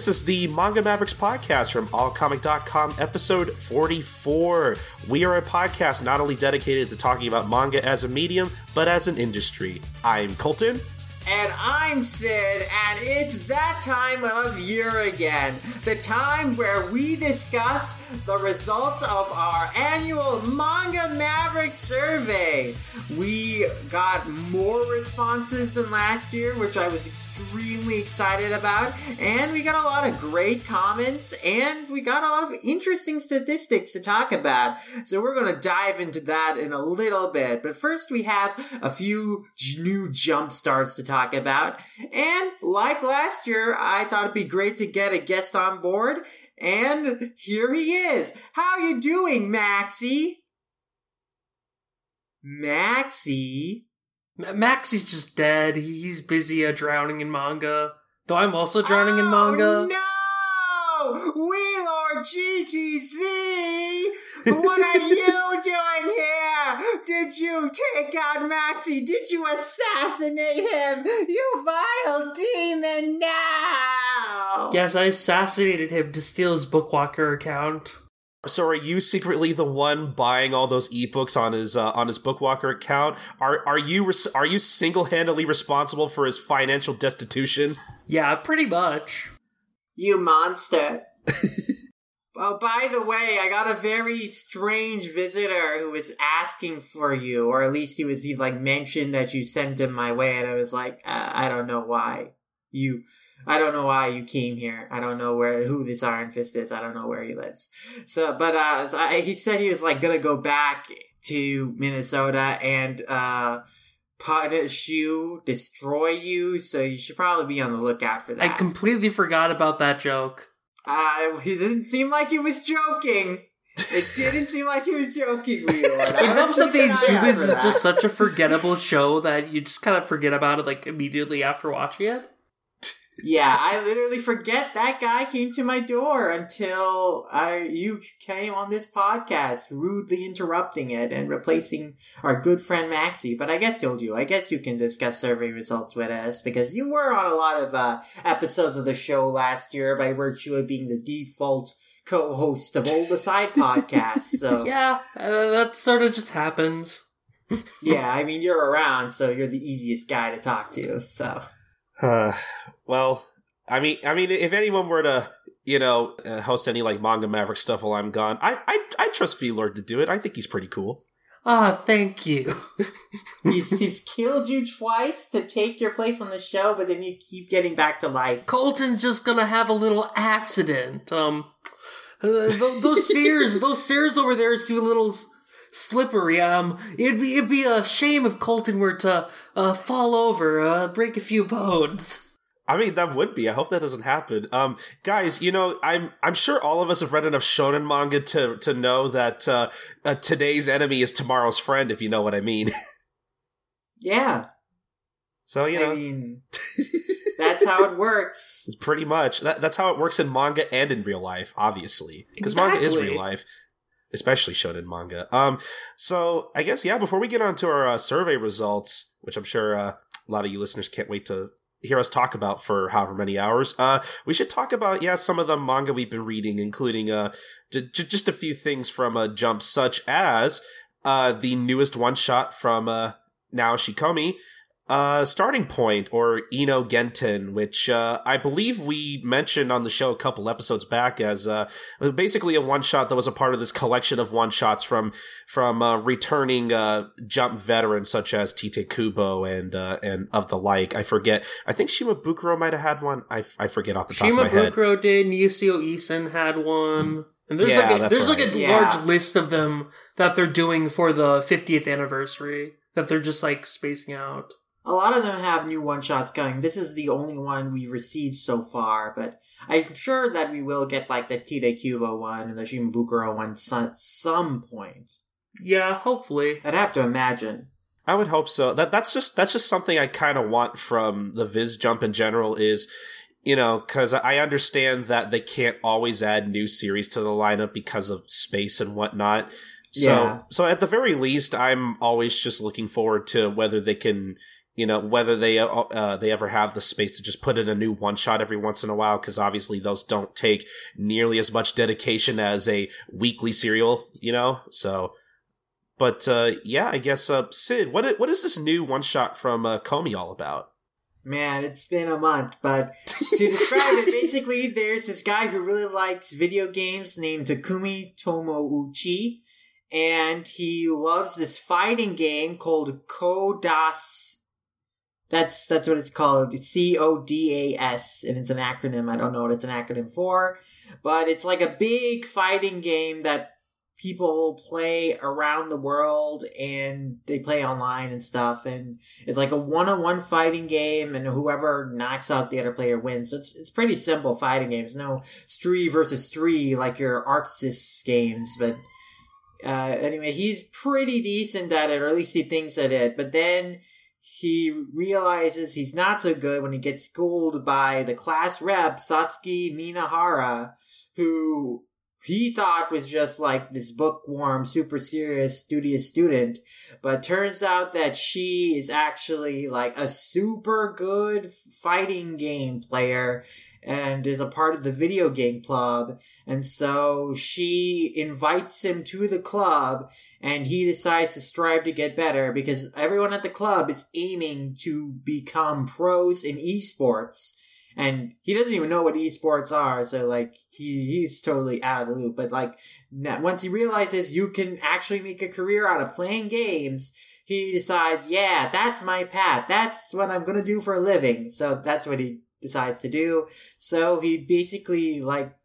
This is the Manga Mavericks podcast from allcomic.com, episode 44. We are a podcast not only dedicated to talking about manga as a medium, but as an industry. I'm Colton. And I'm Sid, and it's that time of year again. The time where we discuss the results of our annual Manga Maverick survey. We got more responses than last year, which I was extremely excited about, and we got a lot of great comments, and we got a lot of interesting statistics to talk about. So we're to dive into that in a little bit. But first, we have a few new jump starts to talk about. And like last year, I thought it'd be great to get a guest on board. And here he is. How you doing, Maxie? Maxie? Max is just dead. He's busy uh, drowning in manga. Though I'm also drowning oh, in manga. No! V-Lord GTC! What are you doing here? Did you take out Maxie? Did you assassinate him? You vile demon! now! Yes, I assassinated him to steal his Bookwalker account. So are you secretly the one buying all those ebooks on his uh, on his Bookwalker account? Are are you res- are you single handedly responsible for his financial destitution? Yeah, pretty much. You monster. oh, by the way, I got a very strange visitor who was asking for you, or at least he was he like mentioned that you sent him my way, and I was like, uh, I don't know why you I don't know why you came here. I don't know where who this Iron Fist is. I don't know where he lives. So, but uh, so I, he said he was like gonna go back to Minnesota and uh, punish you, destroy you. So you should probably be on the lookout for that. I completely forgot about that joke. Uh, he didn't seem like he was joking. It didn't seem like he was joking, Leon. It helps that the Inhumans is just such a forgettable show that you just kind of forget about it like immediately after watching it yeah, I literally forget that guy came to my door until I you came on this podcast, rudely interrupting it and replacing our good friend Maxie. But I guess you'll do. I guess you can discuss survey results with us because you were on a lot of uh, episodes of the show last year by virtue of being the default co-host of all the side podcasts. So yeah, uh, that sort of just happens. yeah, I mean you're around, so you're the easiest guy to talk to. So. Uh, well, I mean, I mean, if anyone were to, you know, uh, host any like manga Maverick stuff while I'm gone, I I, I trust V-Lord to do it. I think he's pretty cool. Ah, oh, thank you. he's he's killed you twice to take your place on the show, but then you keep getting back to life. Colton's just gonna have a little accident. Um, uh, those, those stairs, those stairs over there seem a little slippery. Um, it'd be it'd be a shame if Colton were to uh, fall over, uh, break a few bones. I mean, that would be. I hope that doesn't happen. Um, guys, you know, I'm I'm sure all of us have read enough shonen manga to to know that uh, uh, today's enemy is tomorrow's friend. If you know what I mean. yeah. So you know. I mean, that's how it works. It's pretty much that, that's how it works in manga and in real life, obviously, because exactly. manga is real life especially shonen manga. Um, so I guess yeah. Before we get on to our uh, survey results, which I'm sure uh, a lot of you listeners can't wait to hear us talk about for however many hours, uh, we should talk about yeah some of the manga we've been reading, including uh j- j- just a few things from a uh, Jump, such as uh the newest one shot from uh Naoshi Komi uh, starting point or Ino Genten, which uh, I believe we mentioned on the show a couple episodes back as uh, basically a one shot that was a part of this collection of one shots from from uh, returning uh, jump veterans such as Tite Kubo and uh, and of the like. I forget. I think Shimabukuro might have had one. I, I forget off the top Shima of my head. Shimabukuro did. Nisio Isin had one. And there's yeah, like a, there's right. like a yeah. large list of them that they're doing for the 50th anniversary that they're just like spacing out a lot of them have new one shots going. This is the only one we received so far, but I'm sure that we will get like the Tite Kubo one and the Shimabukuro one at some point. Yeah, hopefully. I'd have to imagine. I would hope so. That that's just that's just something I kind of want from the Viz Jump in general is you know, because I understand that they can't always add new series to the lineup because of space and whatnot. So, yeah. so at the very least, I'm always just looking forward to whether they can, you know, whether they uh, uh they ever have the space to just put in a new one shot every once in a while, because obviously those don't take nearly as much dedication as a weekly serial, you know. So, but uh, yeah, I guess uh, Sid, what what is this new one shot from uh, Komi all about? Man, it's been a month, but to describe it, basically, there's this guy who really likes video games named Takumi Tomouchi, and he loves this fighting game called Codas. That's that's what it's called. It's C O D A S, and it's an acronym. I don't know what it's an acronym for, but it's like a big fighting game that people play around the world and they play online and stuff and it's like a one-on-one fighting game and whoever knocks out the other player wins so it's, it's pretty simple fighting games no three versus three like your Arc Sys games but uh, anyway he's pretty decent at it or at least he thinks at it but then he realizes he's not so good when he gets schooled by the class rep satsuki minahara who he thought was just like this bookworm, super serious, studious student, but turns out that she is actually like a super good fighting game player and is a part of the video game club. And so she invites him to the club and he decides to strive to get better because everyone at the club is aiming to become pros in esports and he doesn't even know what esports are so like he he's totally out of the loop. But like once he realizes you can actually make a career out of playing games he decides yeah that's my path. That's what i'm gonna do for a living. So that's what he decides to do. So he basically like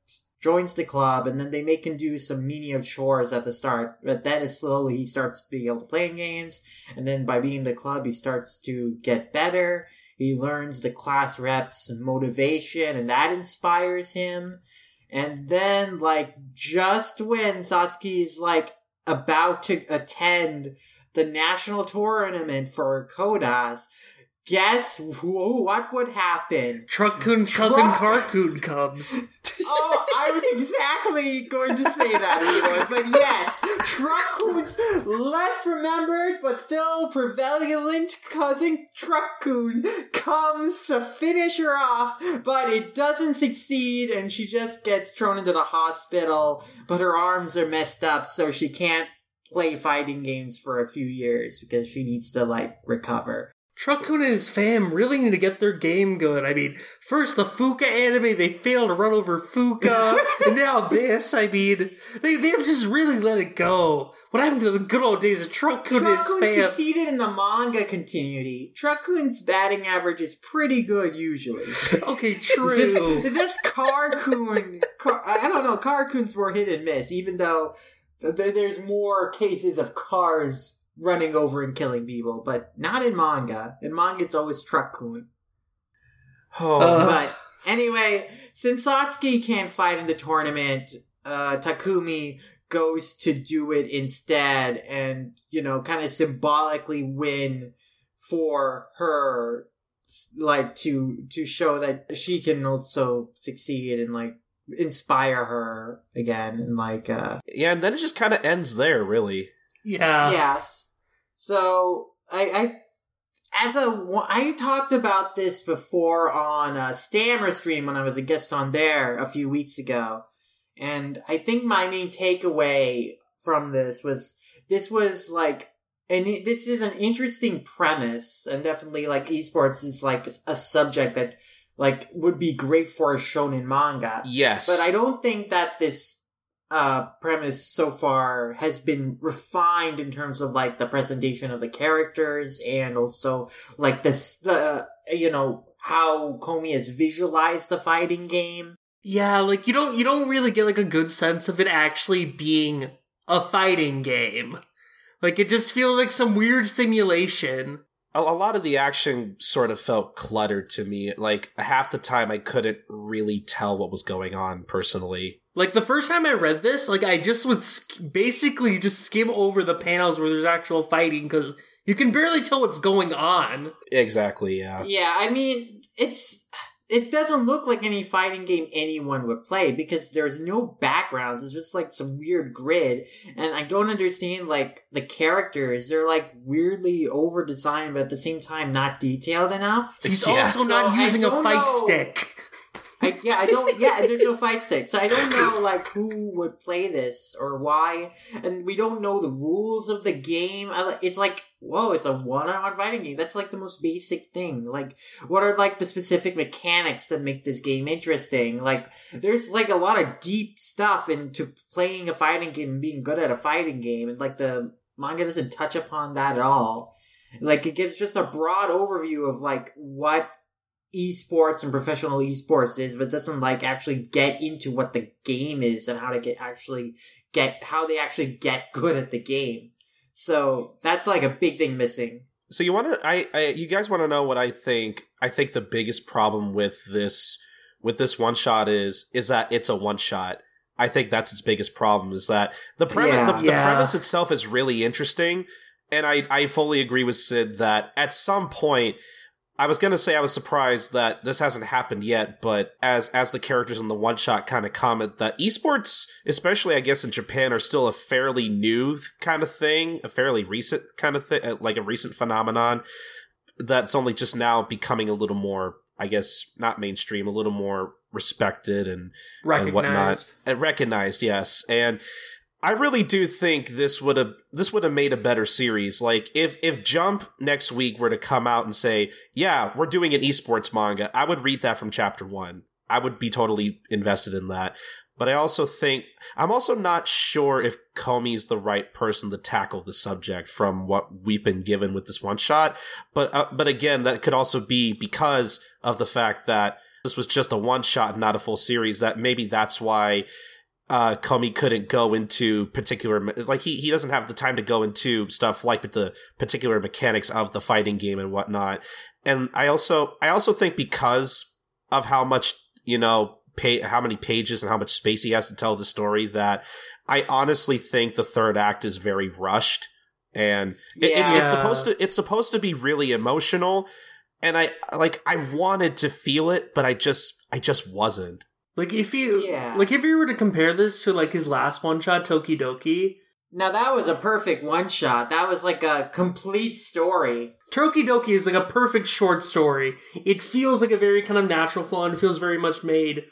joins the club and then they make him do some menial chores at the start. But then slowly he starts being able to play games. And then by being in the club he starts to get better he learns the class reps motivation and that inspires him. And then like just when satsuki is like about to attend the national tournament for Codas guess who, what would happen? Truck-kun's cousin Car-kun comes oh, I was exactly going to say that. But yes, Truck-kun's less remembered but still prevalent cousin Truck-kun comes to finish her off, but it doesn't succeed, and she just gets thrown into the hospital. But her arms are messed up, so she can't play fighting games for a few years because she needs to like recover. Truck-kun and his fam really need to get their game good. I mean, first the Fuka anime, they failed to run over Fuka, and now this. I mean, they they've just really let it go. What happened to the good old days of Truck-kun and his fam? succeeded in the manga continuity. Truck-kun's batting average is pretty good usually. okay, true. it's just, it's just Car-kun. Car, I don't know. Car-kun's more hit and miss, even though there's more cases of cars running over and killing people, but not in manga. In manga, it's always Truck-kun. Oh. Uh. But anyway, since Satsuki can't fight in the tournament, uh, Takumi goes to do it instead and, you know, kind of symbolically win for her, like, to, to show that she can also succeed and, like, inspire her again and, like, uh. Yeah, and then it just kind of ends there, really. Yeah. Yes. So I, I as a I talked about this before on a Stammer stream when I was a guest on there a few weeks ago, and I think my main takeaway from this was this was like and this is an interesting premise and definitely like esports is like a subject that like would be great for a shonen manga. Yes. But I don't think that this uh, premise so far has been refined in terms of like the presentation of the characters and also like this, the, you know, how Komi has visualized the fighting game. Yeah, like you don't, you don't really get like a good sense of it actually being a fighting game. Like it just feels like some weird simulation a, lot of the action sort of felt cluttered to me. Like half the time, I couldn't really tell what was going on personally. Like the first time I read this, like I just would sk- basically just skim over the panels where there's actual fighting because you can barely tell what's going on. Exactly. Yeah. Yeah. I mean, it's it doesn't look like any fighting game anyone would play because there's no backgrounds. It's just like some weird grid. And I don't understand like the characters. They're like weirdly over designed, but at the same time not detailed enough. He's yeah. also so not using a fight know. stick. I, yeah, I don't. Yeah, there's no fight stick, so I don't know like who would play this or why, and we don't know the rules of the game. It's like whoa, it's a one-on-one fighting game. That's like the most basic thing. Like, what are like the specific mechanics that make this game interesting? Like, there's like a lot of deep stuff into playing a fighting game and being good at a fighting game, and like the manga doesn't touch upon that at all. Like, it gives just a broad overview of like what esports and professional esports is, but doesn't like actually get into what the game is and how to get actually get how they actually get good at the game. So that's like a big thing missing. So you want to I, I you guys want to know what I think I think the biggest problem with this with this one shot is is that it's a one shot. I think that's its biggest problem is that the premise yeah, the, yeah. the premise itself is really interesting and I I fully agree with Sid that at some point I was gonna say I was surprised that this hasn't happened yet, but as as the characters in the one shot kind of comment that esports, especially I guess in Japan, are still a fairly new kind of thing, a fairly recent kind of thing, uh, like a recent phenomenon that's only just now becoming a little more, I guess, not mainstream, a little more respected and recognized. and whatnot, and recognized, yes, and I really do think this would have this would have made a better series. Like if if Jump next week were to come out and say, "Yeah, we're doing an esports manga," I would read that from chapter 1. I would be totally invested in that. But I also think I'm also not sure if Komi's the right person to tackle the subject from what we've been given with this one shot. But uh, but again, that could also be because of the fact that this was just a one shot, not a full series. That maybe that's why uh, Komi couldn't go into particular, like he, he doesn't have the time to go into stuff like the particular mechanics of the fighting game and whatnot. And I also, I also think because of how much, you know, pay, how many pages and how much space he has to tell the story that I honestly think the third act is very rushed. And it, yeah. it's, it's supposed to, it's supposed to be really emotional. And I, like, I wanted to feel it, but I just, I just wasn't. Like if you yeah. like if you were to compare this to like his last one shot Tokidoki. Now that was a perfect one shot. That was like a complete story. Tokidoki is like a perfect short story. It feels like a very kind of natural flow and feels very much made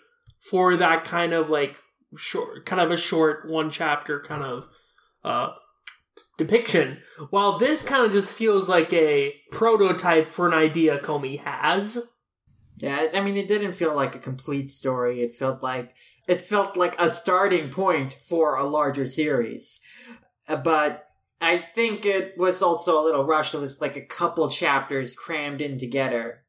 for that kind of like short kind of a short one chapter kind of uh depiction. While this kind of just feels like a prototype for an idea Komi has. Yeah, I mean, it didn't feel like a complete story. It felt like it felt like a starting point for a larger series. Uh, but I think it was also a little rushed. It was like a couple chapters crammed in together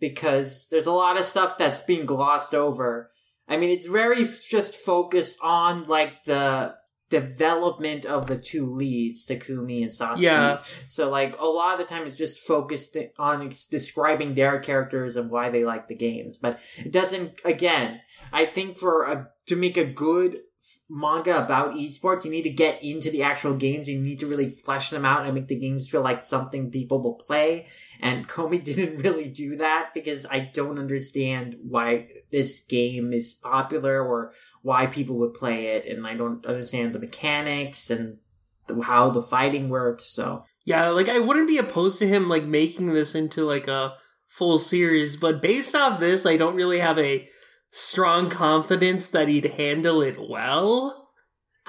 because there's a lot of stuff that's being glossed over. I mean, it's very just focused on like the development of the two leads, Takumi and Satsuki. Yeah. So like a lot of the time it's just focused on describing their characters and why they like the games. But it doesn't, again, I think for a, to make a good manga about esports, you need to get into the actual games. You need to really flesh them out and make the games feel like something people will play. And Komi didn't really do that because I don't understand why this game is popular or why people would play it. And I don't understand the mechanics and the, how the fighting works. So yeah, like I wouldn't be opposed to him like making this into like a full series, but based off this, I don't really have a strong confidence that he'd handle it well.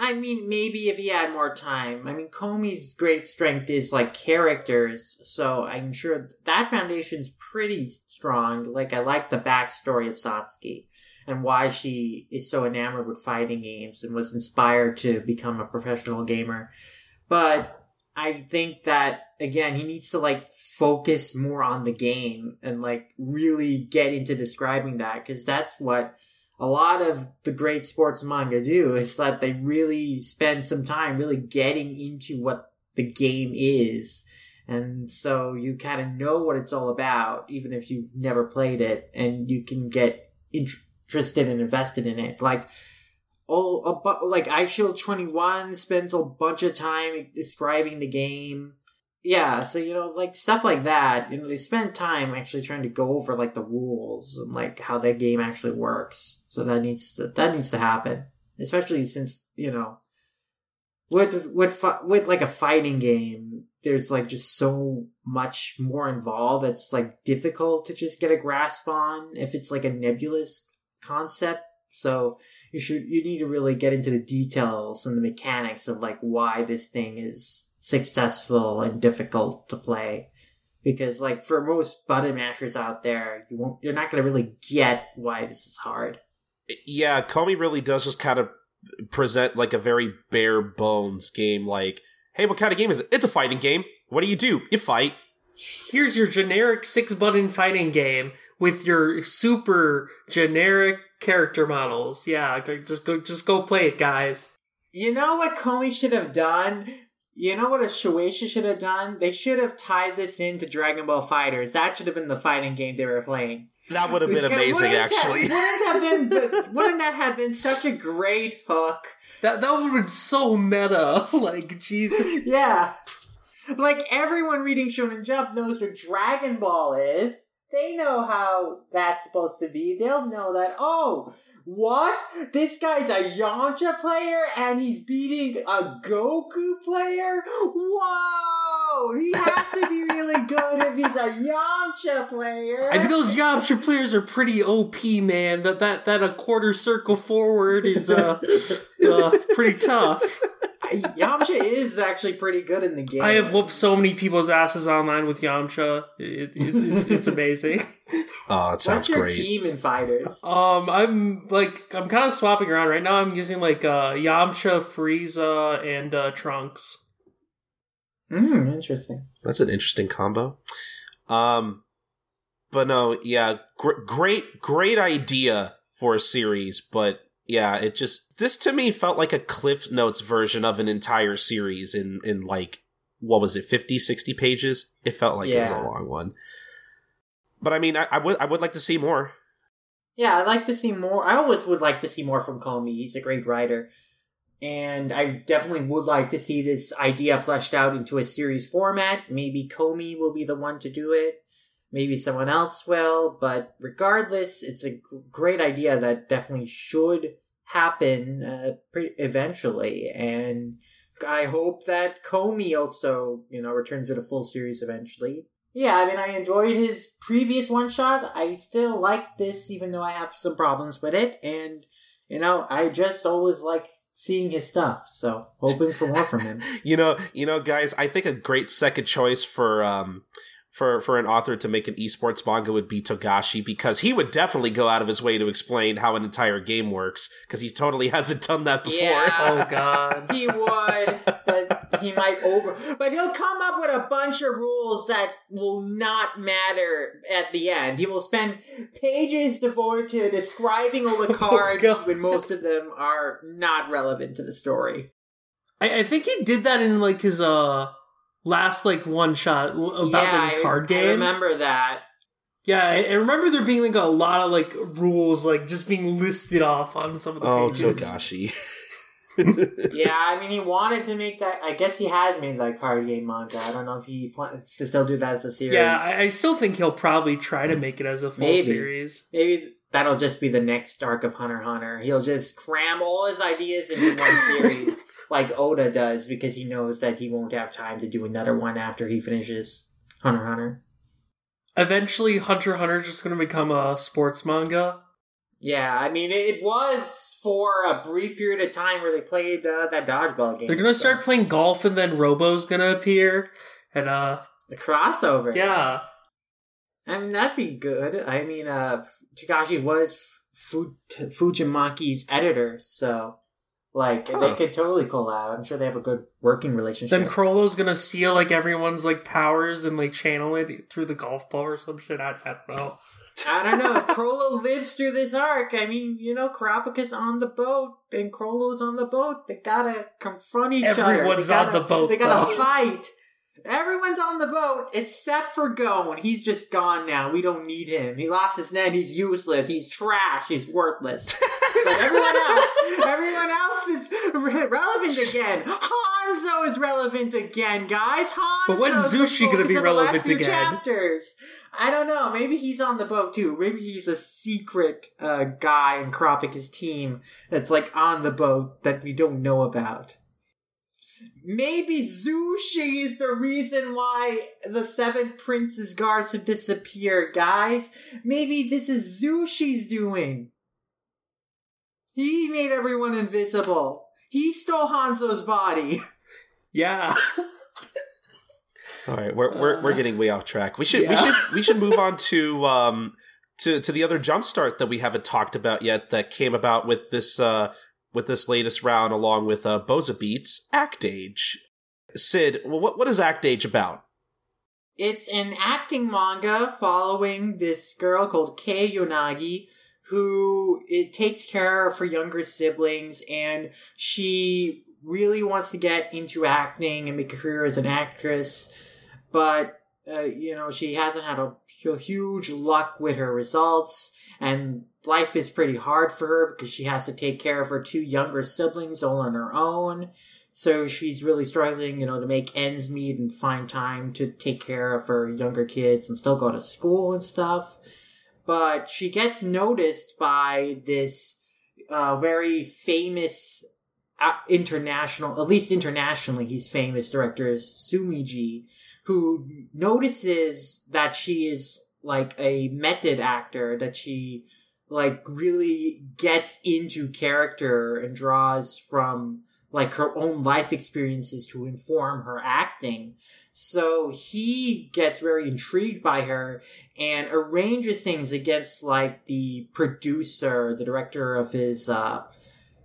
I mean, maybe if he had more time. I mean, Komi's great strength is like characters, so I'm sure that foundation's pretty strong. Like, I like the backstory of Satsuki and why she is so enamored with fighting games and was inspired to become a professional gamer. But I think that again, he needs to like focus more on the game and like really get into describing that because that's what a lot of the great sports manga do is that they really spend some time really getting into what the game is. And so you kind of know what it's all about, even if you've never played it, and you can get interested and invested in it. Like, oh, bu- like Eyeshield 21 spends a bunch of time describing the game. yeah, so you know, like stuff like that. You know, they spend time actually trying to go over like the rules and like how that game actually works. So that needs to that needs to happen, especially since you know, with with with like a fighting game, there's like just so much more involved that's like difficult to just get a grasp on if it's like a nebulous concept. So you should you need to really get into the details and the mechanics of like why this thing is successful and difficult to play. Because like for most button mashers out there you won't you're not going to really get why this is hard. Yeah Komi really does just kind of present like a very bare bones game like hey what kind of game is it? It's a fighting game. What do you do? You fight. Here's your generic six button fighting game with your super generic character models yeah just go just go play it guys you know what Komi should have done? You know what a Shueisha should have done? They should have tied this into Dragon Ball FighterZ. That should have been the fighting game they were playing. That would have been amazing, wouldn't actually. That, wouldn't, have been, wouldn't that have been such a great hook? That that would have been so meta. like, Jesus. Yeah. Like, everyone reading Shonen Jump knows what Dragon Ball is. They know how that's supposed to be. They'll know that, oh, what? This guy's a Yamcha player and he's beating a Goku player? Whoa! He has to be really good if he's a Yamcha player. I mean, those Yamcha players are pretty OP, man. That that that a quarter circle forward is uh, uh pretty tough. Yamcha is actually pretty good in the game. I have whooped so many people's asses online with Yamcha. It, it, it's, it's, amazing. Oh, it sounds What's your great. team in fighters? Um, I'm like I'm kind of swapping around right now. I'm using like uh, Yamcha, Frieza, and uh, Trunks. Hmm, interesting. That's an interesting combo. Um, but no, yeah, gr- great, great idea for a series, but yeah, it just this to me felt like a Cliff Notes version of an entire series in in like what was it 50 60 pages? It felt like yeah. it was a long one. But i mean I, I, would i would like to see more. Yeah i'd like to see more. I always would like to see more from Komi. He's a great writer. And i definitely would like to see this idea fleshed out into a series format. Maybe Komi will be the one to do it. Maybe someone else will. But regardless it's a great idea that definitely should happen uh, pretty eventually, and I hope that Komi also, you know, returns with a full series eventually. Yeah, I mean, I enjoyed his previous one shot. I still like this, even though I have some problems with it, and you know, I just always like seeing his stuff. So hoping for more from him. you know, you know, guys, I think a great second choice for um for for an author to make an esports manga would be Togashi because he would definitely go out of his way to explain how an entire game works because he totally hasn't done that before. Yeah, oh god. He would, but he might over but he'll come up with a bunch of rules that will not matter at the end. He will spend pages devoted to describing all the oh, cards oh, when most of them are not relevant to the story. I, I think he did that in like his uh last like one shot about yeah, the card I, game. I remember that. Yeah, I, I, remember there being like a lot of like rules like just being listed off on some of the oh, pages. Oh, Togashi. yeah, I mean, he wanted to make that. I guess he has made that card game manga. I don't know if he plans to still do that as a series. Yeah, I, I still think he'll probably try to make it as a full Maybe. series. Maybe that'll just be the next arc of Hunter Hunter. He'll just cram all his ideas into one series like Oda does because he knows that he won't have time to do another one after he finishes Hunter Hunter. Eventually, Hunter Hunter is just going to become a sports manga. Yeah, I mean, it was for a brief period of time where they played uh, that dodgeball game. They're going to so. start playing golf, and then Robo's going to appear, and uh, the crossover. Yeah, I mean that'd be good. I mean, uh, Togashi was Fu- Fujimaki's editor, so like huh. they could totally collab. I'm sure they have a good working relationship. Then Chrollo's gonna steal like everyone's like powers and like channel it through the golf ball or some shit. I, I don't know. I don't know if Chrollo lives through this arc. I mean, you know, Kurapika's on the boat and Chrollo's on the boat. They gotta confront each Everyone's other. Everyone's on the boat. They gotta though. fight. Everyone's on the boat except for Gon. He's just gone now. We don't need him. He lost his Nen. He's useless. He's trash. He's worthless. but everyone else, everyone else is relevant again. Han Hanzo is relevant again, guys. Hanzo. But when's Zushi going to be relevant again? Chapters. I don't know. Maybe he's on the boat too. Maybe he's a secret uh, guy in Kurapika's team that's like on the boat that we don't know about. Maybe Zushi is the reason why the seven princes guards have disappeared, guys. Maybe this is Zushi's doing. He made everyone invisible. He stole Hanzo's body. Yeah. All right, we're we're we're getting way off track. We should yeah. we should we should move on to um to to the other jumpstart that we haven't talked about yet that came about with this uh with this latest round along with uh Boza Beats Act Age. Sid, what what is Act Age about? It's an acting manga following this girl called Kei Yonagi who it takes care of her younger siblings and she really wants to get into acting and make a career as an actress, but uh, you know she hasn't had a, a huge luck with her results, and life is pretty hard for her because she has to take care of her two younger siblings all on her own. So she's really struggling, you know, to make ends meet and find time to take care of her younger kids and still go to school and stuff. But she gets noticed by this uh, very famous international, at least internationally, he's famous director Sumiji, who notices that she is like a method actor, that she like really gets into character and draws from like her own life experiences to inform her acting. So he gets very intrigued by her and arranges things against like the producer, the director of his uh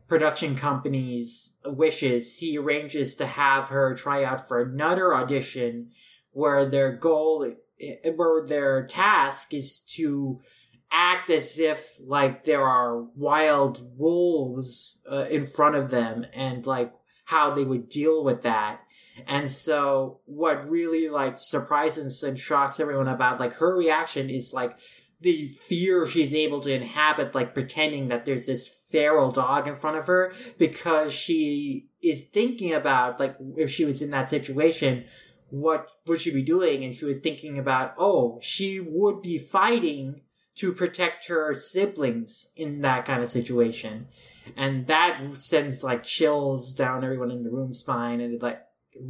production company's wishes, he arranges to have her try out for another audition where their goal, where their task is to act as if like there are wild wolves uh, in front of them and like how they would deal with that. And so what really like surprises and shocks everyone about like her reaction is like the fear she's able to inhabit, like pretending that there's this feral dog in front of her because she is thinking about, like, if she was in that situation, what would she be doing? And she was thinking about, oh, she would be fighting to protect her siblings in that kind of situation. And that sends like chills down everyone in the room's spine and it like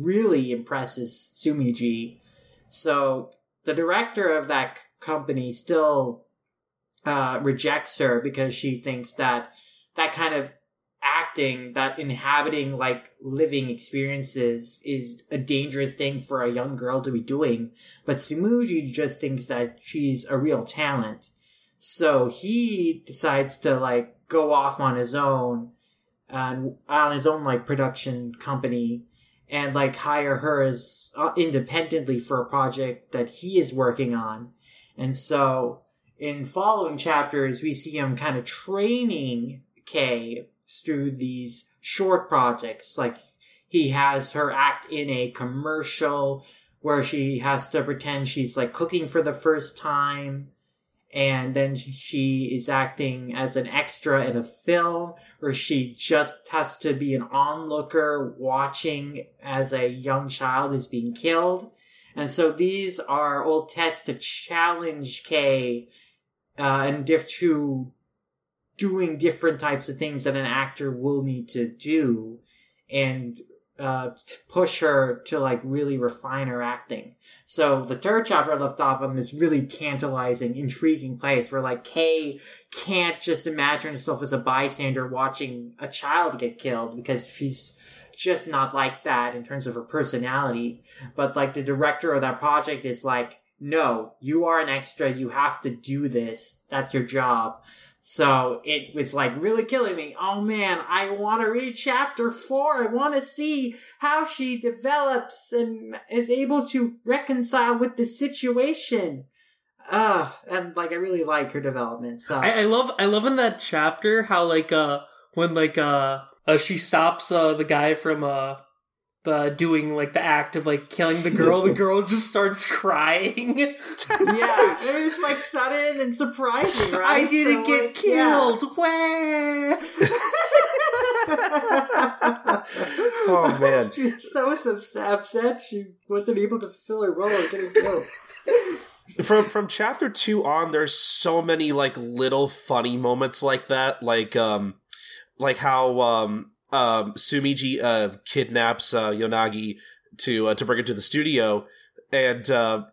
really impresses Sumiji. So the director of that company still uh, rejects her because she thinks that that kind of acting, that inhabiting like living experiences is a dangerous thing for a young girl to be doing. But Sumiji just thinks that she's a real talent. So he decides to like go off on his own and on his own like production company and like hire her as uh, independently for a project that he is working on. And so in following chapters, we see him kind of training Kei through these short projects. Like he has her act in a commercial where she has to pretend she's like cooking for the first time and then she is acting as an extra in a film where she just has to be an onlooker watching as a young child is being killed. And so these are all tests to challenge Kei uh, and diff- to doing different types of things that an actor will need to do and uh, push her to like really refine her acting. So the third chapter left off on this really tantalizing, intriguing place where like Kei can't just imagine herself as a bystander watching a child get killed because she's just not like that in terms of her personality. But like the director of that project is like, no, you are an extra. You have to do this. That's your job. So it was like really killing me. Oh man, I want to read chapter four. I want to see how she develops and is able to reconcile with the situation. Uh, and like I really like her development. So I, I love, I love in that chapter how like uh when like uh, uh she stops uh the guy from uh the doing like the act of like killing the girl, the girl just starts crying. yeah, I mean it's like sudden and surprising, right? I didn't so, get like, killed. Yeah. oh man, she was so upset she wasn't able to fulfill her role of getting killed. From from chapter two on, there's so many like little funny moments like that, like um, like how um um Sumiji uh kidnaps uh Yonagi to uh, to bring it to the studio, and uh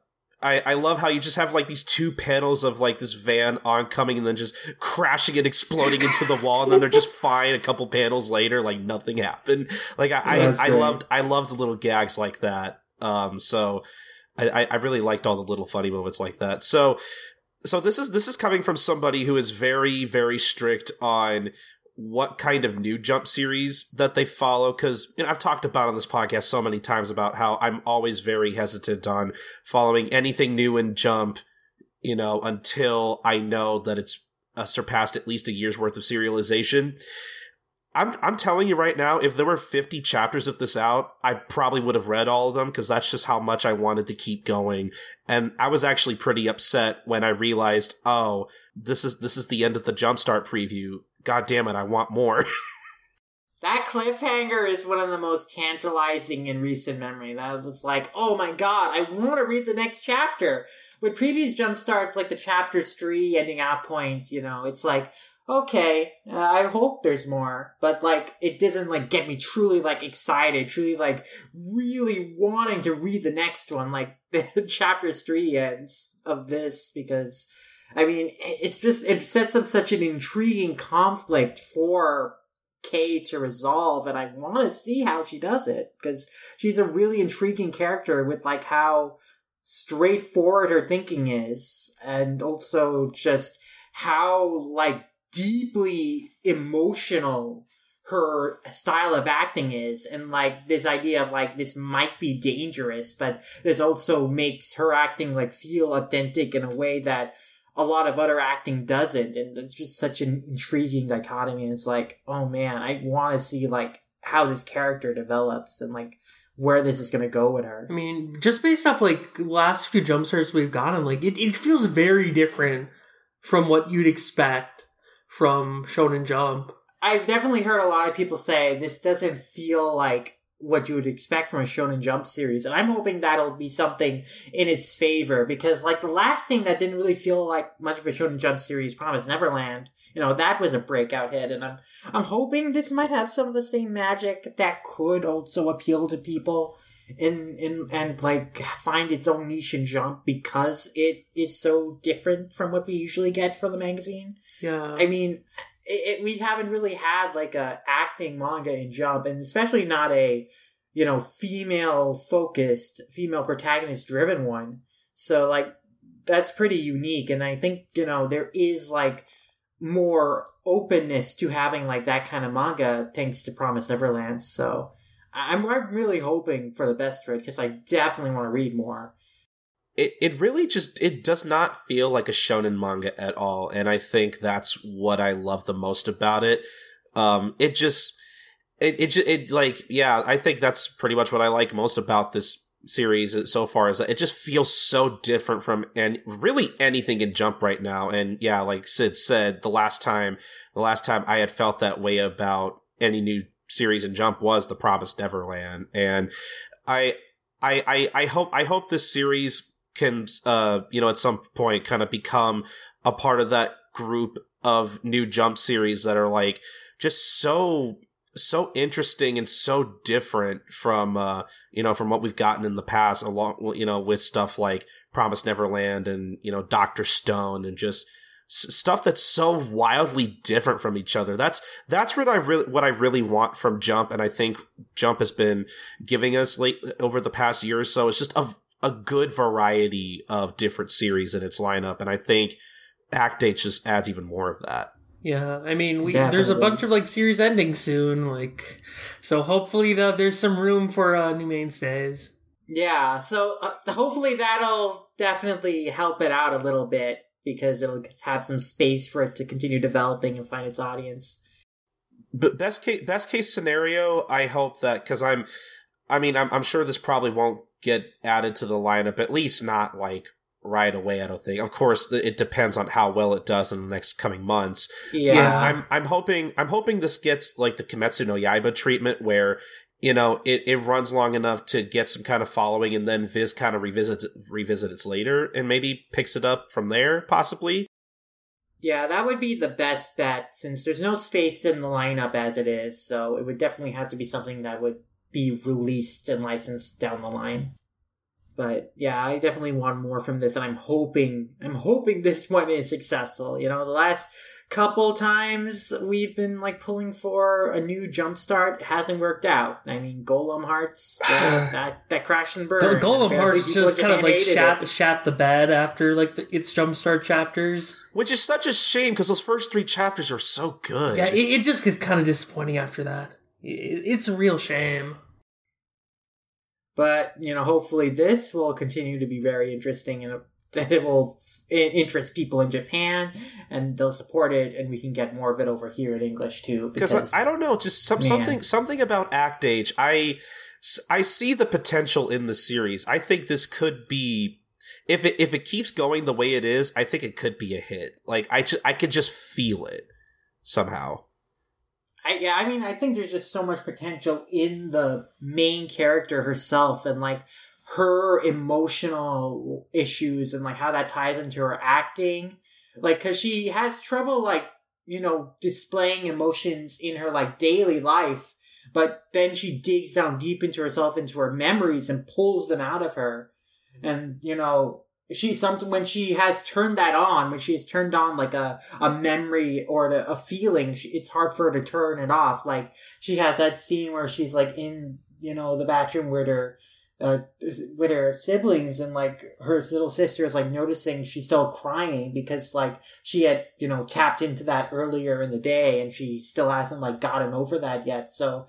I, I love how you just have like these two panels of like this van oncoming and then just crashing and exploding into the wall. And then they're just fine a couple panels later like nothing happened. Like I I, I, loved I loved little gags like that. Um so I I really liked all the little funny moments like that. So so this is this is coming from somebody who is very very strict on what kind of new jump series that they follow because you know, I've talked about on this podcast so many times about how I'm always very hesitant on following anything new in jump, you know, until I know that it's uh, surpassed at least a year's worth of serialization. I'm I'm telling you right now, if there were 50 chapters of this out, I probably would have read all of them because that's just how much I wanted to keep going. And I was actually pretty upset when I realized, oh, this is this is the end of the Jumpstart preview God damn it, I want more. that cliffhanger is one of the most tantalizing in recent memory. That was like, oh my god, I want to read the next chapter. With previous jump starts, like the chapter three ending out point, you know, it's like, okay, uh, I hope there's more, but like, it doesn't like get me truly like excited, truly like really wanting to read the next one, like the chapter three ends of this because I mean, it's just, it sets up such an intriguing conflict for Kei to resolve, and I want to see how she does it, because she's a really intriguing character with, like, how straightforward her thinking is, and also just how, like, deeply emotional her style of acting is and like this idea of like this might be dangerous but this also makes her acting like feel authentic in a way that a lot of other acting doesn't and it's just such an intriguing dichotomy and it's like oh man i want to see like how this character develops and like where this is going to go with her. I mean just based off like last few jump starts we've gotten like it, it feels very different from what you'd expect from shonen jump. I've definitely heard a lot of people say this doesn't feel like what you would expect from a Shonen Jump series. And I'm hoping that'll be something in its favor because like the last thing that didn't really feel like much of a Shonen Jump series, Promise Neverland, you know, that was a breakout hit. And I'm, I'm hoping this might have some of the same magic that could also appeal to people in, in, and like find its own niche in Jump because it is so different from what we usually get from the magazine. Yeah. I mean, it, it, we haven't really had like a acting manga in Jump, and especially not a you know female focused, female protagonist driven one. So like that's pretty unique, and I think you know there is like more openness to having like that kind of manga thanks to Promise Neverland. So I'm, I'm really hoping for the best for it because I definitely want to read more it, it really just it does not feel like a shonen manga at all and i think that's what i love the most about it. Um it just it it, it like yeah i think that's pretty much what i like most about this series so far is that it just feels so different from and really anything in jump right now and yeah like sid said the last time the last time i had felt that way about any new series in jump was the promised neverland and i I, I, I hope I hope this series can uh you know at some point kind of become a part of that group of new jump series that are like just so so interesting and so different from uh you know from what we've gotten in the past along you know with stuff like Promise Neverland and you know Doctor Stone and just stuff that's so wildly different from each other. That's that's what I really what I really want from Jump, and I think Jump has been giving us late over the past year or so. It's just a a good variety of different series in its lineup, and I think ACT-AGE just adds even more of that. Yeah, I mean, we, there's a bunch of like series ending soon, like so. Hopefully, the, there's some room for uh, new mainstays. Yeah, so uh, hopefully that'll definitely help it out a little bit because it'll have some space for it to continue developing and find its audience. But best case best case scenario, I hope that because I'm, I mean, I'm, I'm sure this probably won't get added to the lineup, at least not like right away. I don't think. Of course, it depends on how well it does in the next coming months. Yeah, I'm I'm hoping I'm hoping this gets like the Kimetsu no Yaiba treatment where you know it, it runs long enough to get some kind of following and then Viz kind of revisits revisits later and maybe picks it up from there possibly. Yeah, that would be the best bet since there's no space in the lineup as it is, so it would definitely have to be something that would be released and licensed down the line. But yeah, I definitely want more from this, and I'm hoping I'm hoping this one is successful. You know, the last couple times we've been like pulling for a new jumpstart hasn't worked out. I mean, Golem Hearts uh, that that crash and burn. Golem Hearts just kind of like shat, shat the bed after like the, its jumpstart chapters, which is such a shame because those first three chapters are so good. Yeah, it, it just gets kind of disappointing after that. It, it's a real shame. But, you know, hopefully this will continue to be very interesting and uh, it will interest people in Japan and they'll support it and we can get more of it over here in English too. Because I, I, don't know, just some, something something about Act Age. I I see the potential in the series. I think this could be if it if it keeps going the way it is. I think it could be a hit. Like I just I could just feel it somehow. I, yeah, I mean, I think there's just so much potential in the main character herself and like her emotional issues and like how that ties into her acting. Like, cause she has trouble like, you know, displaying emotions in her like daily life, but then she digs down deep into herself, into her memories and pulls them out of her. And, you know, she something when she has turned that on when she has turned on like a, a memory or a, a feeling she, it's hard for her to turn it off. Like she has that scene where she's like in you know the bathroom with her uh, with her siblings and like her little sister is like noticing she's still crying because like she had you know tapped into that earlier in the day and she still hasn't like gotten over that yet. So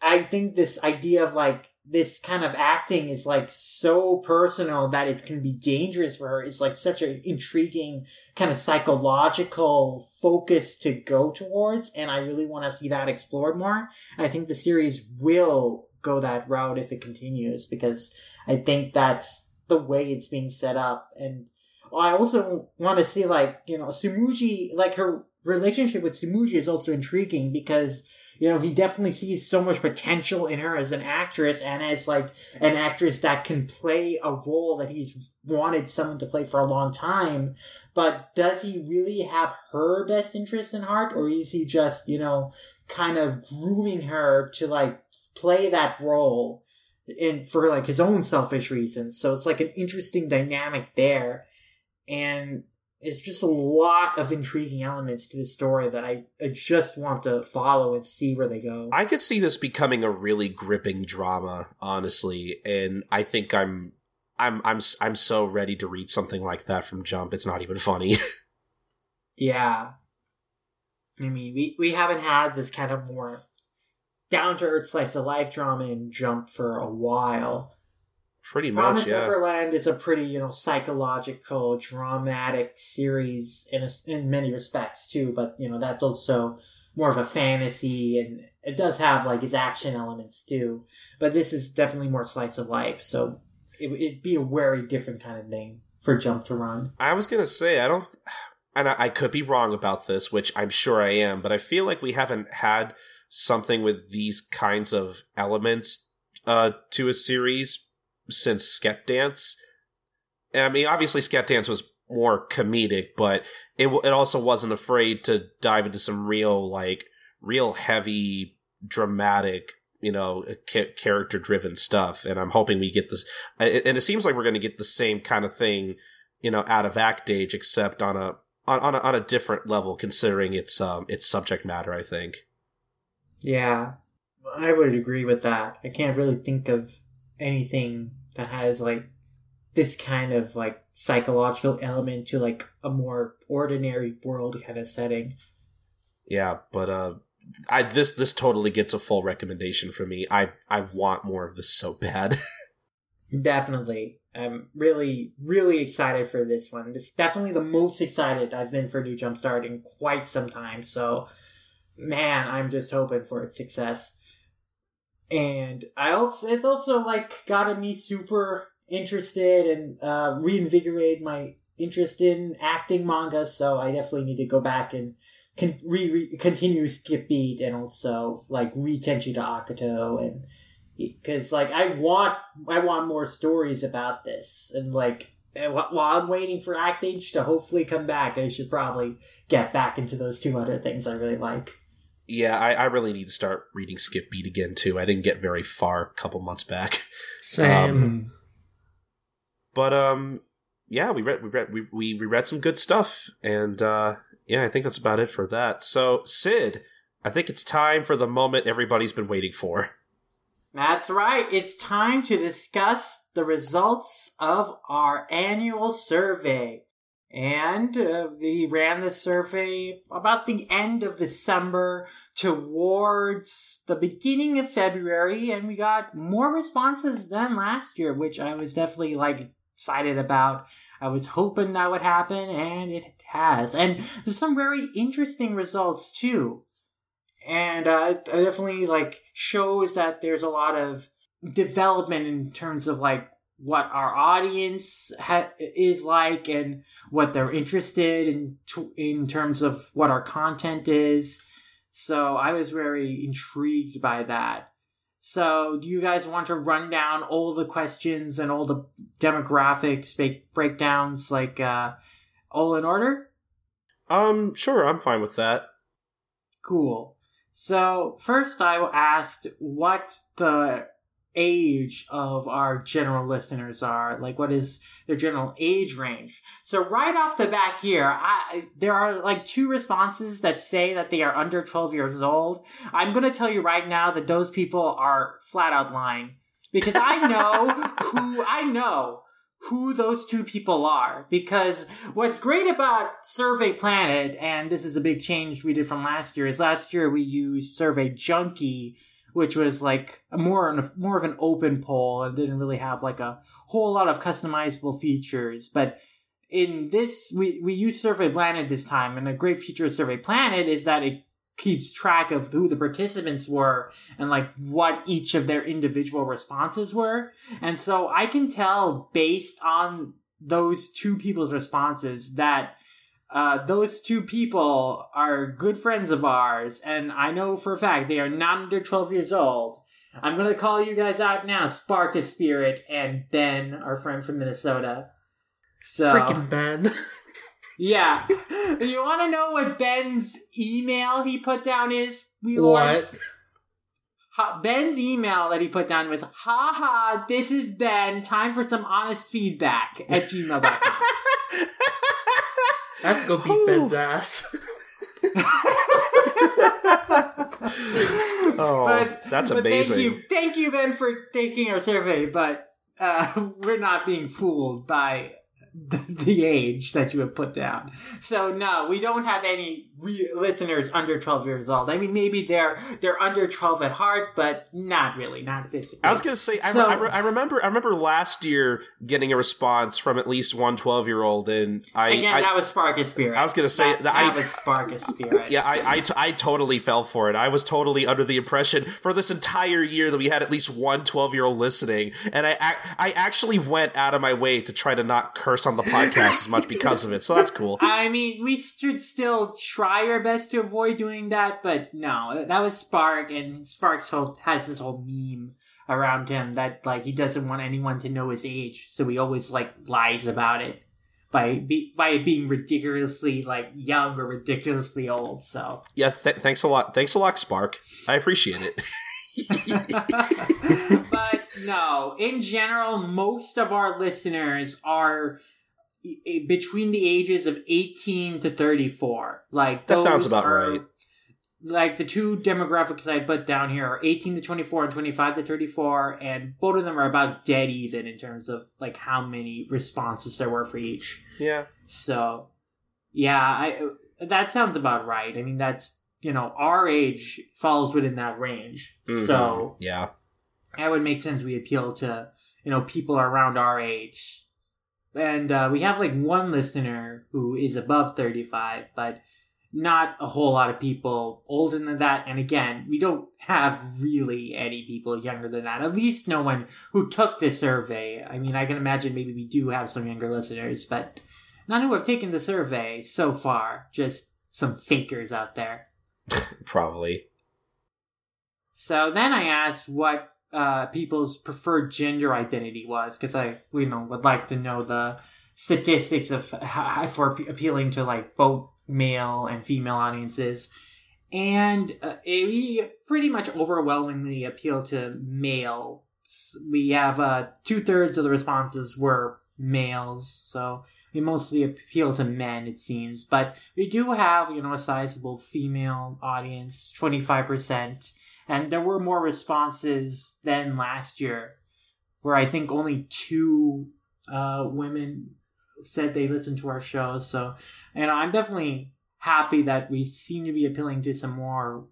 i think this idea of like this kind of acting is like so personal that it can be dangerous for her. It's like such an intriguing kind of psychological focus to go towards and i really want to see that explored more. And i think the series will go that route if it continues because i think that's the way it's being set up. And i also want to see like you know Sumiji, like her relationship with Sumiji is also intriguing because you know, he definitely sees so much potential in her as an actress and as like an actress that can play a role that he's wanted someone to play for a long time. But does he really have her best interest in heart or is he just, you know, kind of grooming her to like play that role in for like his own selfish reasons? So it's like an interesting dynamic there. And it's just a lot of intriguing elements to the story that I, I just want to follow and see where they go. I could see this becoming a really gripping drama, honestly, and I think I'm I'm I'm I'm so ready to read something like that from Jump. It's not even funny. yeah. I mean, we we haven't had this kind of more down to earth slice of life drama in Jump for a while. Pretty much, Promise yeah. Neverland is a pretty, you know, psychological, dramatic series in a, in many respects too. But you know, that's also more of a fantasy, and it does have like its action elements too. But this is definitely more slice of life, so it, would be a very different kind of thing for Jump to run. I was gonna say, I don't, and I, I could be wrong about this, which I'm sure I am, but I feel like we haven't had something with these kinds of elements uh, to a series since Sket Dance. I mean, obviously, Sket Dance was more comedic, but it it also wasn't afraid to dive into some real like real heavy dramatic you know character driven stuff and i'm hoping we get this and it seems like we're going to get the same kind of thing you know out of act age except on a on, on a, on a different level considering its um its subject matter i think. Yeah. I would agree with that. I can't really think of anything that has like this kind of like psychological element to like a more ordinary world kind of setting. Yeah, but uh I this this totally gets a full recommendation for me. I I want more of this so bad. definitely. I'm really really excited for this one. It's definitely the most excited I've been for New Jumpstart in quite some time. So man, I'm just hoping for its success and I also it's also like gotten me super interested and uh, reinvigorate my interest in acting manga. So I definitely need to go back and con- re- continue Skip Beat and also like read Tenchi to Akuto and because like I want I want more stories about this and like while I'm waiting for Act to hopefully come back, I should probably get back into those two other things I really like. Yeah, I, I really need to start reading Skip Beat again too. I didn't get very far a couple months back. Same. Um, but um, yeah, we read we read we we, we read some good stuff, and uh, yeah, I think that's about it for that. So Sid, I think it's time for the moment everybody's been waiting for. That's right. It's time to discuss the results of our annual survey. And uh, we ran the survey about the end of December towards the beginning of February, and we got more responses than last year, which I was definitely like excited about. I was hoping that would happen, and it has. And there's some very interesting results too. And uh, it definitely like shows that there's a lot of development in terms of like what our audience ha- is like and what they're interested in t- in terms of what our content is. So I was very intrigued by that. So do you guys want to run down all the questions and all the demographics break- breakdowns like uh all in order? Um, sure, I'm fine with that. Cool. So first I asked what the age of our general listeners are like what is their general age range. So right off the bat here I, there are like two responses that say that they are under 12 years old. I'm going to tell you right now that those people are flat out lying because i know who i know who those two people are. Because what's great about survey planet and this is a big change we did from last year is last year we used survey junkie which was like more more of an open poll and didn't really have like a whole lot of customizable features. But in this, we we use Survey Planet this time, and a great feature of Survey Planet is that it keeps track of who the participants were and like what each of their individual responses were. And so I can tell based on those two people's responses that uh, those two people are good friends of ours, and I know for a fact they are not under 12 years old. I'm gonna call you guys out now, Sparkus Spirit and Ben, our friend from Minnesota. So, Freaking Ben. yeah. you want to know what Ben's email he put down is? We what? Ha- Ben's email that he put down was, ha ha, this is Ben, time for some honest feedback at gmail.com. I have to go beat Ben's ass. Oh, but that's but amazing. Thank you, thank you, Ben, for taking our survey. But uh, we're not being fooled by the, the age that you have put down. So no, we don't have any re- listeners under twelve years old. I mean, maybe they're they're under twelve at heart, but not really, not physically. I was gonna say, I, So- re- I, re- I remember, I remember last year getting a response from at least one 12 year old, and I, Again, I, that was Sparkus Spirit. I was gonna say that, that that I- was Sparkus Spirit. yeah, I, I, t- I totally fell for it. I was totally under the impression for this entire year that we had at least one 12 year old listening, and I, I actually went out of my way to try to not curse on the podcast as much because of it. So that's cool. I mean, we should still try our best to avoid doing that, but no, that was Spark, and Spark's whole has this whole meme around him that like he doesn't want anyone to know his age, so he always like lies about it by be, by being ridiculously like young or ridiculously old. So, Yeah, th- thanks a lot. Thanks a lot, Spark. I appreciate it. but no, in general, most of our listeners are between the ages of 18 to 34. Like That sounds about are- right. Like the two demographics I put down here are 18 to 24 and 25 to 34, and both of them are about dead even in terms of like how many responses there were for each. Yeah. So, yeah, I that sounds about right. I mean, that's you know our age falls within that range. Mhm. So yeah. that would make sense. We appeal to you know people around our age, and uh, we have like one listener who is above thirty five, but not a whole lot of people older than that. And again, we don't have really any people younger than that. At least no one who took the survey. I mean, I can imagine maybe we do have some younger listeners, but none who have taken the survey so far. Just some fakers out there. Probably. So then I asked what uh, people's preferred gender identity was, because I, you know, would like to know the statistics of how, for appealing to like both male and female audiences. And uh, we pretty much overwhelmingly appeal to males. We have uh, two thirds of the responses were males, so we mostly appeal to men, it seems. But we do have, you know, a sizable female audience, 25%. And there were more responses than last year, where I think only two uh, women said they listened to our show. So, you know, I'm definitely happy that we seem to be appealing to some more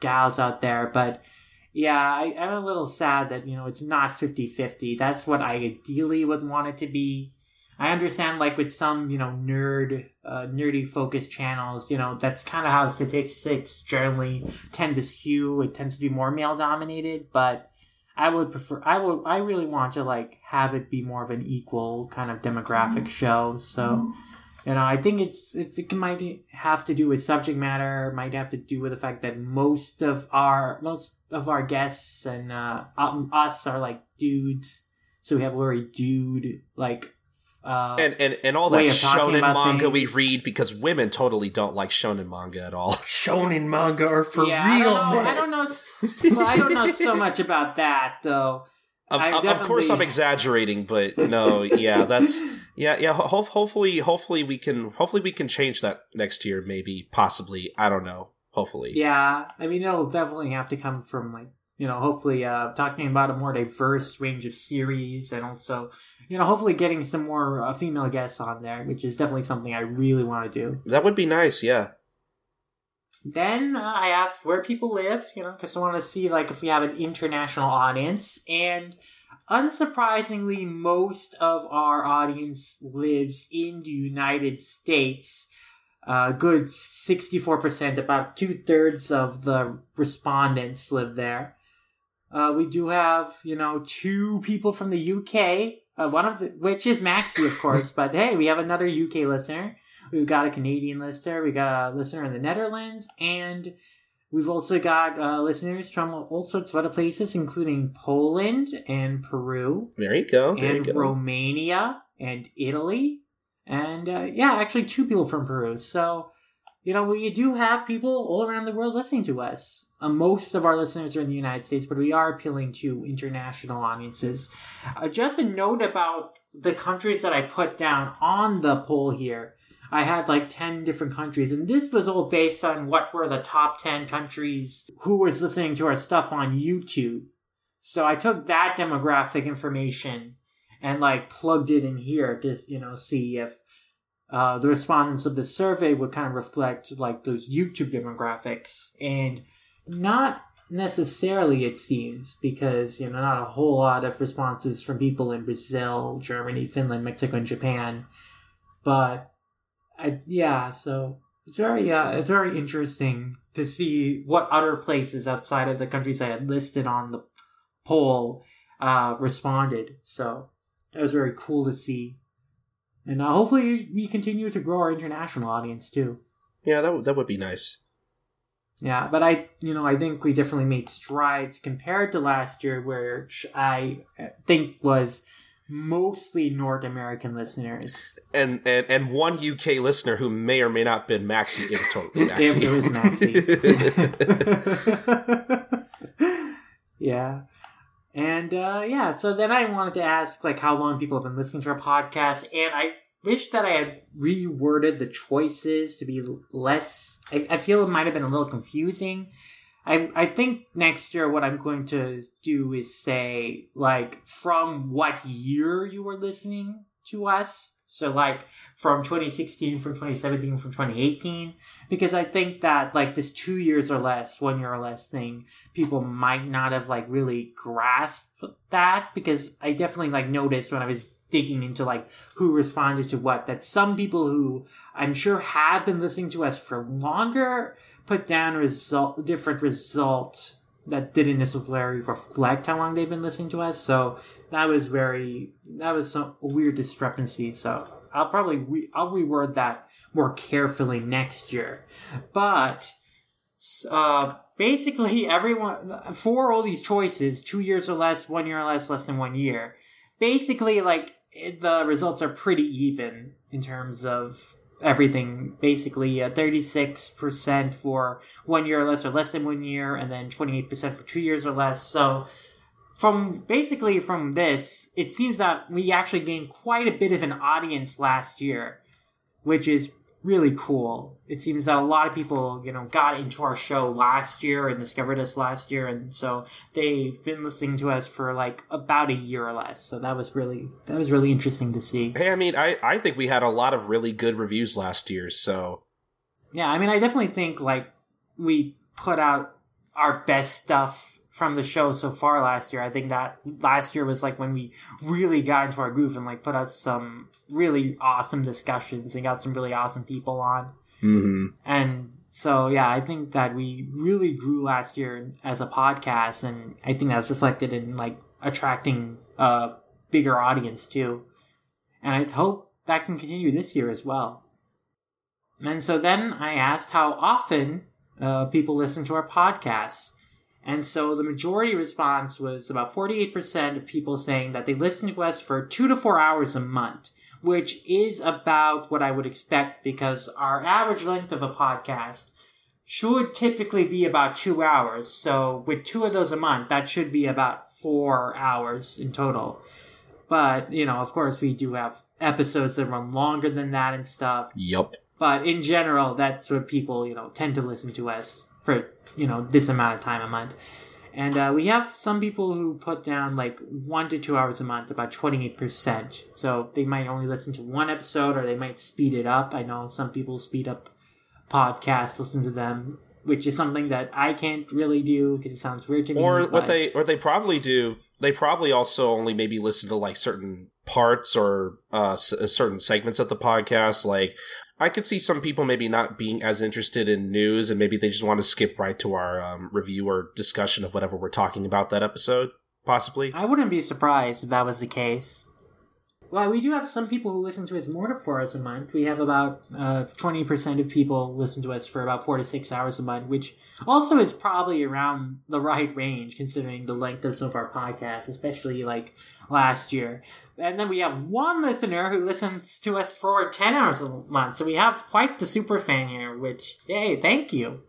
gals out there. But yeah, I, am a little sad that, you know, it's not 50 50. That's what I ideally would want it to be. I understand, like, with some, you know, nerd, uh, nerdy focused channels, you know, that's kind of how statistics generally tend to skew. It tends to be more male dominated, but I would prefer, I would, I really want to, like, have it be more of an equal kind of demographic mm-hmm. show. So, mm-hmm. you know, I think it's, it's, it might have to do with subject matter, might have to do with the fact that most of our, most of our guests and, uh, us are like dudes. So we have a very dude, like, uh, and, and and all that shonen manga things. we read because women totally don't like shonen manga at all. Shonen manga are for yeah, real. I don't know. I don't know, well, I don't know so much about that though. Of, of, course, I'm exaggerating, but no, yeah, that's yeah, yeah. Ho- hopefully, hopefully we can, hopefully we can change that next year, maybe, possibly. I don't know. Hopefully, yeah. I mean, it'll definitely have to come from like you know, hopefully, uh, talking about a more diverse range of series and also you know, hopefully getting some more uh, female guests on there, which is definitely something I really want to do. That would be nice, yeah. Then uh, I asked where people lived, you know, because I want to see like if we have an international audience, and unsurprisingly, most of our audience lives in the United States. A uh, good sixty-four percent, about two thirds of the respondents live there. Uh, we do have, you know, two people from the UK uh, one of the, which is Maxi, of course. but hey, we have another UK listener. We've got a Canadian listener. We got a listener in the Netherlands, and we've also got uh, listeners from all sorts of other places, including Poland and Peru. There you go. There and you go. Romania and Italy, and uh, yeah, actually two people from Peru. So you know, we do have people all around the world listening to us. Uh, most of our listeners are in the United States, but we are appealing to international audiences. Uh, just a note about the countries that I put down on the poll here. I had like 10 different countries, and this was all based on what were the top 10 countries who was listening to our stuff on YouTube. So I took that demographic information and like plugged it in here to, you know, see if uh, the respondents of the survey would kind of reflect like those YouTube demographics, and not necessarily it seems because you know not a whole lot of responses from people in Brazil, Germany, Finland, Mexico, and Japan, but I, yeah, so it's very uh, it's very interesting to see what other places outside of the countries I had listed on the poll uh, responded. So that was very cool to see and uh, hopefully we continue to grow our international audience too. Yeah, that w- that would be nice. Yeah, but I, you know, I think we definitely made strides compared to last year, where I think was mostly North American listeners, and and and one UK listener who may or may not have been Maxi. It was totally Maxi. it, was Maxi. yeah. And uh, yeah, so then I wanted to ask like how long people have been listening to our podcast, and I wish that I had reworded the choices to be less. I, I feel it might have been a little confusing. I I think next year what I'm going to do is say like from what year you were listening to us so like from 2016, from 2017, from 2018, because I think that like this two years or less, one year or less thing, people might not have like really grasped that because I definitely like noticed when I was digging into like who responded to what that some people who I'm sure have been listening to us for longer put down result different result that didn't necessarily reflect how long they've been listening to us. So that was very that was some weird discrepancy. So I'll probably re- I'll reword that more carefully next year. But uh, basically, everyone for all these choices, two years or less, one year or less, less than one year. Basically, like the results are pretty even in terms of everything basically uh, 36% for one year or less or less than one year and then 28% for two years or less so from basically from this it seems that we actually gained quite a bit of an audience last year which is really cool. It seems that a lot of people, you know, got into our show last year and discovered us last year, and so they've been listening to us for like about a year or less. So that was really that was really interesting to see. Hey, I mean, I I think we had a lot of really good reviews last year. So yeah, I mean, I definitely think like we put out our best stuff from the show so far last year. I think that last year was like when we really got into our groove and like put out some really awesome discussions and got some really awesome people on. Mm-hmm. And so, yeah, I think that we really grew last year as a podcast, and I think that's reflected in like attracting a bigger audience too. And I hope that can continue this year as well. And so then I asked how often uh, people listen to our podcasts. And so the majority response was about 48% of people saying that they listen to us for two to four hours a month, which is about what I would expect because our average length of a podcast should typically be about two hours. So with two of those a month, that should be about four hours in total. But, you know, of course, we do have episodes that run longer than that and stuff. Yup. But in general, that's what people, you know, tend to listen to us for you know this amount of time a month. And uh, we have some people who put down like one to two hours a month, about 28%. So they might only listen to one episode or they might speed it up. I know some people speed up podcasts, listen to them, which is something that I can't really do because it sounds weird to me. Or what they, what they probably do, they probably also only maybe listen to like certain parts or uh, certain segments of the podcast. Like I could see some people maybe not being as interested in news and maybe they just want to skip right to our um, review or discussion of whatever we're talking about that episode, possibly. I wouldn't be surprised if that was the case. Well, we do have some people who listen to us more than four hours a month. We have about uh, 20% of people listen to us for about four to six hours a month, which also is probably around the right range considering the length of some of our podcasts, especially like last year. And then we have one listener who listens to us for 10 hours a month. So we have quite the super fan here, which, yay, thank you.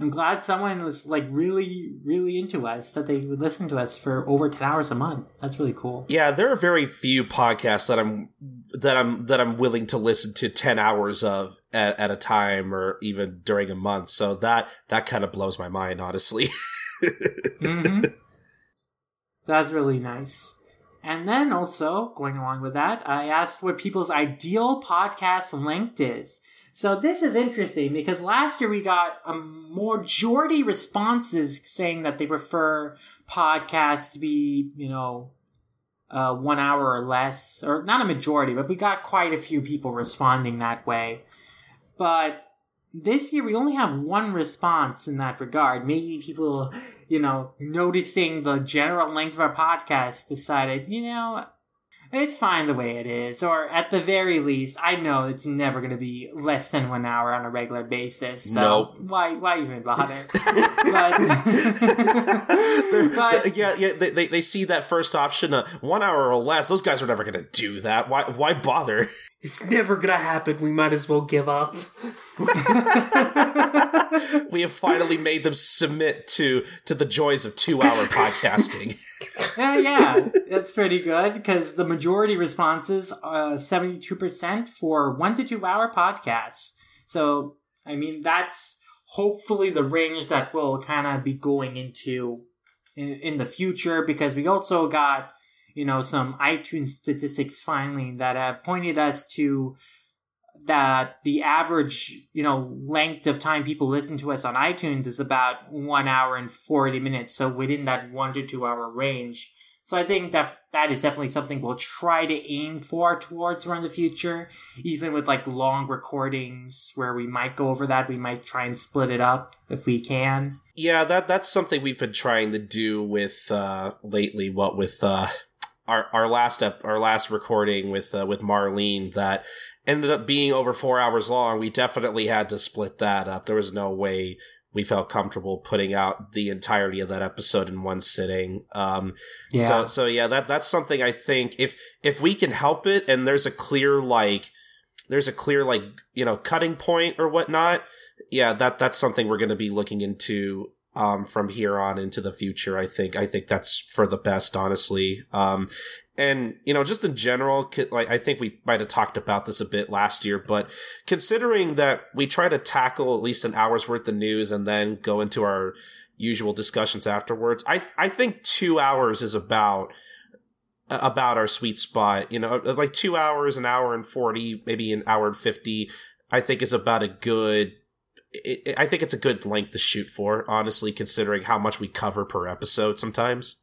I'm glad someone was like really, really into us that they would listen to us for over 10 hours a month. That's really cool. Yeah, there are very few podcasts that I'm, that I'm, that I'm willing to listen to 10 hours of at, at a time or even during a month. So that, that kind of blows my mind, honestly. mm-hmm. That's really nice. And then also, going along with that, I asked what people's ideal podcast length is. So this is interesting because last year we got a majority responses saying that they prefer podcasts to be, you know, uh, one hour or less, or not a majority, but we got quite a few people responding that way. But this year we only have one response in that regard. Maybe people, you know, noticing the general length of our podcast decided, you know, it's fine the way it is. Or at the very least, I know it's never going to be less than one hour on a regular basis. So nope. why why even bother? but, but, yeah, yeah, they, they see that first option, uh, one hour or less. Those guys are never going to do that. Why why bother? It's never going to happen. We might as well give up. we have finally made them submit to to the joys of two hour podcasting. Yeah, yeah, that's pretty good because the majority responses uh, are two percent for one to two hour podcasts. So I mean that's hopefully the range that we'll kind of be going into in, in the future because we also got you know some iTunes statistics finally that have pointed us to that the average, you know, length of time people listen to us on iTunes is about one hour and 40 minutes. So within that one to two hour range. So I think that that is definitely something we'll try to aim for towards in the future. Even with like long recordings where we might go over that, we might try and split it up if we can. Yeah, that that's something we've been trying to do with uh lately. What with uh our our last ep- our last recording with uh, with Marlene that ended up being over four hours long. We definitely had to split that up. There was no way we felt comfortable putting out the entirety of that episode in one sitting. Um, yeah. So, so yeah, that that's something I think if if we can help it, and there's a clear like there's a clear like you know cutting point or whatnot. Yeah, that that's something we're going to be looking into um, from here on into the future. I think I think that's for the best, honestly. Um, and you know just in general like i think we might have talked about this a bit last year but considering that we try to tackle at least an hour's worth of news and then go into our usual discussions afterwards i i think 2 hours is about about our sweet spot you know like 2 hours an hour and 40 maybe an hour and 50 i think is about a good it, I think it's a good length to shoot for, honestly, considering how much we cover per episode sometimes.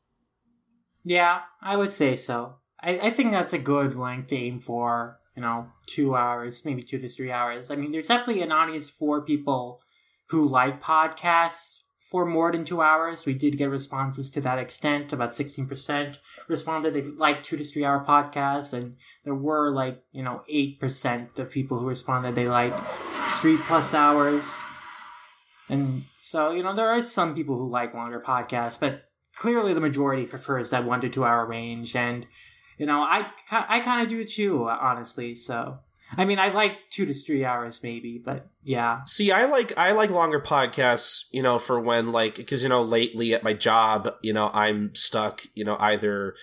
Yeah, I would say so. I, I think that's a good length to aim for. You know, two hours, maybe two to three hours. I mean, there's definitely an audience for people who like podcasts for more than two hours. We did get responses to that extent. About 16% responded they like two to three hour podcasts. And there were like, you know, 8% of people who responded they like three plus hours. And so, you know, there are some people who like longer podcasts, but clearly the majority prefers that one to two hour range, and you know, I I kind of do too, honestly. So. I mean, I like two to three hours, maybe, but yeah. See, I like I like longer podcasts, you know, for when like because you know lately at my job, you know, I'm stuck, you know, either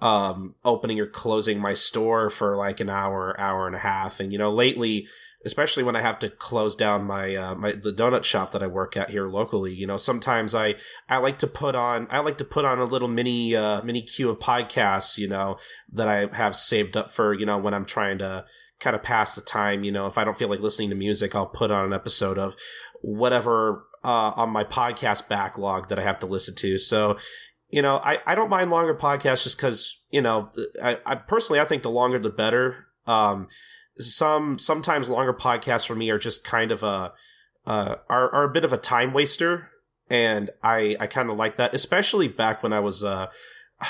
um opening or closing my store for like an hour, hour and a half, and you know, lately especially when I have to close down my uh, my the donut shop that I work at here locally. You know, sometimes I I like to put on I like to put on a little mini uh, mini queue of podcasts. You know, that I have saved up for you know when I'm trying to kind of pass the time. You know, if I don't feel like listening to music, I'll put on an episode of whatever uh, on my podcast backlog that I have to listen to. So you know, I, I don't mind longer podcasts just because, you know, I, I personally, I think the longer the better. Um, some sometimes longer podcasts for me are just kind of a uh, are are a bit of a time waster, and I I kind of like that, especially back when I was uh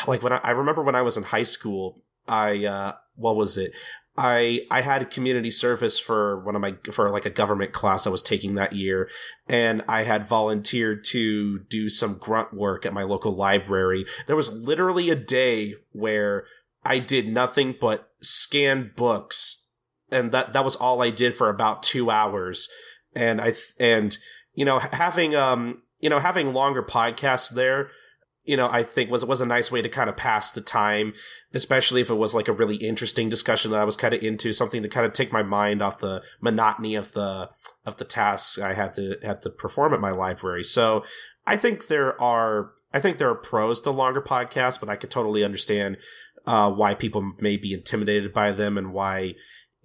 like when I, I remember when I was in high school, I uh what was it? I I had community service for one of my for like a government class I was taking that year, and I had volunteered to do some grunt work at my local library. There was literally a day where I did nothing but scan books and that that was all I did for about two hours. And I and you know having um you know having longer podcasts there you know, I think was was a nice way to kind of pass the time, especially if it was like a really interesting discussion that I was kind of into, something to kind of take my mind off the monotony of the of the tasks I had to had to perform at my library. So I think there are I think there are pros to longer podcasts, but I could totally understand uh, why people may be intimidated by them and why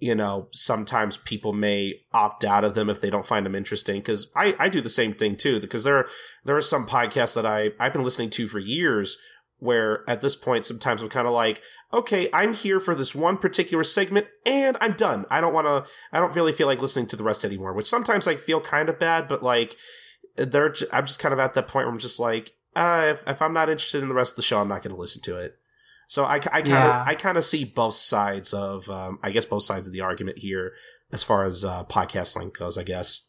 you know, sometimes people may opt out of them if they don't find them interesting. Cause I, I do the same thing too, because there, there are some podcasts that I, I've been listening to for years where at this point, sometimes I'm kind of like, okay, I'm here for this one particular segment and I'm done. I don't want to, I don't really feel like listening to the rest anymore, which sometimes I feel kind of bad, but like, they're, I'm just kind of at that point where I'm just like, uh, if, if I'm not interested in the rest of the show, I'm not going to listen to it. So I, I kind of yeah. I kind of see both sides of um, I guess both sides of the argument here as far as uh, podcast length goes. I guess.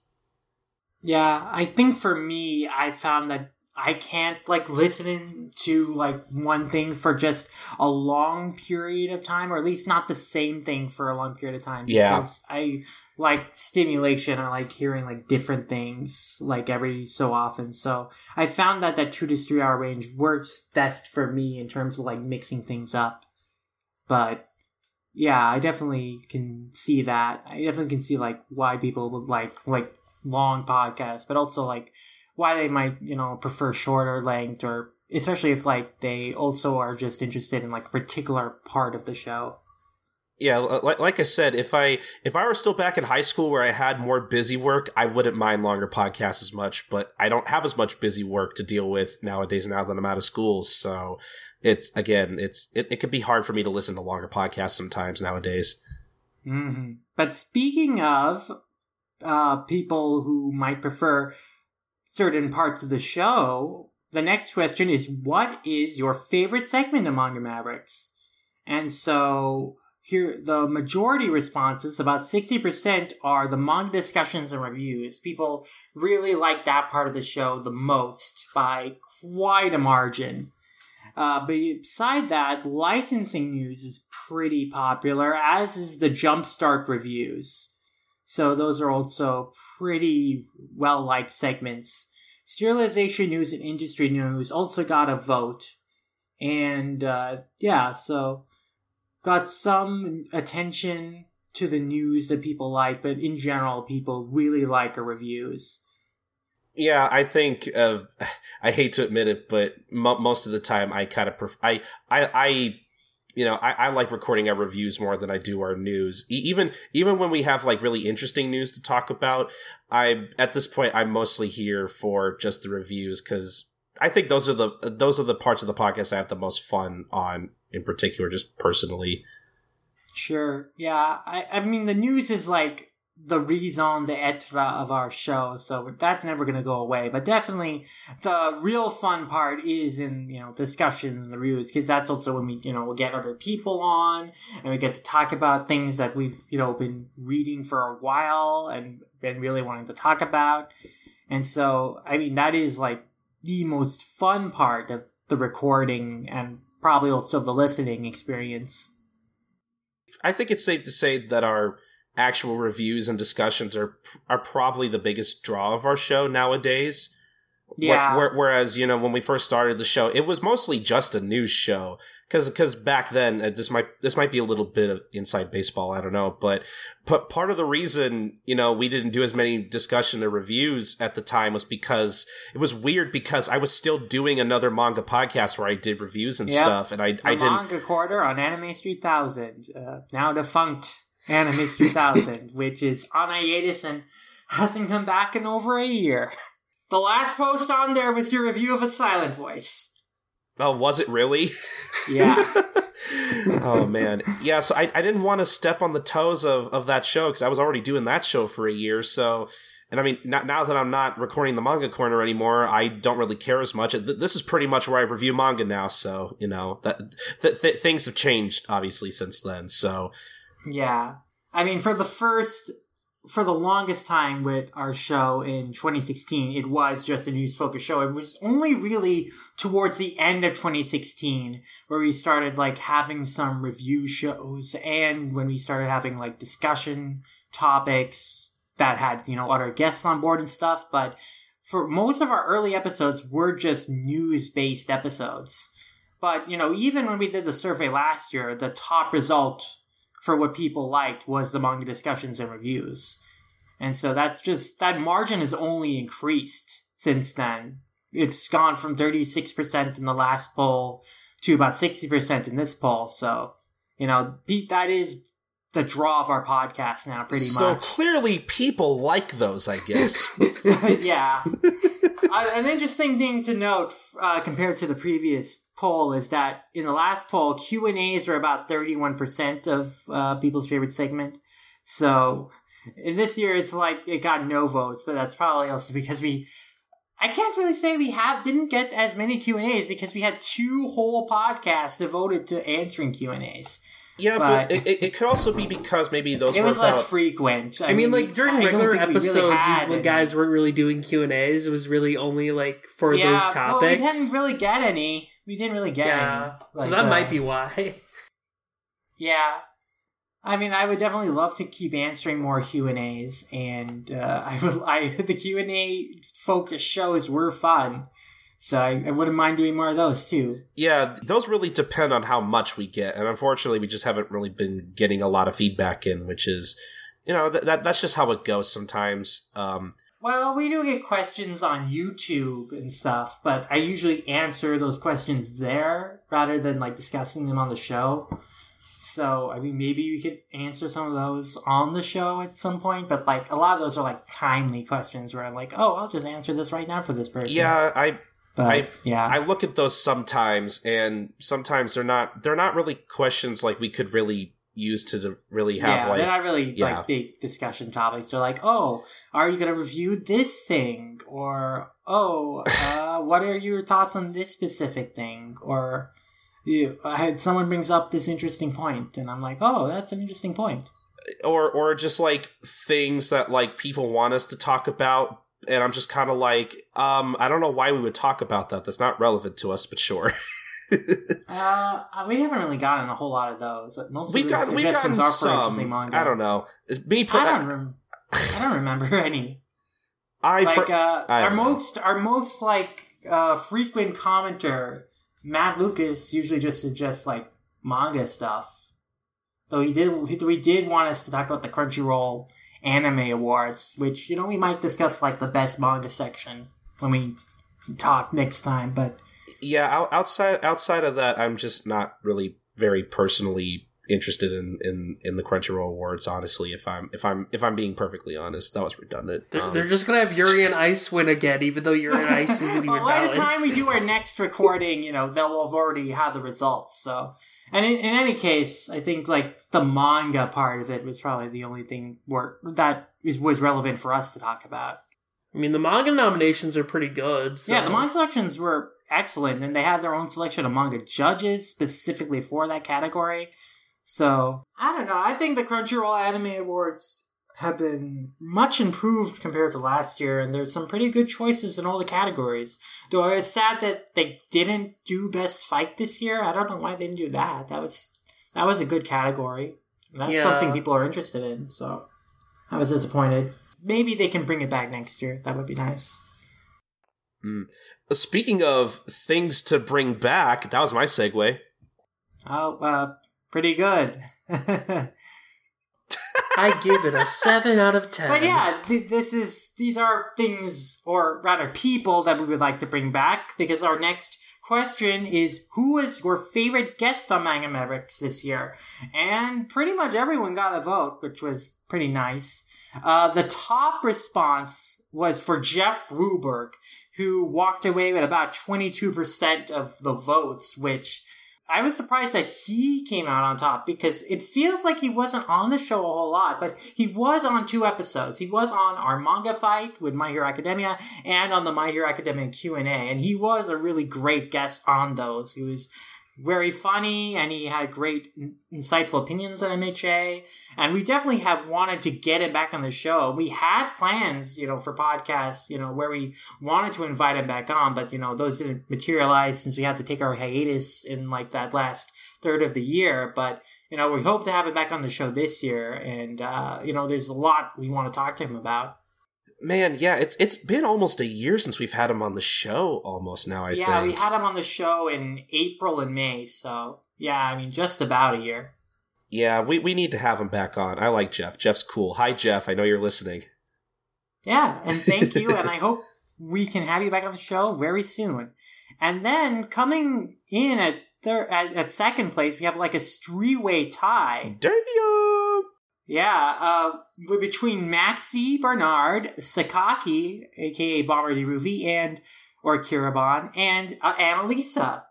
Yeah, I think for me, I found that I can't like listen to like one thing for just a long period of time, or at least not the same thing for a long period of time. Because yeah. I like stimulation. I like hearing like different things like every so often. So I found that that two to three hour range works best for me in terms of like mixing things up. But yeah, I definitely can see that. I definitely can see like why people would like like long podcasts, but also like why they might you know prefer shorter length or especially if like they also are just interested in like a particular part of the show. yeah, like, like I said, if I if I were still back in high school where I had more busy work, I wouldn't mind longer podcasts as much. But I don't have as much busy work to deal with nowadays. Now that I'm out of school, so it's again, it's it, it could be hard for me to listen to longer podcasts sometimes nowadays. Mm-hmm. But speaking of uh, people who might prefer certain parts of the show, the next question is, what is your favorite segment of Manga Mavericks? And so here the majority responses about 60% are the manga discussions and reviews. People really like that part of the show the most by quite a margin. Uh, beside that licensing news is pretty popular as is the jumpstart reviews so those are also pretty well liked segments Serialization news and industry news also got a vote and uh, yeah so got some attention to the news that people like, but in general, people really like our reviews. Yeah, I think uh, I hate to admit it, but mo- most of the time I kind of pref- I I I you know I, I like recording our reviews more than I do our news. E- even even when we have like really interesting news to talk about, I at this point I'm mostly here for just the reviews because I think those are the those are the parts of the podcast I have the most fun on in particular, just personally. Sure. Yeah. I, I mean, the news is like the raison d'etre of our show, so that's never going to go away. But definitely, the real fun part is in you know discussions and the reviews, because that's also when we you know we'll get other people on and we get to talk about things that we've you know been reading for a while and been really wanting to talk about. And so, I mean, that is like the most fun part of the recording and probably also the listening experience. I think it's safe to say that our actual reviews and discussions are are probably the biggest draw of our show nowadays. Yeah. Whereas, you know, when we first started the show, it was mostly just a news show because because back then uh, this might this might be a little bit of inside baseball I don't know but but part of the reason you know we didn't do as many discussion or reviews at the time was because it was weird because I was still doing another manga podcast where I did reviews and yep. stuff and I the I didn't manga corner on Anime 2000 uh, now defunct Anime 2000, which is on hiatus and hasn't come back in over a year. The last post on there was your review of a silent voice. Oh, was it really? Yeah. oh man, yeah. So I, I didn't want to step on the toes of, of that show because I was already doing that show for a year. So, and I mean, not, now that I'm not recording the manga corner anymore, I don't really care as much. This is pretty much where I review manga now. So you know that th- th- things have changed obviously since then. So yeah, I mean, for the first for the longest time with our show in 2016, it was just a news focused show. It was only really towards the end of 2016 where we started like having some review shows and when we started having like discussion topics that had, you know, other guests on board and stuff. But for most of our early episodes were just news based episodes. But, you know, even when we did the survey last year, the top result for what people liked was the manga discussions and reviews. And so that's just, that margin has only increased since then. It's gone from 36% in the last poll to about 60% in this poll. So, you know, that is the draw of our podcast now, pretty so much. So clearly people like those, I guess. yeah. uh, an interesting thing to note uh, compared to the previous poll is that in the last poll, Q and A's are about thirty-one percent of uh, people's favorite segment. So this year, it's like it got no votes, but that's probably also because we. I can't really say we have didn't get as many Q and A's because we had two whole podcasts devoted to answering Q and A's. Yeah, but, but it, it, could also be because maybe those it was less frequent. I, I mean, mean, like during regular episodes, really when guys weren't really doing Q and A's, it was really only like for yeah, those topics. Well, we didn't really get any. We didn't really get yeah, any. Like, so that uh, might be why. yeah, I mean, I would definitely love to keep answering more Q and A's, and uh, I would. I the Q and A focus shows were fun. So I, I, wouldn't mind doing more of those too. Yeah, those really depend on how much we get, and unfortunately, we just haven't really been getting a lot of feedback in, which is, you know, th- that that's just how it goes sometimes. Um, well, we do get questions on YouTube and stuff, but I usually answer those questions there rather than like discussing them on the show. So, I mean, maybe we could answer some of those on the show at some point, but like a lot of those are like timely questions where I'm like, oh, I'll just answer this right now for this person. Yeah, I but I- yeah, I look at those sometimes, and sometimes they're not they're not really questions like we could really use to really have yeah, like they're not really yeah. like big discussion topics. They're like, oh, are you going to review this thing? Or, oh, uh, what are your thoughts on this specific thing? Or, you, I had someone brings up this interesting point, and I'm like, oh, that's an interesting point. or or just like things that like people want us to talk about and I'm just kind of like um I don't know why we would talk about that that's not relevant to us but sure Uh, we haven't really gotten a whole lot of those. Most we've of the got we've gotten suggestions are some manga. I don't know It's- me per- I don't, rem- I don't remember any. I like uh, I our know. most our most like uh, frequent commenter, Matt Lucas, usually just suggests like manga stuff. Though he did, he did want us to talk about the Crunchyroll Anime Awards, which you know we might discuss like the best manga section when we talk next time. But yeah outside outside of that I'm just not really very personally interested in in in the Crunchyroll awards honestly if I'm if I'm if I'm being perfectly honest that was redundant They're, Um, they're just gonna have Yuri on Ice win again, even though Yuri and Ice isn't even well, by valid. the time we do our next recording, you know they'll have already had the results. So, and in, in any case, I think like the manga part of it was probably the only thing where that is was relevant for us to talk about. I mean, the manga nominations are pretty good. So. Yeah, the manga selections were excellent, and they had their own selection of manga judges specifically for that category. So I don't know. I think the Crunchyroll Anime Awards have been much improved compared to last year, and there's some pretty good choices in all the categories. Though I was sad that they didn't do Best Fight this year. I don't know why they didn't do that. That was that was a good category. That's Yeah. something people are interested in. So I was disappointed. Maybe they can bring it back next year. That would be nice. Speaking of things to bring back that was my segue Oh, uh, pretty good. I give it a seven out of ten. But yeah, th- this is these are things, or rather, people that we would like to bring back because our next question is who is your favorite guest on Manga Mavericks this year? And pretty much everyone got a vote, which was pretty nice. Uh, the top response was for Jeff Ruberg, who walked away with about 22% of the votes, which I was surprised that he came out on top because it feels like he wasn't on the show a whole lot, but he was on two episodes. He was on our manga fight with My Hero Academia and on the My Hero Academia Q and A, and he was a really great guest on those. He was very funny and he had great insightful opinions on MHA and we definitely have wanted to get him back on the show. We had plans, you know, for podcasts, you know, where we wanted to invite him back on, but you know, those didn't materialize since we had to take our hiatus in like that last third of the year. But you know, we hope to have him back on the show this year, and uh, you know, there's a lot we want to talk to him about. Man, yeah, it's it's been almost a year since we've had him on the show. Almost now, I yeah, think. we had him on the show in April and May, so yeah, I mean, just about a year. yeah, we we need to have him back on. I like Jeff. Jeff's cool. Hi, Jeff. I know you're listening. Yeah, and thank you, and I hope we can have you back on the show very soon. And then coming in at third, at, at second place, we have like a three-way tie. Damn. Yeah, uh, between Maxi Bernard, Sakaki, aka Bomber de Ruvi, and or Kiraban, and uh, Annalisa.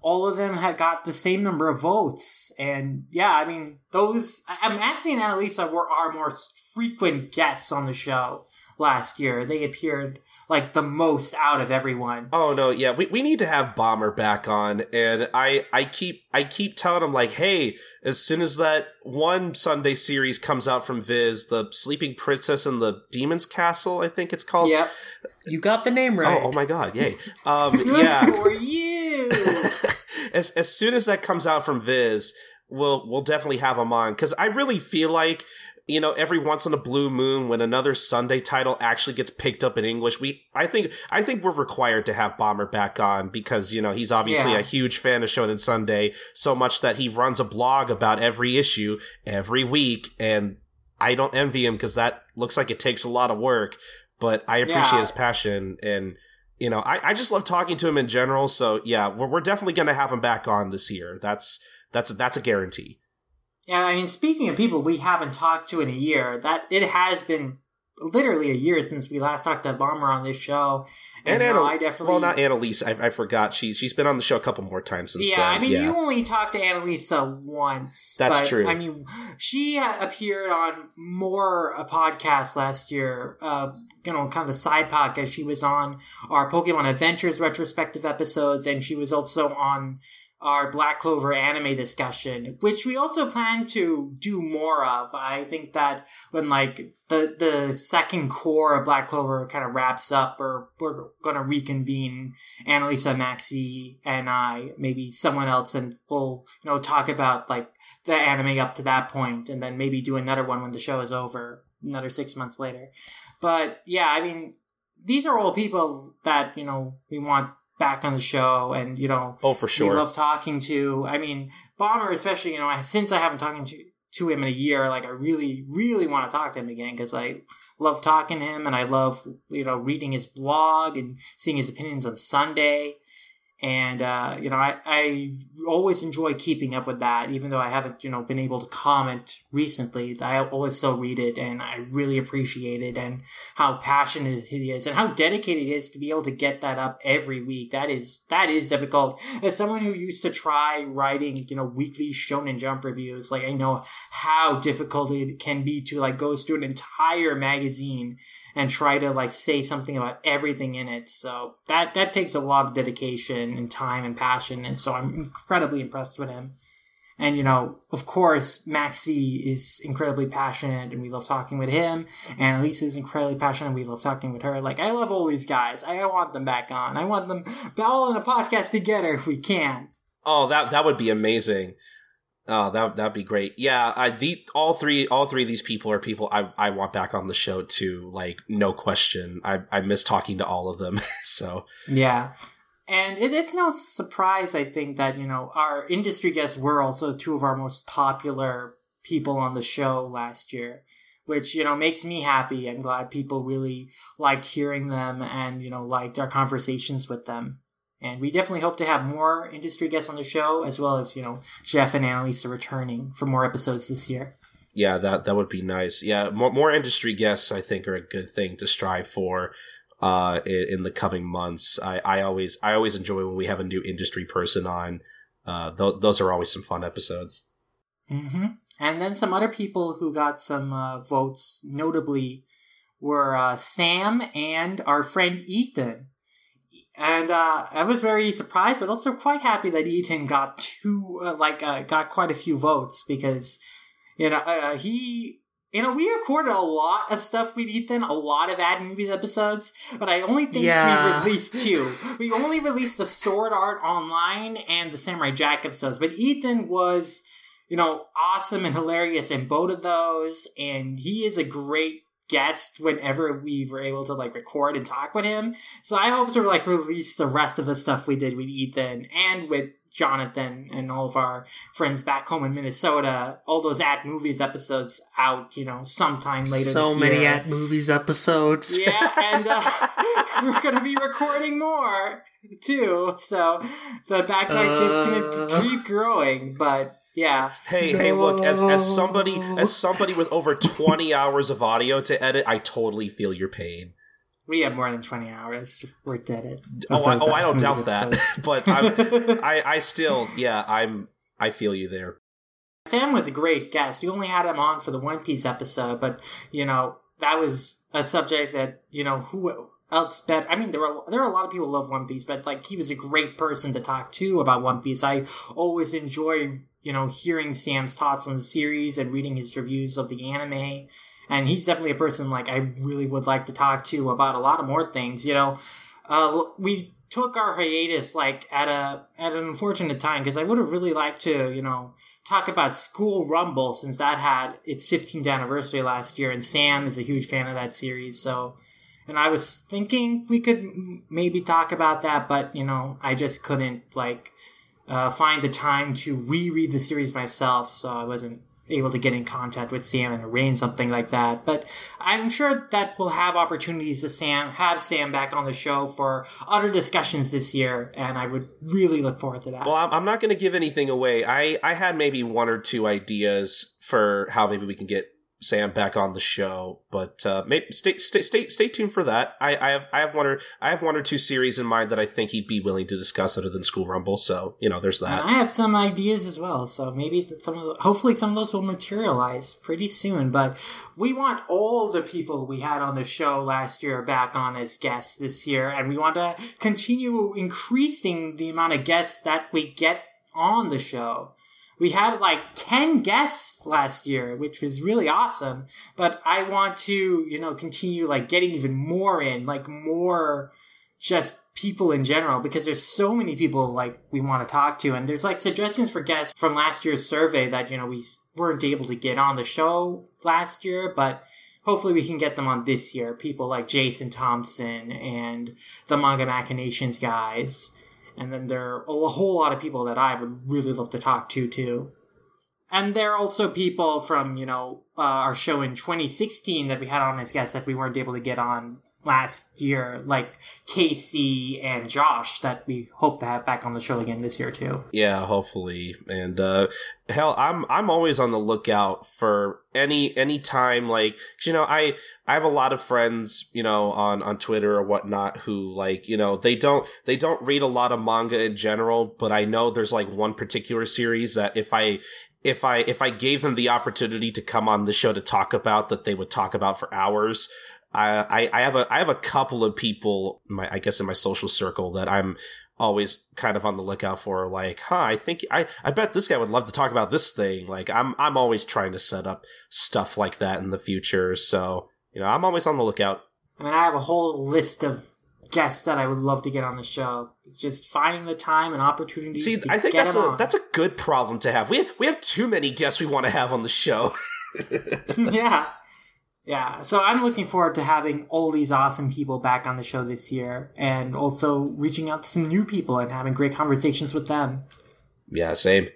All of them had got the same number of votes, and yeah, I mean those uh, Maxi and Annalisa were our more frequent guests on the show last year. They appeared like the most out of everyone. Oh no, yeah, we, we need to have Bomber back on, and I I keep I keep telling him like, hey, as soon as that one Sunday series comes out from Viz, the Sleeping Princess and the Demon's Castle, I think it's called. Yep. You got the name right. Oh, oh my god, yay! Um, Good yeah. for you. as as soon as that comes out from Viz, we'll we'll definitely have him on because I really feel like you know every once in a blue moon when another Sunday title actually gets picked up in English, we I think I think we're required to have Bomber back on because you know he's obviously Yeah. a huge fan of Shonen Sunday so much that he runs a blog about every issue every week and. I don't envy him because that looks like it takes a lot of work, but I appreciate Yeah. his passion and you know, I, I just love talking to him in general. So yeah, we're, we're definitely going to have him back on this year. That's that's that's a guarantee. Yeah, I mean, speaking of people we haven't talked to in a year, that it has been literally a year since we last talked to Bomber on this show. And, and Anna, I definitely well, not Annalise. I, I, forgot she's she's been on the show a couple more times since. Yeah, then. I mean, yeah. you only talked to Annalisa once. That's but, true. I mean, she appeared on more a podcast last year. Uh, you know, kind of the side podcast. She was on our Pokemon Adventures retrospective episodes, and she was also on our Black Clover anime discussion, which we also plan to do more of. I think that when like the the second core of Black Clover kind of wraps up, or we're gonna reconvene Annalisa, Maxi, and I, maybe someone else, and we'll you know talk about like the anime up to that point, and then maybe do another one when the show is over, another six months later. But yeah, I mean, these are all people that you know we want back on the show and you know oh for sure. we love talking to i mean bomber especially you know since i haven't talked to to him in a year like i really really want to talk to him again because i love talking to him and i love you know reading his blog and seeing his opinions on sunday and uh, you know I, I always enjoy keeping up with that even though i haven't you know been able to comment recently. I always still read it and i really appreciate it and how passionate he is and how dedicated he is to be able to get that up every week. That is that is difficult. As someone who used to try writing you know weekly shonen jump reviews like i know how difficult it can be to like go through an entire magazine and try to like say something about everything in it. So that that takes a lot of dedication and time and passion. And so I'm incredibly impressed with him. And, you know, of course, Maxi is incredibly passionate and we love talking with him. And Elisa is incredibly passionate and we love talking with her. Like, I love all these guys. I want them back on. I want them all in a podcast together if we can. Oh, that, that would be amazing. Oh, that that'd be great. Yeah, I the all three all three of these people are people I I want back on the show too. Like no question. I I miss talking to all of them. so yeah, and it, it's no surprise, I think, that, you know, our industry guests were also two of our most popular people on the show last year, which, you know, makes me happy. I'm glad people really liked hearing them and, you know, liked our conversations with them. And we definitely hope to have more industry guests on the show, as well as, you know, Jeff and Annalisa returning for more episodes this year. Yeah, that that would be nice. Yeah, more more industry guests I think are a good thing to strive for uh, in, in, the coming months. I, I always I always enjoy when we have a new industry person on. Uh, th- those are always some fun episodes. Mm-hmm. And then some other people who got some uh, votes, notably, were uh, Sam and our friend Ethan. And uh, I was very surprised, but also quite happy that Ethan got two, uh, like, uh, got quite a few votes because, you know, he you know, we recorded a lot of stuff with Ethan, a lot of At Movies episodes, but I only think yeah. we released two. we only released the Sword Art Online and the Samurai Jack episodes, but Ethan was, you know, awesome and hilarious in both of those, and he is a great guest whenever we were able to like record and talk with him. So I hope to like release the rest of the stuff we did with Ethan and with Jonathan and all of our friends back home in Minnesota, all those at movies episodes out, you know, sometime later. So many year. at movies episodes. Yeah, and uh, we're gonna be recording more too. So the backlog's uh... just gonna uh. keep growing, but. Yeah. Hey, hey, look, as as somebody as somebody with over 20 hours of audio to edit, I totally feel your pain. We have more than 20 hours. We're dead it. Oh, I, oh, I don't doubt that. but I'm, I, I still, yeah, I'm, I feel you there. Sam was a great guest. We only had him on for the One Piece episode, but, you know, that was a subject that, you know, who else better? I mean, there are, there are a lot of people who love One Piece, but, like, he was a great person to talk to about One Piece. I always enjoy, you know, hearing Sam's thoughts on the series and reading his reviews of the anime and he's definitely a person like I really would like to talk to about a lot of more things. You know, uh, we took our hiatus like at a at an unfortunate time because I would have really liked to you know talk about School Rumble since that had its 15th anniversary last year, and Sam is a huge fan of that series, so. And I was thinking we could maybe talk about that, but you know, I just couldn't like uh, find the time to reread the series myself, so I wasn't able to get in contact with Sam and arrange something like that. But I'm sure that we'll have opportunities to Sam have Sam back on the show for other discussions this year, and I would really look forward to that. Well, I'm not going to give anything away. I I had maybe one or two ideas for how maybe we can get Sam back on the show, but uh, stay, stay stay stay tuned for that. I, I have I have one or I have one or two series in mind that I think he'd be willing to discuss other than School Rumble. So you know, there's that. And I have some ideas as well. So maybe some of the, hopefully some of those will materialize pretty soon. But we want all the people we had on the show last year back on as guests this year, and we want to continue increasing the amount of guests that we get on the show we had like 10 guests last year, which was really awesome. But I want to, you know, continue like getting even more in, like more just people in general, because there's so many people like we want to talk to. And there's like suggestions for guests from last year's survey that, you know, we weren't able to get on the show last year, but hopefully we can get them on this year. People like Jason Thompson and the Manga Machinations guys and then there are a whole lot of people that I would really love to talk to too. And there are also people from, you know, uh, our show in 2016 that we had on as guests that we weren't able to get on last year, like Casey and Josh, that we hope to have back on the show again this year too. Yeah, hopefully. And uh, hell, I'm I'm always on the lookout for any any time like you know I I have a lot of friends you know on on Twitter or whatnot who like you know they don't they don't read a lot of manga in general, but I know there's like one particular series that if I if I if I gave them the opportunity to come on the show to talk about that they would talk about for hours. I, I have a I have a couple of people my I guess in my social circle that I'm always kind of on the lookout for like huh I think I I bet this guy would love to talk about this thing. Like I'm I'm always trying to set up stuff like that in the future so you know I'm always on the lookout. I mean I have a whole list of guests that I would love to get on the show. It's just finding the time and opportunities See I think that's a on. that's a good problem to have. We we have too many guests we want to have on the show. Yeah yeah, so I'm looking forward to having all these awesome people back on the show this year and also reaching out to some new people and having great conversations with them. Yeah, same.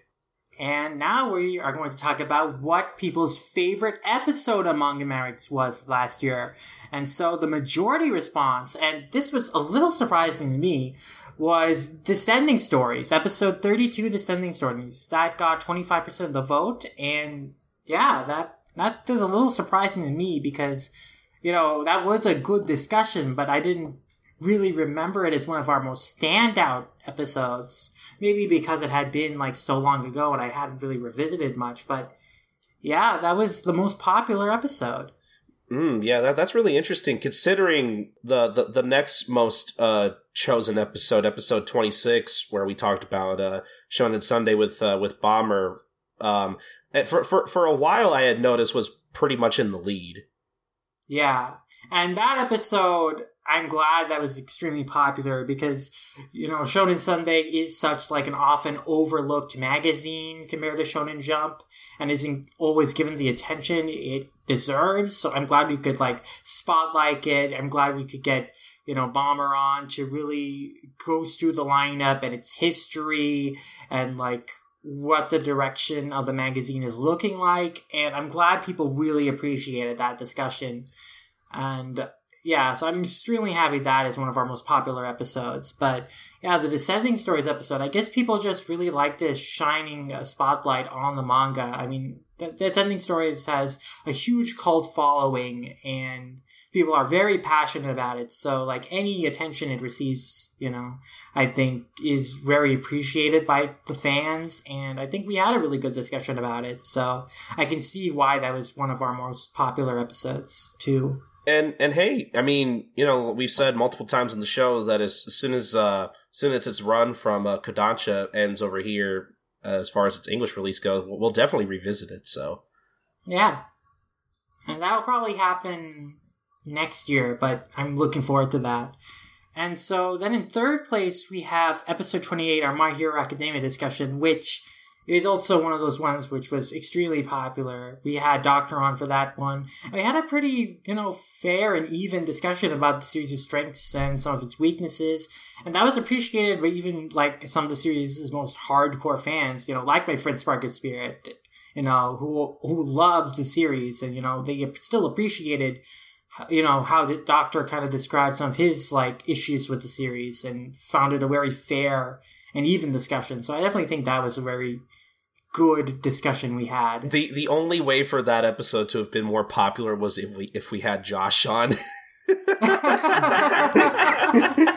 And now we are going to talk about what people's favorite episode of Manga Mavericks was last year. And so the majority response, and this was a little surprising to me, was Descending Stories, episode 32, Descending Stories. That got 25% of the vote, and yeah, that that is a little surprising to me because, you know, that was a good discussion, but I didn't really remember it as one of our most standout episodes. Maybe because it had been like so long ago and I hadn't really revisited much, but yeah, that was the most popular episode. Mm, yeah, that, that's really interesting considering the, the, the next most uh, chosen episode, episode 26, where we talked about uh, Shonen Sunday with uh, with Bomber. Um, for for for a while I had noticed was pretty much in the lead. Yeah. And that episode I'm glad that was extremely popular because, you know, Shonen Sunday is such like an often overlooked magazine compared to Shonen Jump and isn't always given the attention it deserves. So I'm glad we could like spotlight it. I'm glad we could get, you know, Bomber on to really go through the lineup and its history and like what the direction of the magazine is looking like. And I'm glad people really appreciated that discussion. And yeah, so I'm extremely happy that is one of our most popular episodes. But yeah, the Descending Stories episode, I guess people just really like this shining uh, spotlight on the manga. I mean, Descending Stories has a huge cult following and people are very passionate about it. So like any attention it receives, you know, I think is very appreciated by the fans. And I think we had a really good discussion about it. So I can see why that was one of our most popular episodes too. And and hey, I mean, you know, we've said multiple times in the show that as, as soon as uh, as soon as its run from uh, Kodansha ends over here, uh, as far as its English release goes, we'll, we'll definitely revisit it. So, yeah, and that'll probably happen next year, but I'm looking forward to that. And so then in third place, we have episode 28, our My Hero Academia discussion, which is also one of those ones which was extremely popular. We had Doctor on for that one. We had a pretty, you know, fair and even discussion about the series' strengths and some of its weaknesses. And that was appreciated by even like some of the series' most hardcore fans, you know, like my friend Spark of Spirit you know, who who loved the series and you know they still appreciated, you know, how the Doctor kind of described some of his like issues with the series and found it a very fair and even discussion. So I definitely think that was a very good discussion we had. The the only way for that episode to have been more popular was if we if we had Josh on.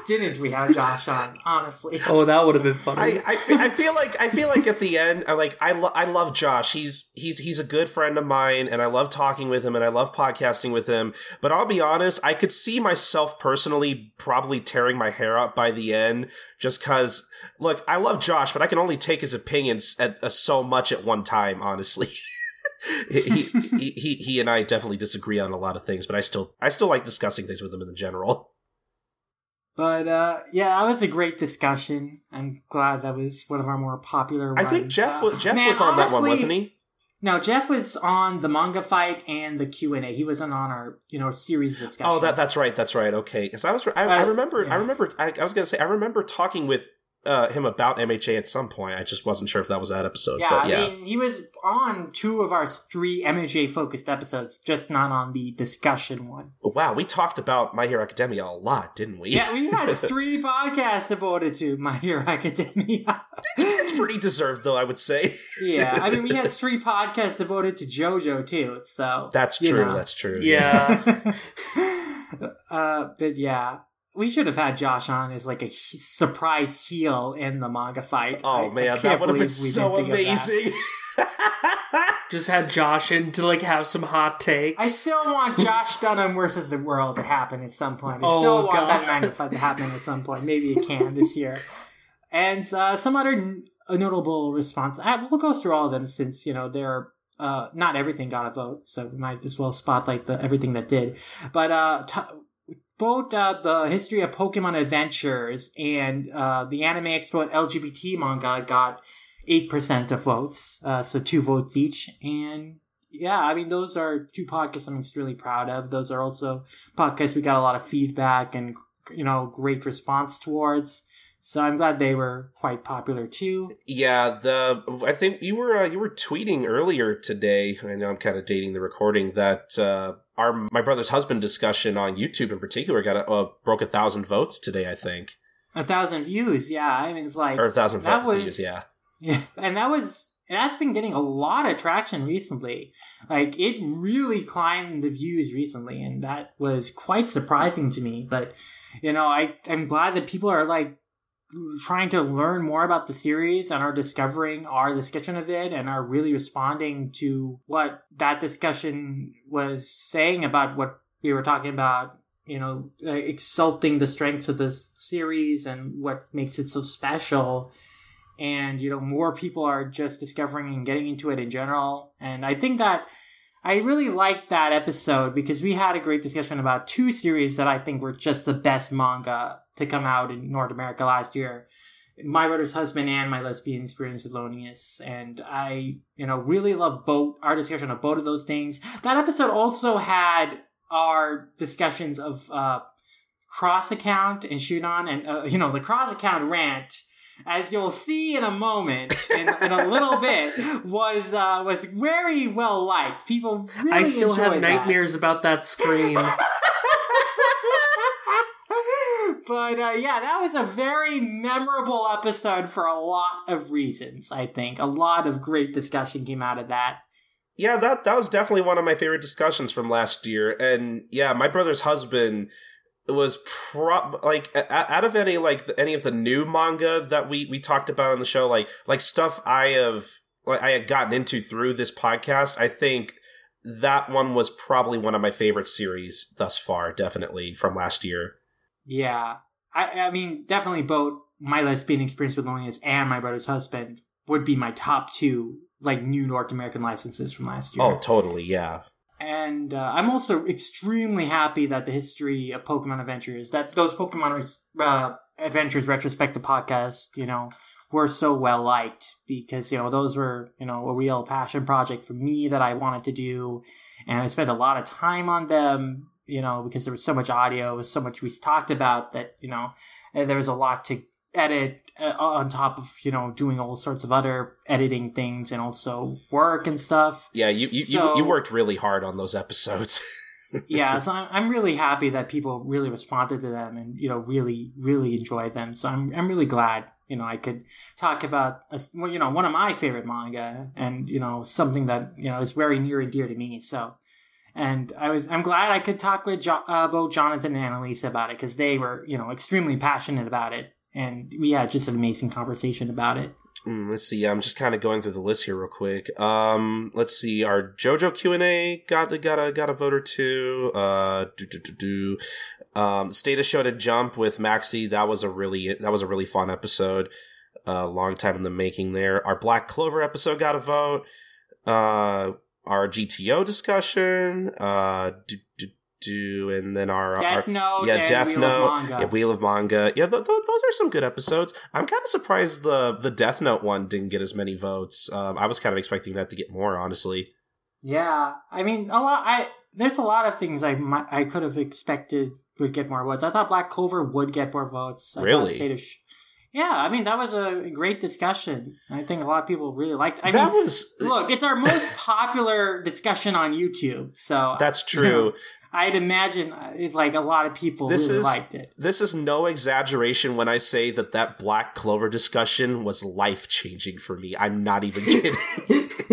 Why didn't we have Josh on? Honestly, oh, that would have been funny. I, I, I, feel like I feel like at the end, I like I lo- I love Josh. He's he's he's a good friend of mine, and I love talking with him, and I love podcasting with him. But I'll be honest, I could see myself personally probably tearing my hair out by the end, just because. Look, I love Josh, but I can only take his opinions at, uh, so much at one time. Honestly. he, he, he he and I definitely disagree on a lot of things, but I still I still like discussing things with him in general. But uh, yeah, that was a great discussion. I'm glad that was one of our more popular. Ones. I think Jeff uh, Jeff man, was on honestly, that one, wasn't he? No, Jeff was on the manga fight and the Q and A. He wasn't on our you know series discussion. Oh, that that's right, that's right. Okay, because I was I, uh, I remember yeah. I remember I, I was gonna say I remember talking with uh, him about MHA at some point. I just wasn't sure if that was that episode. Yeah, yeah. I mean, he was on two of our three MHA focused episodes, just not on the discussion one. Wow, we talked about My Hero Academia a lot, didn't we? Yeah, we had three podcasts devoted to My Hero Academia. it's, it's pretty deserved, though, I would say. yeah, I mean, we had three podcasts devoted to JoJo too. So that's true. Know. That's true. Yeah. uh, but yeah, we should have had Josh on as like a surprise heel in the manga fight. Oh I, man, I that would have been so amazing. Just had Josh in to like have some hot takes. I still want Josh Dunham versus the world to happen at some point. I oh, still want God. that manga fight to happen at some point. Maybe it can this year. And uh, some other n- notable response. I, we'll go through all of them since you know they're uh, not everything got a vote, so we might as well spotlight the everything that did. But uh, t- both uh, the history of Pokemon Adventures and uh, the Anime Expo LGBT manga got eight percent of votes, uh, so two votes each. And yeah, I mean those are two podcasts I'm extremely proud of. Those are also podcasts we got a lot of feedback and you know great response towards. So I'm glad they were quite popular too. Yeah, the I think you were uh, you were tweeting earlier today. I know I'm kind of dating the recording that uh, our my brother's husband discussion on YouTube in particular got a, uh, broke a thousand votes today. I think a thousand views. Yeah, I mean it's like or a thousand that was, views. Yeah, yeah, and that was that's been getting a lot of traction recently. Like it really climbed the views recently, and that was quite surprising to me. But you know, I I'm glad that people are like trying to learn more about the series and are discovering our discussion of it and are really responding to what that discussion was saying about what we were talking about you know uh, exalting the strengths of the series and what makes it so special. And you know more people are just discovering and getting into it in general. And i think that I really liked that episode because we had a great discussion about two series that I think were just the best manga to come out in North America last year. My Brother's Husband and My Lesbian Experience with Loneliness. And I, you know, really love both our discussion of both of those things. That episode also had our discussions of uh, cross account and shoot on, and, uh, you know, the cross account rant as you'll see in a moment, in, in a little bit, was uh, was very well liked. People really I still have that. nightmares about that screen. but uh, yeah, that was a very memorable episode for a lot of reasons. I think a lot of great discussion came out of that. Yeah, that that was definitely one of my favorite discussions from last year. And yeah, my brother's husband was pro like out of any like any of the new manga that we we talked about on the show like like stuff i have like i had gotten into through this podcast i think that one was probably one of my favorite series thus far definitely from last year yeah. I i mean definitely both my lesbian experience with loneliness and my brother's husband would be my top two like new north american licenses from last year. Oh totally yeah. And uh, I'm also extremely happy that the history of Pokemon Adventures, that those Pokemon uh, Adventures retrospective podcasts, you know, were so well liked because you know those were you know a real passion project for me that I wanted to do, and I spent a lot of time on them. You know, because there was so much audio, was so much we talked about that you know there was a lot to edit uh, on top of you know doing all sorts of other editing things and also work and stuff. Yeah, you you, so, you, you worked really hard on those episodes. yeah, so I'm, I'm really happy that people really responded to them and you know really really enjoyed them. So I'm I'm really glad you know I could talk about a, well, you know one of my favorite manga and you know something that you know is very near and dear to me. So and I was I'm glad I could talk with jo- uh, both Jonathan and Annalisa about it because they were you know extremely passionate about it and we had just an amazing conversation about it. Mm, let's see. I'm just kind of going through the list here real quick. Um, let's see. Our JoJo Q and A got got a got a vote or two. Uh, do do do do. Um, Status showed a jump with Maxi. That was a really that was a really fun episode. A uh, long time in the making there. Our Black Clover episode got a vote. Uh, our GTO discussion. Uh, do, do, do, and then our Death our, Note, yeah, Death Wheel Note, yeah, Wheel of Manga, yeah, th- th- those are some good episodes. I'm kind of surprised the the Death Note one didn't get as many votes. Um, I was kind of expecting that to get more, honestly. Yeah, I mean, a lot. I there's a lot of things I might, I could have expected would get more votes. I thought Black Clover would get more votes. I really? Yeah, I mean that was a great discussion. I think a lot of people really liked. It. I that mean, was look, it's our most popular discussion on YouTube. So that's true. I'd imagine uh, if like a lot of people this really is, liked it. This is no exaggeration when I say that that Black Clover discussion was life changing for me. I'm not even kidding.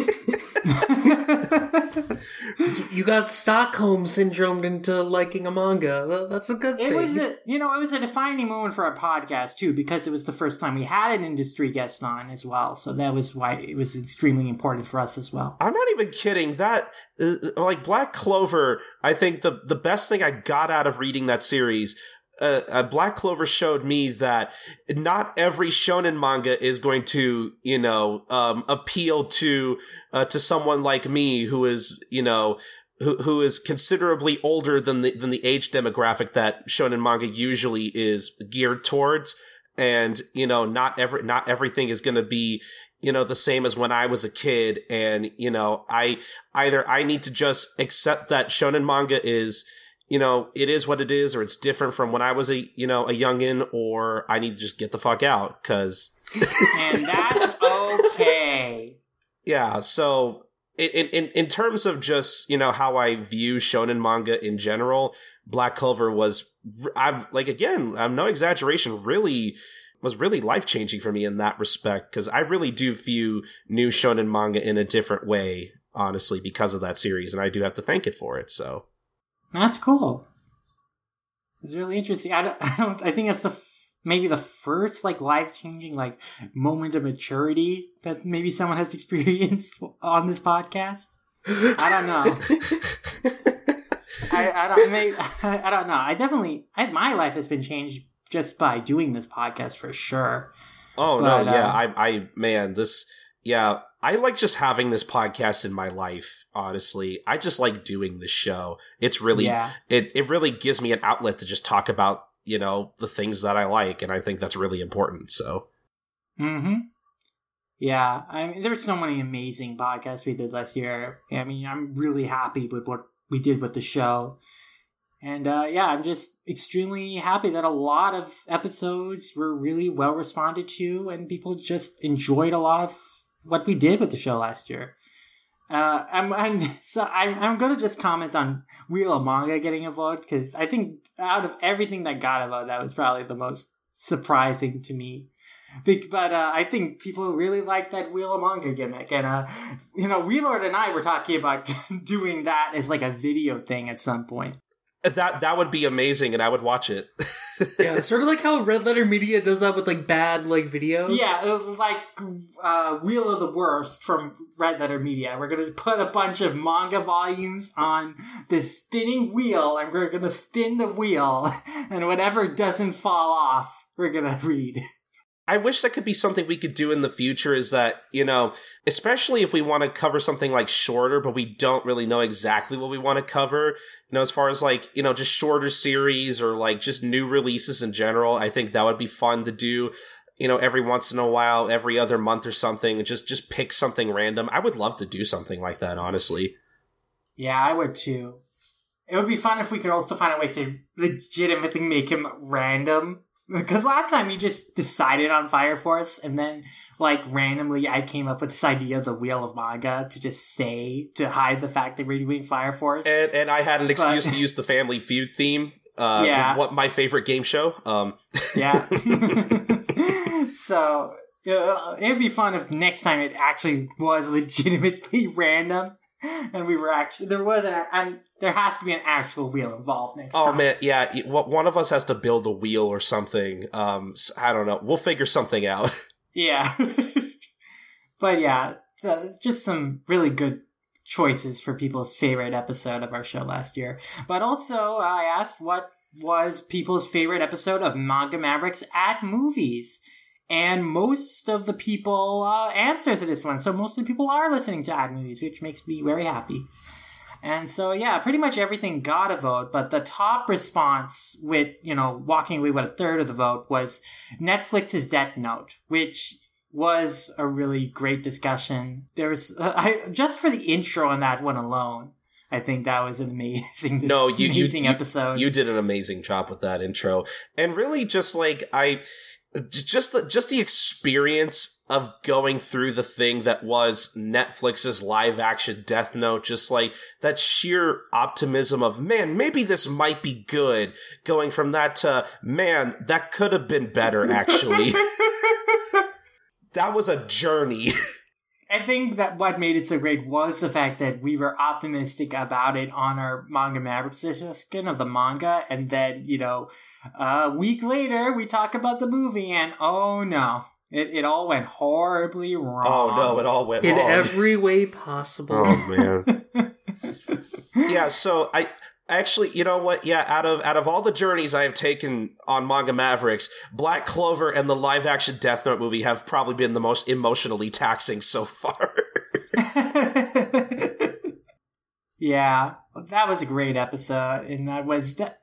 you got Stockholm syndromed into liking a manga. That's a good thing. It was a, you know, it was a defining moment for our podcast too, because it was the first time we had an industry guest on as well. So that was why it was extremely important for us as well. I'm not even kidding. That uh, like Black Clover, I think the the best thing I got out of reading that series uh, uh, Black Clover showed me that not every shonen manga is going to, you know, um, appeal to uh, to someone like me who is, you know, who who is considerably older than the than the age demographic that shonen manga usually is geared towards. And you know, not every not everything is going to be you know the same as when I was a kid. And you know, I either I need to just accept that shonen manga is you know, it is what it is, or it's different from when I was a, you know, a youngin, or I need to just get the fuck out, cause. and that's okay. Yeah, so in, in in terms of just you know how I view shonen manga in general, Black Clover was I'm like again I'm no exaggeration really was really life changing for me in that respect because I really do view new shonen manga in a different way honestly because of that series and I do have to thank it for it so that's cool. It's really interesting. I don't. I, don't, I think that's the maybe the first like life changing like moment of maturity that maybe someone has experienced on this podcast. I don't know. I, I don't. Maybe, I, I don't know. I definitely. I, my life has been changed just by doing this podcast for sure. Oh but, no! Yeah, um, I. I man, this. Yeah, I like just having this podcast in my life, honestly. I just like doing this show. It's really yeah. it it really gives me an outlet to just talk about, you know, the things that I like and I think that's really important. So Mhm. Yeah, I mean there's so many amazing podcasts we did last year. I mean, I'm really happy with what we did with the show. And uh, yeah, I'm just extremely happy that a lot of episodes were really well responded to and people just enjoyed a lot of what we did with the show last year. Uh, I'm, I'm so I'm, I'm gonna just comment on Wheel of Manga getting a vote because I think out of everything that got a vote, that was probably the most surprising to me. But uh, I think people really like that Wheel of Manga gimmick, and uh, you know, V-Lord and I were talking about doing that as like a video thing at some point. That that would be amazing, and I would watch it. yeah, sort of like how Red Letter Media does that with like bad like videos. Yeah, like uh, Wheel of the Worst from Red Letter Media. We're gonna put a bunch of manga volumes on this spinning wheel, and we're gonna spin the wheel, and whatever doesn't fall off, we're gonna read. I wish that could be something we could do in the future is that, you know, especially if we want to cover something like shorter, but we don't really know exactly what we want to cover, you know, as far as like, you know, just shorter series or like just new releases in general, I think that would be fun to do, you know, every once in a while, every other month or something, just, just pick something random. I would love to do something like that, honestly. Yeah, I would too. It would be fun if we could also find a way to legitimately make him random because last time you just decided on Fire Force, and then like randomly I came up with this idea of the Wheel of Manga to just say to hide the fact that we're doing Fire Force. And, and I had an excuse but, to use the Family Feud theme. Uh, yeah. What my favorite game show. Um. yeah. so uh, it'd be fun if next time it actually was legitimately random and we were actually there was an and there has to be an actual wheel involved next time. oh time. man yeah one of us has to build a wheel or something um i don't know we'll figure something out yeah but yeah just some really good choices for people's favorite episode of our show last year but also i asked what was people's favorite episode of manga mavericks at movies and most of the people uh, answer to this one. So most of the people are listening to at movies, which makes me very happy. And so, yeah, pretty much everything got a vote, but the top response with, you know, walking away with a third of the vote was Netflix's Death Note, which was a really great discussion. There was, uh, I, just for the intro on that one alone, I think that was an amazing, no, you, amazing you, episode. You did an amazing job with that intro. And really just like, I, just the, just the experience of going through the thing that was Netflix's live action Death Note, just like that sheer optimism of, man, maybe this might be good, going from that to, man, that could have been better, actually. that was a journey. I think that what made it so great was the fact that we were optimistic about it on our manga maverick session of the manga, and then you know, a week later we talk about the movie, and oh no, it, it all went horribly wrong. Oh no, it all went in wrong. every way possible. Oh man. yeah, so I Actually, you know what? Yeah, out of out of all the journeys I have taken on Manga Mavericks, Black Clover and the live action Death Note movie have probably been the most emotionally taxing so far. yeah, that was a great episode, and that was that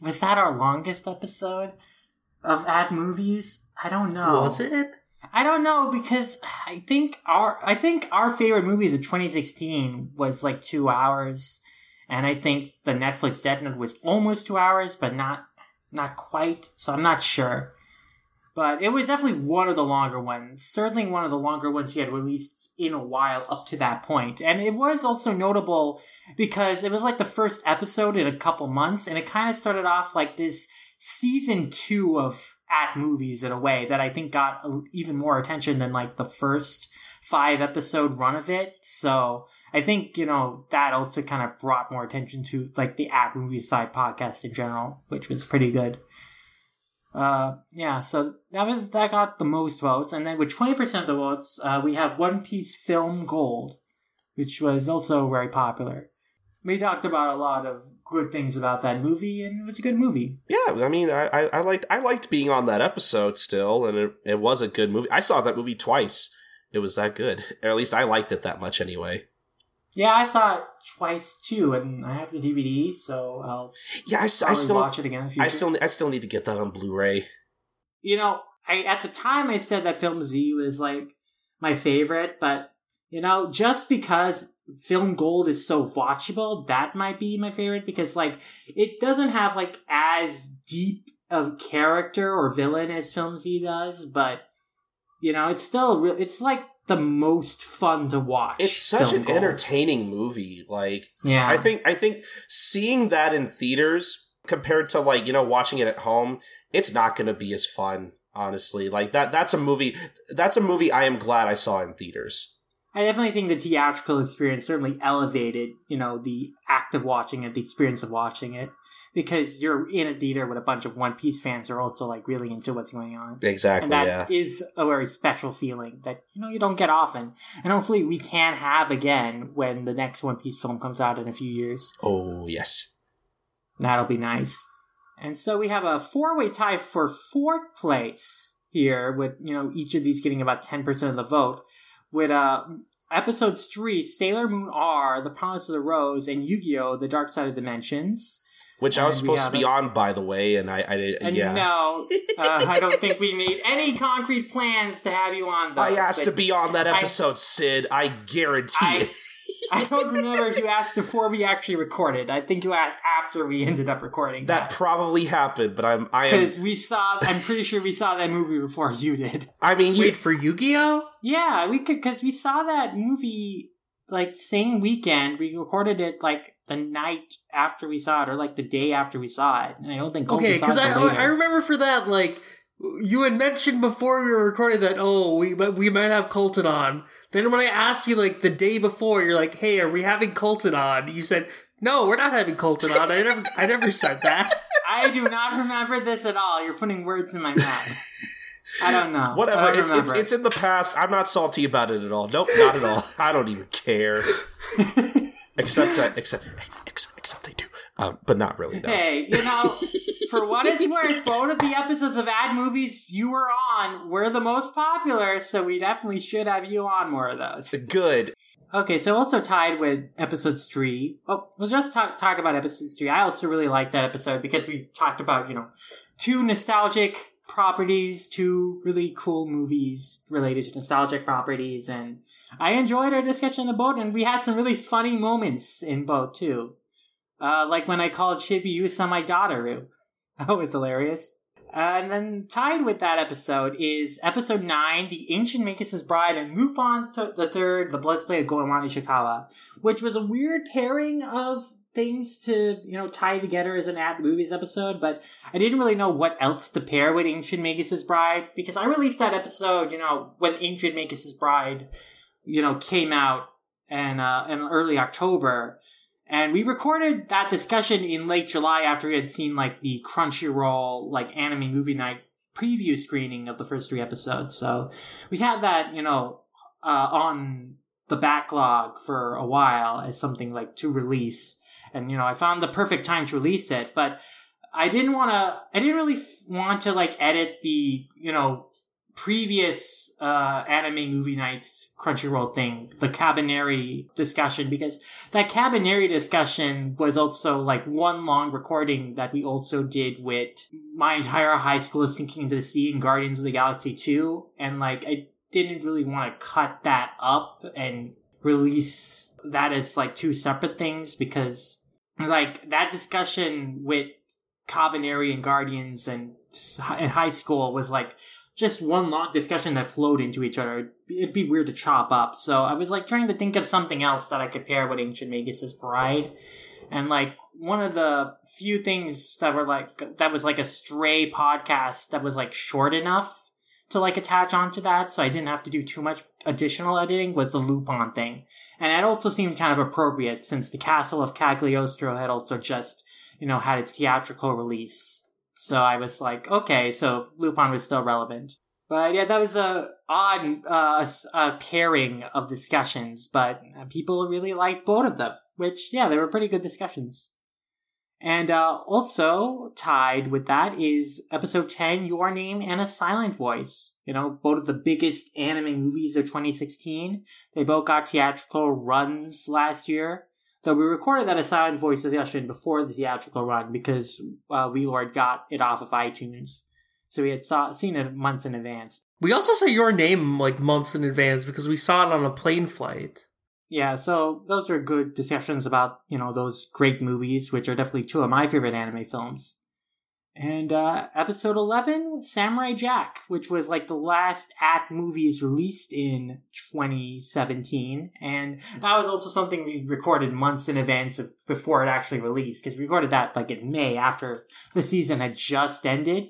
was that our longest episode of at movies. I don't know. Was it? I don't know because I think our I think our favorite movies of 2016 was like two hours and I think the Netflix Note was almost two hours, but not not quite. So I'm not sure. But it was definitely one of the longer ones. Certainly one of the longer ones we had released in a while up to that point. And it was also notable because it was like the first episode in a couple months, and it kind of started off like this season two of at movies in a way that I think got even more attention than like the first five episode run of it. So I think, you know, that also kind of brought more attention to like the at movie side podcast in general, which was pretty good. Uh, yeah, so that was, that got the most votes. And then with 20% of the votes, uh, we have One Piece Film Gold, which was also very popular. We talked about a lot of good things about that movie, and it was a good movie. Yeah, I mean, I, I, I liked I liked being on that episode still, and it, it was a good movie. I saw that movie twice. It was that good, or at least I liked it that much anyway. Yeah, I saw it twice too, and I have the DVD, so I'll yeah, I, I still watch it again. I still I still need to get that on Blu-ray. You know, I at the time I said that Film Z was like my favorite, but you know, just because Film Gold is so watchable, that might be my favorite because like it doesn't have like as deep of character or villain as Film Z does, but you know, it's still real. It's like the most fun to watch. It's such an gold. entertaining movie. Like, yeah. I think I think seeing that in theaters compared to like you know watching it at home, it's not going to be as fun. Honestly, like that that's a movie. That's a movie I am glad I saw in theaters. I definitely think the theatrical experience certainly elevated, you know, the act of watching it, the experience of watching it because you're in a theater with a bunch of One Piece fans who are also like really into what's going on. Exactly. And that yeah. is a very special feeling that you know you don't get often, and hopefully we can have again when the next One Piece film comes out in a few years. Oh yes, that'll be nice. And so we have a four-way tie for fourth place here, with you know each of these getting about ten percent of the vote. With uh, episodes three, Sailor Moon R, The Promise of the Rose, and Yu Gi Oh! The Dark Side of Dimensions which I was supposed to be on, by the way, and I, I did. Yeah, no, uh, I don't think we made any concrete plans to have you on. Those, I asked to be on that episode, I, Sid. I guarantee I, it. I don't remember if you asked before we actually recorded. I think you asked after we ended up recording. That, that. probably happened, but I'm I because we saw. I'm pretty sure we saw that movie before you did. I mean, you, wait for Yu-Gi-Oh. Yeah, we could because we saw that movie like same weekend. We recorded it like the night after we saw it, or like the day after we saw it. And I don't think okay because I I remember for that like you had mentioned before we were recording that oh we we might have Colton on. Then when I asked you like the day before, you're like, "Hey, are we having Colton on?" You said, "No, we're not having Colton on." I never I never said that. I do not remember this at all. You're putting words in my mouth. I don't know. Whatever. Don't it's, it's, it's in the past. I'm not salty about it at all. Nope, not at all. I don't even care. except I, except except except I do. Um, but not really. No. Hey, you know, for what it's worth, both of the episodes of At Movies you were on were the most popular, so we definitely should have you on more of those. Good. Okay, so also tied with episodes three. Oh, we'll just talk talk about episode three. I also really like that episode because we talked about you know two nostalgic properties, two really cool movies related to nostalgic properties, and I enjoyed our discussion of both, and we had some really funny moments in both too. Uh, like when I called Chibiusa my daughter. That was hilarious. Uh, and then tied with that episode is episode 9, The Ancient Magus' Bride, and Lupin the Third, The Blood Spray of Goemon Ishikawa, which was a weird pairing of things to, you know, tie together as an At Movies episode, but I didn't really know what else to pair with Ancient Magus' Bride, because I released that episode, you know, when Ancient Magus' Bride, you know, came out in, uh, in early October, and we recorded that discussion in late July after we had seen like the Crunchyroll like anime movie night preview screening of the first three episodes. So we had that, you know, uh, on the backlog for a while as something like to release. And you know, I found the perfect time to release it, but I didn't want to. I didn't really want to like edit the you know previous uh, anime movie nights Crunchyroll thing, the Kabaneri discussion, because that Kabaneri discussion was also like one long recording that we also did with my entire high school sinking into the sea and Guardians of the Galaxy 2. And like, I didn't really want to cut that up and release that as like two separate things because like that discussion with Kabaneri and Guardians and in high school was like just one long discussion that flowed into each other. It'd be weird to chop up. So I was like trying to think of something else that I could pair with Ancient Magus's Bride. And like one of the few things that were like, that was like a stray podcast that was like short enough to like attach onto that. So I didn't have to do too much additional editing was the Lupin thing. And it also seemed kind of appropriate since the Castle of Cagliostro had also just, you know, had its theatrical release so I was like, okay, so Lupin was still relevant. But yeah, that was a odd uh, a pairing of discussions, but people really liked both of them. Which, yeah, they were pretty good discussions. And uh, also tied with that is episode 10, Your Name and a Silent Voice. You know, both of the biggest anime movies of 2016. They both got theatrical runs last year. Though we recorded that a silent voice discussion before the theatrical run because uh, Lord got it off of iTunes. So we had saw, seen it months in advance. We also saw your name like months in advance because we saw it on a plane flight. Yeah, so those are good discussions about, you know, those great movies, which are definitely two of my favorite anime films. And uh, episode 11, Samurai Jack, which was like the last at movies released in 2017. And that was also something we recorded months in advance of before it actually released, because we recorded that like in May after the season had just ended.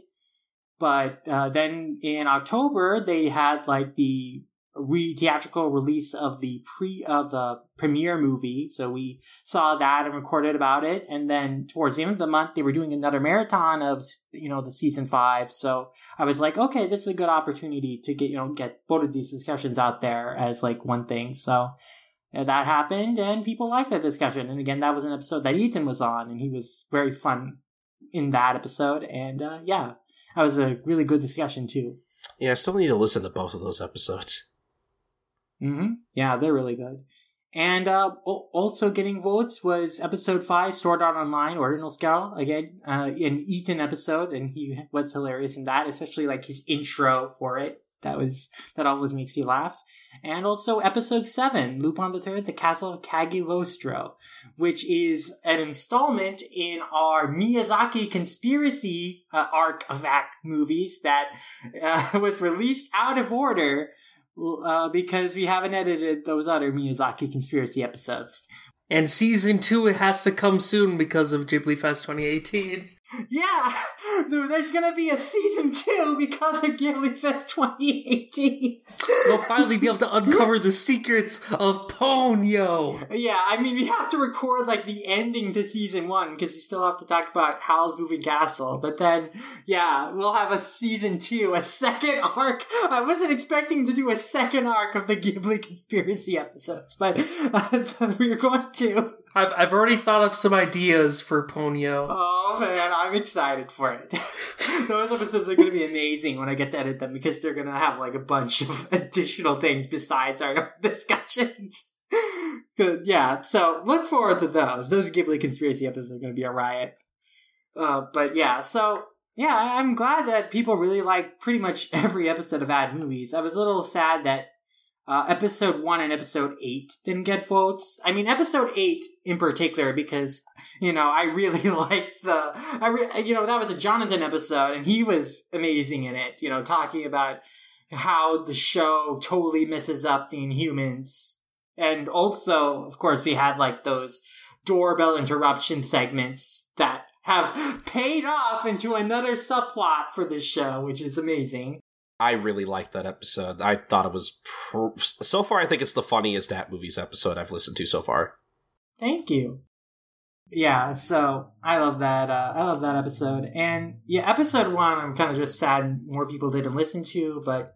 But uh, then in October, they had like the re theatrical release of the pre of the premiere movie. So we saw that and recorded about it. And then towards the end of the month, they were doing another marathon of you know the season five. So I was like, okay, this is a good opportunity to get you know get both of these discussions out there as like one thing. So. That happened and people liked that discussion. And again, that was an episode that Ethan was on and he was very fun in that episode. And uh, yeah, that was a really good discussion too. Yeah, I still need to listen to both of those episodes. Mm-hmm. Yeah, they're really good. And uh, also getting votes was episode five, Sword Art Online, Ordinal Scale. Again, uh, an Ethan episode, and he was hilarious in that, especially like his intro for it. that was that always makes you laugh. And also episode seven, Lupin the Third, The Castle of Cagliostro, which is an installment in our Miyazaki conspiracy uh, arc of at movies that uh, was released out of order uh, because we haven't edited those other Miyazaki conspiracy episodes. And season two it has to come soon because of Ghibli Fest 2018. Yeah, there's gonna be a season two because of Ghibli Fest 2018. We'll finally be able to uncover the secrets of Ponyo. Yeah, I mean, we have to record like the ending to season one because we still have to talk about Howl's Moving Castle. But then, yeah, we'll have a season two, a second arc. I wasn't expecting to do a second arc of the Ghibli conspiracy episodes, but uh, we are going to. I've, I've already thought of some ideas for Ponyo. Oh man, I'm excited for it. Those episodes are going to be amazing when I get to edit them because they're going to have like a bunch of additional things besides our discussions. Good, yeah. So look forward to those. Those Ghibli conspiracy episodes are going to be a riot. Uh, but yeah, so yeah, I'm glad that people really like pretty much every episode of At Movies. I was a little sad that uh, episode one and episode eight didn't get votes. I mean, episode eight in particular, because you know I really like the, I re- you know that was a Jonathan episode, and he was amazing in it. You know, talking about how the show totally misses up the Inhumans, and also, of course, we had like those doorbell interruption segments that have paid off into another subplot for this show, which is amazing. I really liked that episode. I thought it was pr- so far. I think it's the funniest at movies episode I've listened to so far. Thank you. Yeah, so I love that. Uh, I love that episode, and yeah, episode one. I'm kind of just sad more people didn't listen to, but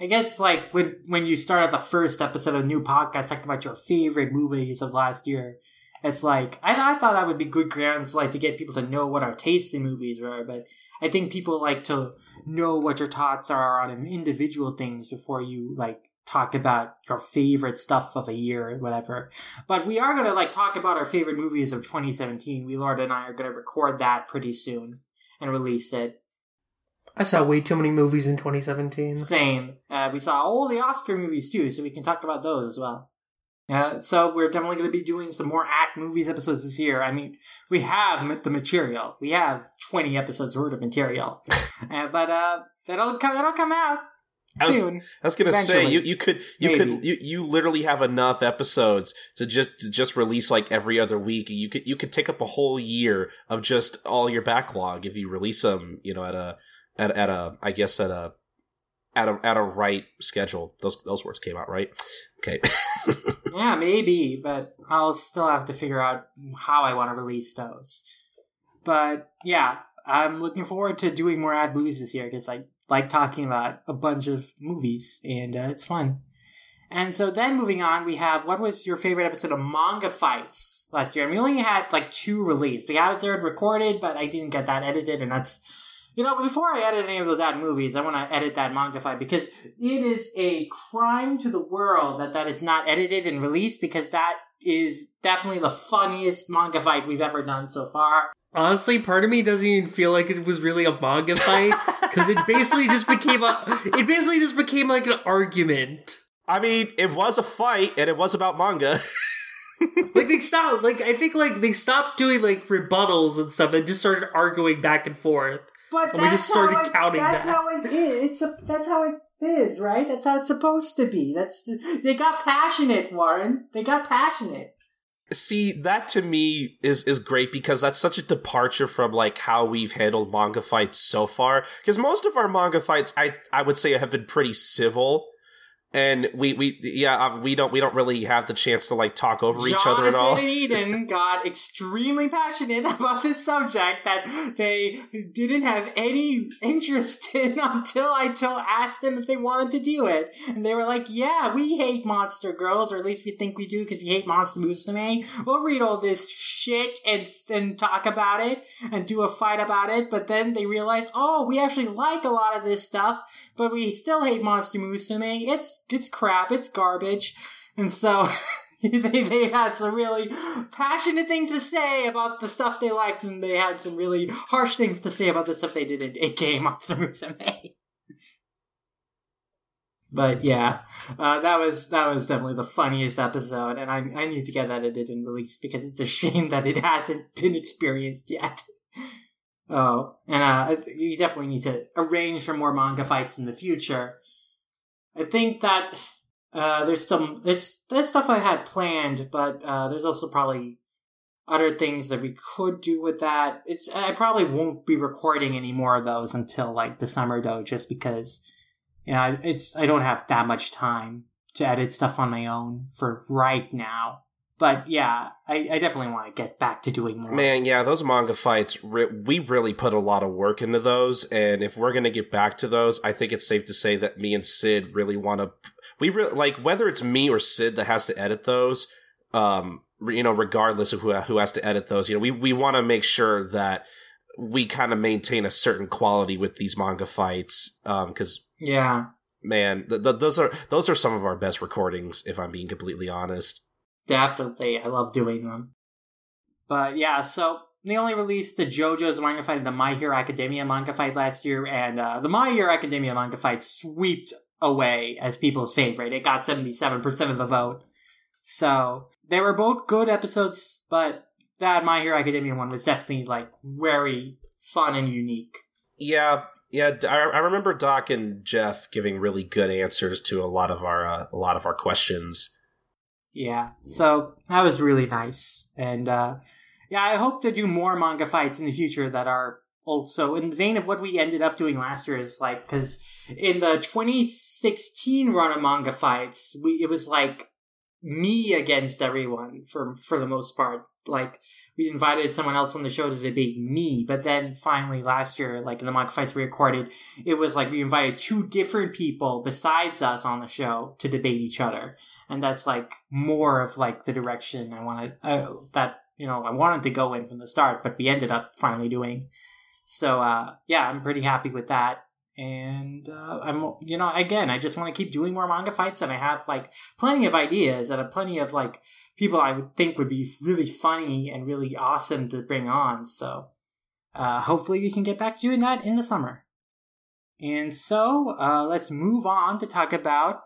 I guess like when when you start at the first episode of new podcast talking about your favorite movies of last year, it's like I, I thought that would be good grounds like to get people to know what our tastes in movies were, but I think people like to know what your thoughts are on individual things before you like talk about your favorite stuff of a year or whatever. But we are going to like talk about our favorite movies of 2017. V-Lord and I are going to record that pretty soon and release it. I saw way too many movies in 2017. Same. Uh, we saw all the Oscar movies too, so we can talk about those as well. Uh, so we're definitely going to be doing some more At Movies episodes this year. I mean, we have the material. We have 20 episodes worth of material. uh, but uh, that'll, come, that'll come out I was, soon. I was gonna Eventually. say you you could you Maybe. could you, you literally have enough episodes to just to just release like every other week. You could you could take up a whole year of just all your backlog if you release them. You know at a at at a I guess at a at a at a right schedule. Those those words came out right. Okay. Yeah, maybe, but I'll still have to figure out how I want to release those. But yeah, I'm looking forward to doing more at movies this year because I like talking about a bunch of movies and uh, it's fun. And so then moving on, we have what was your favorite episode of Manga Fights last year? And we only had like two released. We had a third recorded, but I didn't get that edited, and that's you know, before I edit any of those at movies, I want to edit that manga fight because it is a crime to the world that that is not edited and released because that is definitely the funniest manga fight we've ever done so far. Honestly, part of me doesn't even feel like it was really a manga fight because it basically just became a. It basically just became like an argument. I mean, it was a fight, and it was about manga. Like they stopped. Like I think like they stopped doing like rebuttals and stuff and just started arguing back and forth. But And we just started it, counting That's that. how it is. It's a, that's how it is, right? That's how it's supposed to be. That's the, they got passionate, Warren. They got passionate. See, that to me is is great because that's such a departure from like how we've handled manga fights so far. Because most of our manga fights, I I would say, have been pretty civil, and we we yeah uh, we don't we don't really have the chance to like talk over each other at all. Jonathan Eden got extremely passionate about this subject that they didn't have any interest in until I told, asked them if they wanted to do it. And they were like, yeah, we hate Monster Girls, or at least we think we do because we hate Monster Musume. We'll read all this shit and, and talk about it and do a fight about it. But then they realized, oh, we actually like a lot of this stuff, but we still hate Monster Musume. It's, it's crap. It's garbage. And so they, they had some really passionate things to say about the stuff they liked, and they had some really harsh things to say about the stuff they didn't, aka Monster Musume. But yeah, uh, that was that was definitely the funniest episode, and I I need to get that edited and released because it's a shame that it hasn't been experienced yet. oh, and uh, you definitely need to arrange for more manga fights in the future. I think that uh, there's some there's there's stuff I had planned, but uh, there's also probably other things that we could do with that. It's I probably won't be recording any more of those until like the summer though, just because you know it's I don't have that much time to edit stuff on my own for right now. But yeah, I, I definitely want to get back to doing more. Man, yeah, those manga fights, re- we really put a lot of work into those. And if we're going to get back to those, I think it's safe to say that me and Sid really want to. We re- like whether it's me or Sid that has to edit those. Um, you know, regardless of who who has to edit those, you know, we we want to make sure that we kind of maintain a certain quality with these manga fights. Um, because yeah, man, th- th- those are those are some of our best recordings. If I'm being completely honest. Definitely. I love doing them. But yeah, so they only released the JoJo's manga fight and the My Hero Academia manga fight last year, and uh, the My Hero Academia manga fight swept away as people's favorite. It got 77% of the vote. So they were both good episodes, but that My Hero Academia one was definitely like very fun and unique. Yeah, yeah. I, I remember Doc and Jeff giving really good answers to a lot of our uh, a lot of our questions. Yeah, so that was really nice. And uh, yeah, I hope to do more manga fights in the future that are also in the vein of what we ended up doing last year. Is like because in the 2016 run of manga fights, we it was like me against everyone for for the most part. Like we invited someone else on the show to debate me, but then finally last year, like in the manga fights we recorded, it was like we invited two different people besides us on the show to debate each other, and that's like more of like the direction I wanted uh, that you know I wanted to go in from the start, but we ended up finally doing. So uh, yeah, I'm pretty happy with that and uh, I'm you know again I just want to keep doing more manga fights and I have like plenty of ideas and plenty of like people I would think would be really funny and really awesome to bring on so uh, hopefully we can get back to doing that in the summer and so uh, let's move on to talk about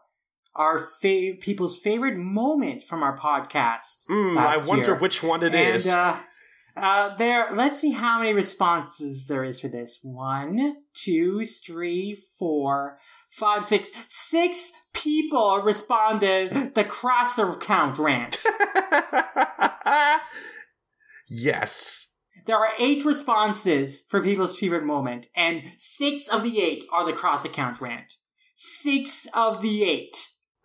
our fav- people's favorite moment from our podcast mm, I wonder year. which one it and, is. Uh, uh, there. Let's see how many responses there is for this. One, two, three, four, five, six. Six people responded the cross account rant. yes. There are eight responses for people's favorite moment, and six of the eight are the cross account rant. Six of the eight.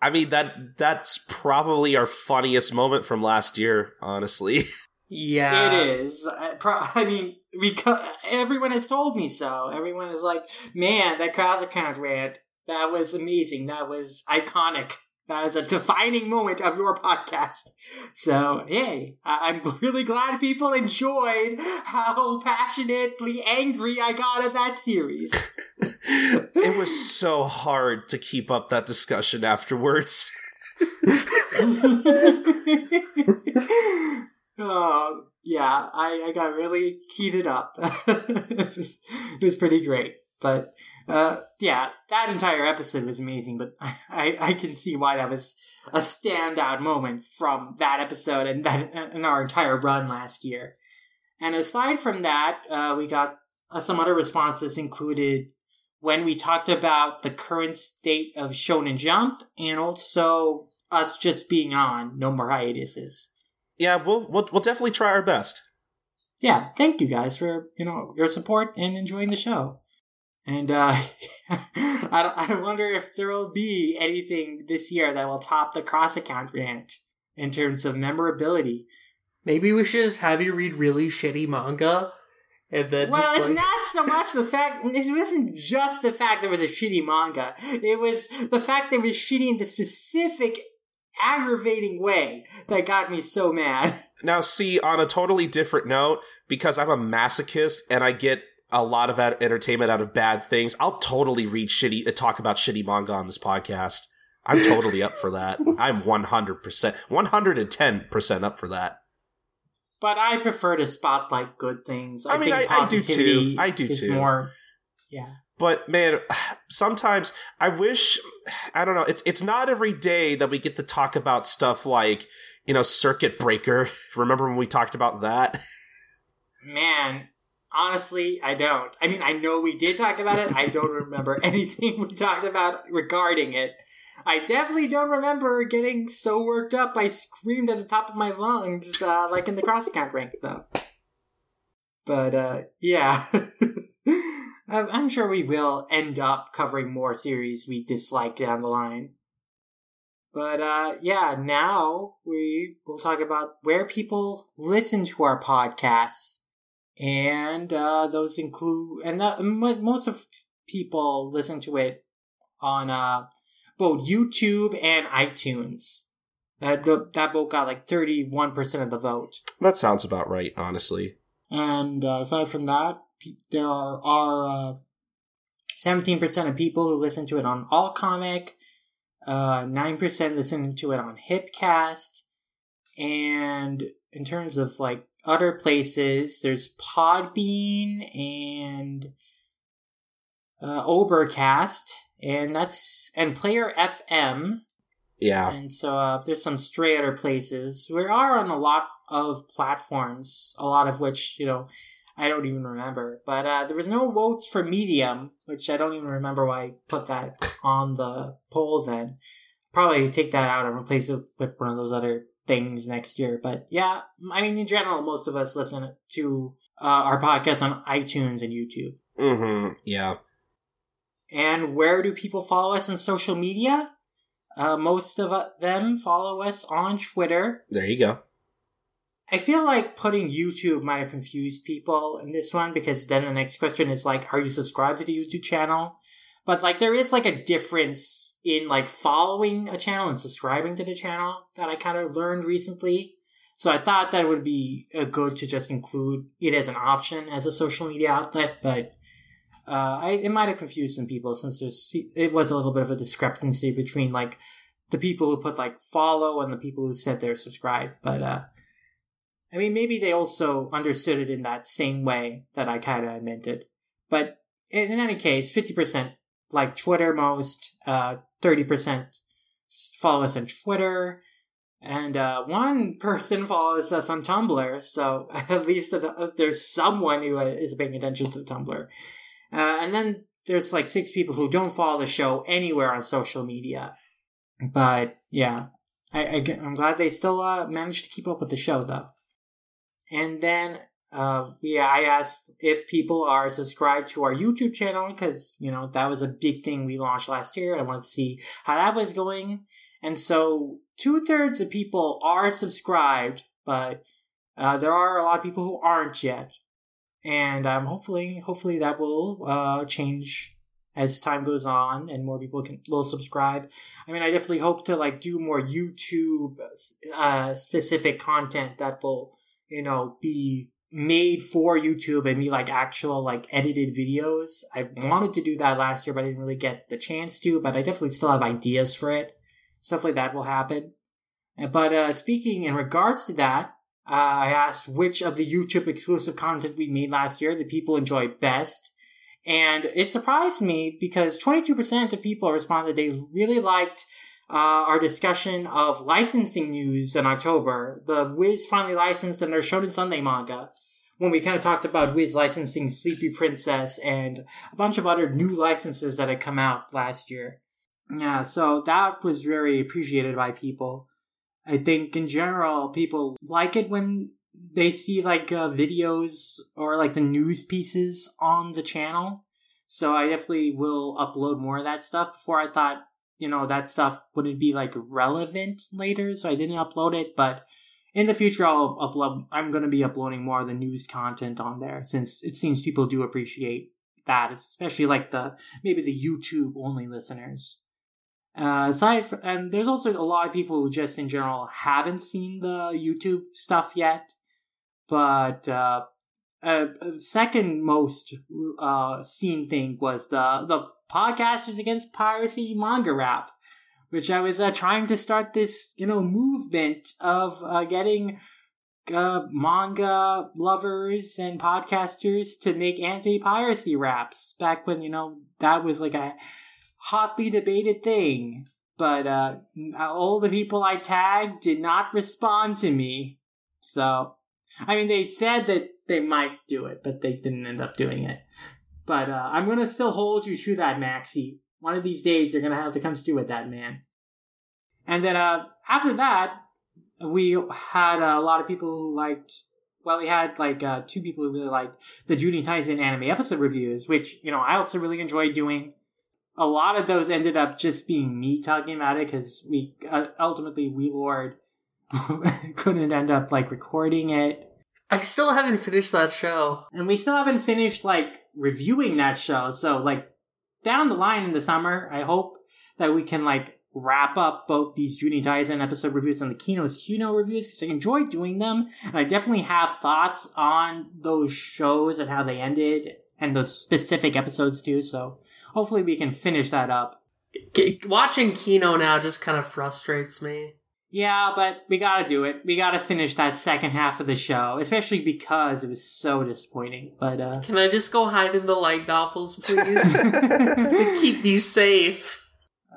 I mean that that's probably our funniest moment from last year, honestly. Yeah, it is. I mean, because everyone has told me so. Everyone is like, "Man, that account rant that was amazing. That was iconic. That was a defining moment of your podcast." So, hey, I'm really glad people enjoyed how passionately angry I got at that series. it was so hard to keep up that discussion afterwards. Oh, yeah, I, I got really heated up. it, was, it was pretty great. But, uh, yeah, that entire episode was amazing, but I, I can see why that was a standout moment from that episode and that, and our entire run last year. And aside from that, uh, we got uh, some other responses included when we talked about the current state of Shonen Jump and also us just being on No More Hiatuses yeah, we'll we'll we'll definitely try our best. Yeah, thank you guys for you know your support and enjoying the show. And uh, I I wonder if there will be anything this year that will top the cross account rant in terms of memorability. Maybe we should just have you read really shitty manga. And then well, it's like... not so much the fact. It wasn't just the fact there was a shitty manga. It was the fact that it was shitty in the specific aggravating way that got me so mad. Now, see, on a totally different note, because I'm a masochist and I get a lot of entertainment out of bad things, I'll totally read shitty, uh, talk about shitty manga on this podcast. I'm totally up for that. I'm 100%, 110% up for that. But I prefer to spotlight good things. I, I mean, I, I, do too. I do too. More, yeah. But man, sometimes I wish I don't know. It's it's not every day that we get to talk about stuff like you know Circuit Breaker. Remember when we talked about that? Man, honestly, I don't. I mean, I know we did talk about it. I don't remember anything we talked about regarding it. I definitely don't remember getting so worked up I screamed at the top of my lungs, uh, like in the cross account rank, though. But, uh, yeah. I'm sure we will end up covering more series we dislike down the line. But, uh, yeah, now we will talk about where people listen to our podcasts. And, uh, those include, and that, most of people listen to it on, uh, both YouTube and iTunes. That that both got like thirty one percent of the vote. That sounds about right, honestly. And uh, aside from that, there are uh, seventeen uh, percent of people who listen to it on All Comic, uh, nine percent listening to it on Hipcast, and in terms of like other places, there's Podbean and uh, Overcast and that's and Player FM. Yeah. And so uh, there's some stray other places. We are on a lot of platforms, a lot of which you know I don't even remember. But uh, there was no votes for Medium, which I don't even remember why I put that on the poll. Then probably take that out and replace it with one of those other things next year. But yeah, I mean in general, most of us listen to uh, our podcast on iTunes and YouTube. Mm-hmm. Yeah. And where do people follow us on social media? Uh, most of them follow us on Twitter. There you go. I feel like putting YouTube might have confused people in this one because then the next question is like, are you subscribed to the YouTube channel? But like, there is like a difference in like following a channel and subscribing to the channel that I kind of learned recently. So I thought that would be uh, good to just include it as an option as a social media outlet, but uh, I, it might have confused some people since there's it was a little bit of a discrepancy between like the people who put like follow and the people who said they're subscribed. But uh, I mean, maybe they also understood it in that same way that I kind of meant it. But in, any case, fifty percent like Twitter most, uh, thirty percent follow us on Twitter. And uh, one person follows us on Tumblr, so at least there's someone who is paying attention to Tumblr. Uh, and then there's like six people who don't follow the show anywhere on social media. But yeah, I, I am glad they still uh, managed to keep up with the show though. And then uh, yeah, I asked if people are subscribed to our YouTube channel because you know that was a big thing we launched last year. I wanted to see how that was going, and so two thirds of people are subscribed, but uh, there are a lot of people who aren't yet and um, hopefully, hopefully that will uh, change as time goes on and more people can will subscribe. I mean, I definitely hope to like do more YouTube uh, specific content that will you know be made for YouTube and be like actual like edited videos. I wanted to do that last year, but I didn't really get the chance to. But I definitely still have ideas for it. Stuff like that will happen. But uh, speaking in regards to that, uh, I asked which of the YouTube exclusive content we made last year the people enjoyed best. And it surprised me because 22% of people responded they really liked uh, our discussion of licensing news in October. The Viz finally licensed and their Shonen Sunday manga. When we kind of talked about Viz licensing Sleepy Princess and a bunch of other new licenses that had come out last year. Yeah, so that was very appreciated by people. I think in general, people like it when they see like uh, videos or like the news pieces on the channel. So I definitely will upload more of that stuff. Before I thought, you know, that stuff wouldn't be like relevant later, so I didn't upload it. But in the future, I'll upload. I'm going to be uploading more of the news content on there since it seems people do appreciate that, especially like the maybe the YouTube only listeners. Uh, aside from, and there's also a lot of people who just in general haven't seen the YouTube stuff yet. But uh, uh, second most uh, seen thing was the the podcasters against piracy manga rap, which I was uh, trying to start this you know movement of uh, getting uh, manga lovers and podcasters to make anti-piracy raps. Back when you know that was like a hotly debated thing. But uh, all the people i tagged did not respond to me. So i mean they said that they might do it but they didn't end up doing it but uh, i'm gonna still hold you to that maxi one of these days you're gonna have to come stew with that man and then uh, after that we had a lot of people who liked well, we had like uh, two people who really liked the Juni Taisen anime episode reviews, which you know I also really enjoyed doing. A lot of those ended up just being me talking about it because we uh, ultimately V-Lord couldn't end up like recording it. I still haven't finished that show, and we still haven't finished like reviewing that show. So like down the line in the summer, I hope that we can like wrap up both these Juni Taisen episode reviews and the Kino's Hino reviews because I enjoy doing them, and I definitely have thoughts on those shows and how they ended and those specific episodes too. So hopefully we can finish that up. Watching Kino now just kind of frustrates me. Yeah, but we gotta do it. We gotta finish that second half of the show, especially because it was so disappointing. But uh Can I just go hide in the light novels, please? keep me safe.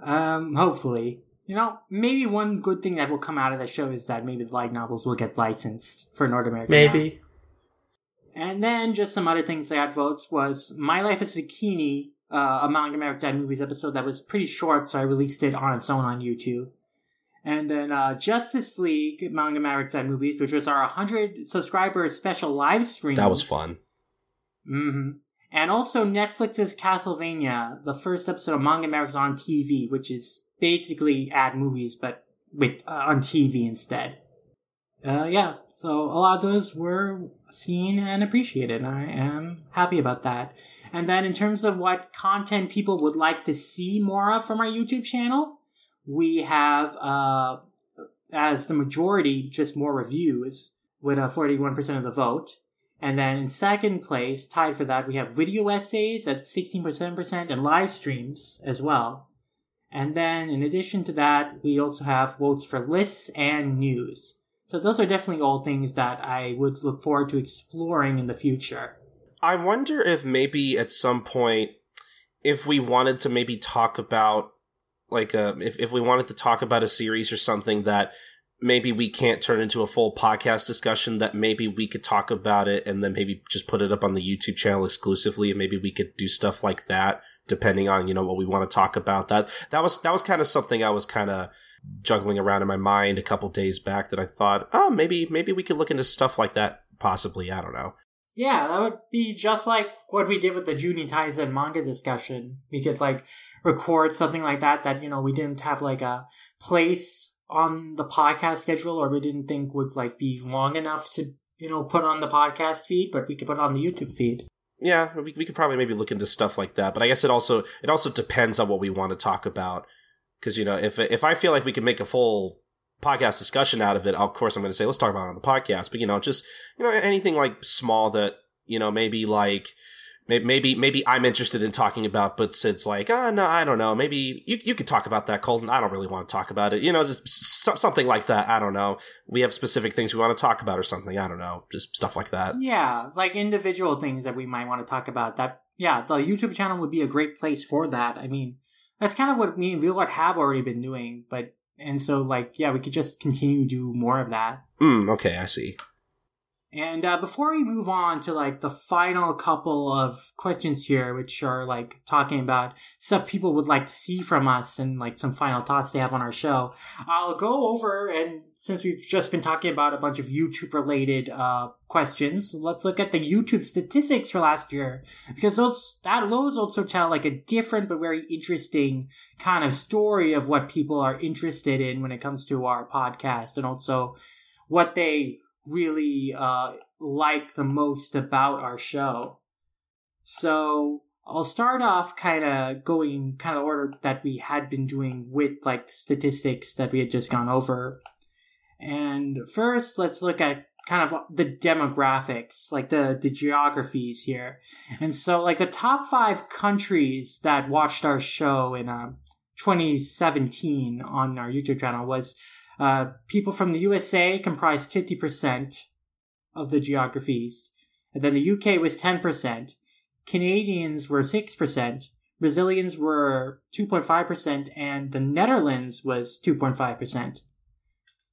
Um, hopefully. You know, maybe one good thing that will come out of the show is that maybe the light novels will get licensed for North America. Maybe. Now. And then just some other things that got votes was My Life as Zucchini, uh, a Manga Maverick Dad Movies episode that was pretty short, so I released it on its own on YouTube. And then uh, Justice League Manga Dad Movies, which was our 100 subscriber special live stream. That was fun. Mm-hmm. And also Netflix's Castlevania, the first episode of Manga Mavericks on TV, which is basically at movies, but with uh, on TV instead. Uh, yeah, so a lot of those were seen and appreciated. And I am happy about that. And then in terms of what content people would like to see more of from our YouTube channel, we have, uh, as the majority, just more reviews with a 41% of the vote. And then in second place, tied for that, we have video essays at 16% and live streams as well. And then in addition to that, we also have votes for lists and news. So those are definitely all things that I would look forward to exploring in the future. I wonder if maybe at some point, if we wanted to maybe talk about, like, uh, if, if we wanted to talk about a series or something that maybe we can't turn into a full podcast discussion that maybe we could talk about it and then maybe just put it up on the YouTube channel exclusively and maybe we could do stuff like that depending on you know what we want to talk about. That that was that was kind of something I was kind of juggling around in my mind a couple days back that I thought oh maybe maybe we could look into stuff like that possibly. I don't know yeah, that would be just like what we did with the Juni Taisen manga discussion. We could like record something like that that you know we didn't have like a place on the podcast schedule or we didn't think would like be long enough to you know put on the podcast feed but we could put it on the youtube feed yeah we, we could probably maybe look into stuff like that but i guess it also it also depends on what we want to talk about because you know if if i feel like we can make a full podcast discussion out of it of course i'm going to say let's talk about it on the podcast but you know just you know anything like small that you know maybe like maybe maybe I'm interested in talking about, but Sid's like, ah, oh, no, I don't know. Maybe you you could talk about that, Colton. I don't really want to talk about it. You know, just something like that. I don't know. We have specific things we want to talk about or something. I don't know. Just stuff like that. Yeah, like individual things that we might want to talk about. That yeah, the YouTube channel would be a great place for that. I mean, that's kind of what me and Real have already been doing, but and so like yeah, we could just continue to do more of that. Mm, okay, I see. And uh, before we move on to like the final couple of questions here, which are like talking about stuff people would like to see from us and like some final thoughts they have on our show, I'll go over and since we've just been talking about a bunch of YouTube related uh, questions, let's look at the YouTube statistics for last year because those that those also tell like a different but very interesting kind of story of what people are interested in when it comes to our podcast and also what they really uh, like the most about our show. So I'll start off kind of going kind of order that we had been doing with like statistics that we had just gone over. And first, let's look at kind of the demographics, like the, the geographies here. And so like the top five countries that watched our show in uh, 2017 on our YouTube channel was uh, people from the USA comprised 50%, of the geographies. And then the UK was 10%. Canadians were 6%. Brazilians were 2.5%. And the Netherlands was 2.5%.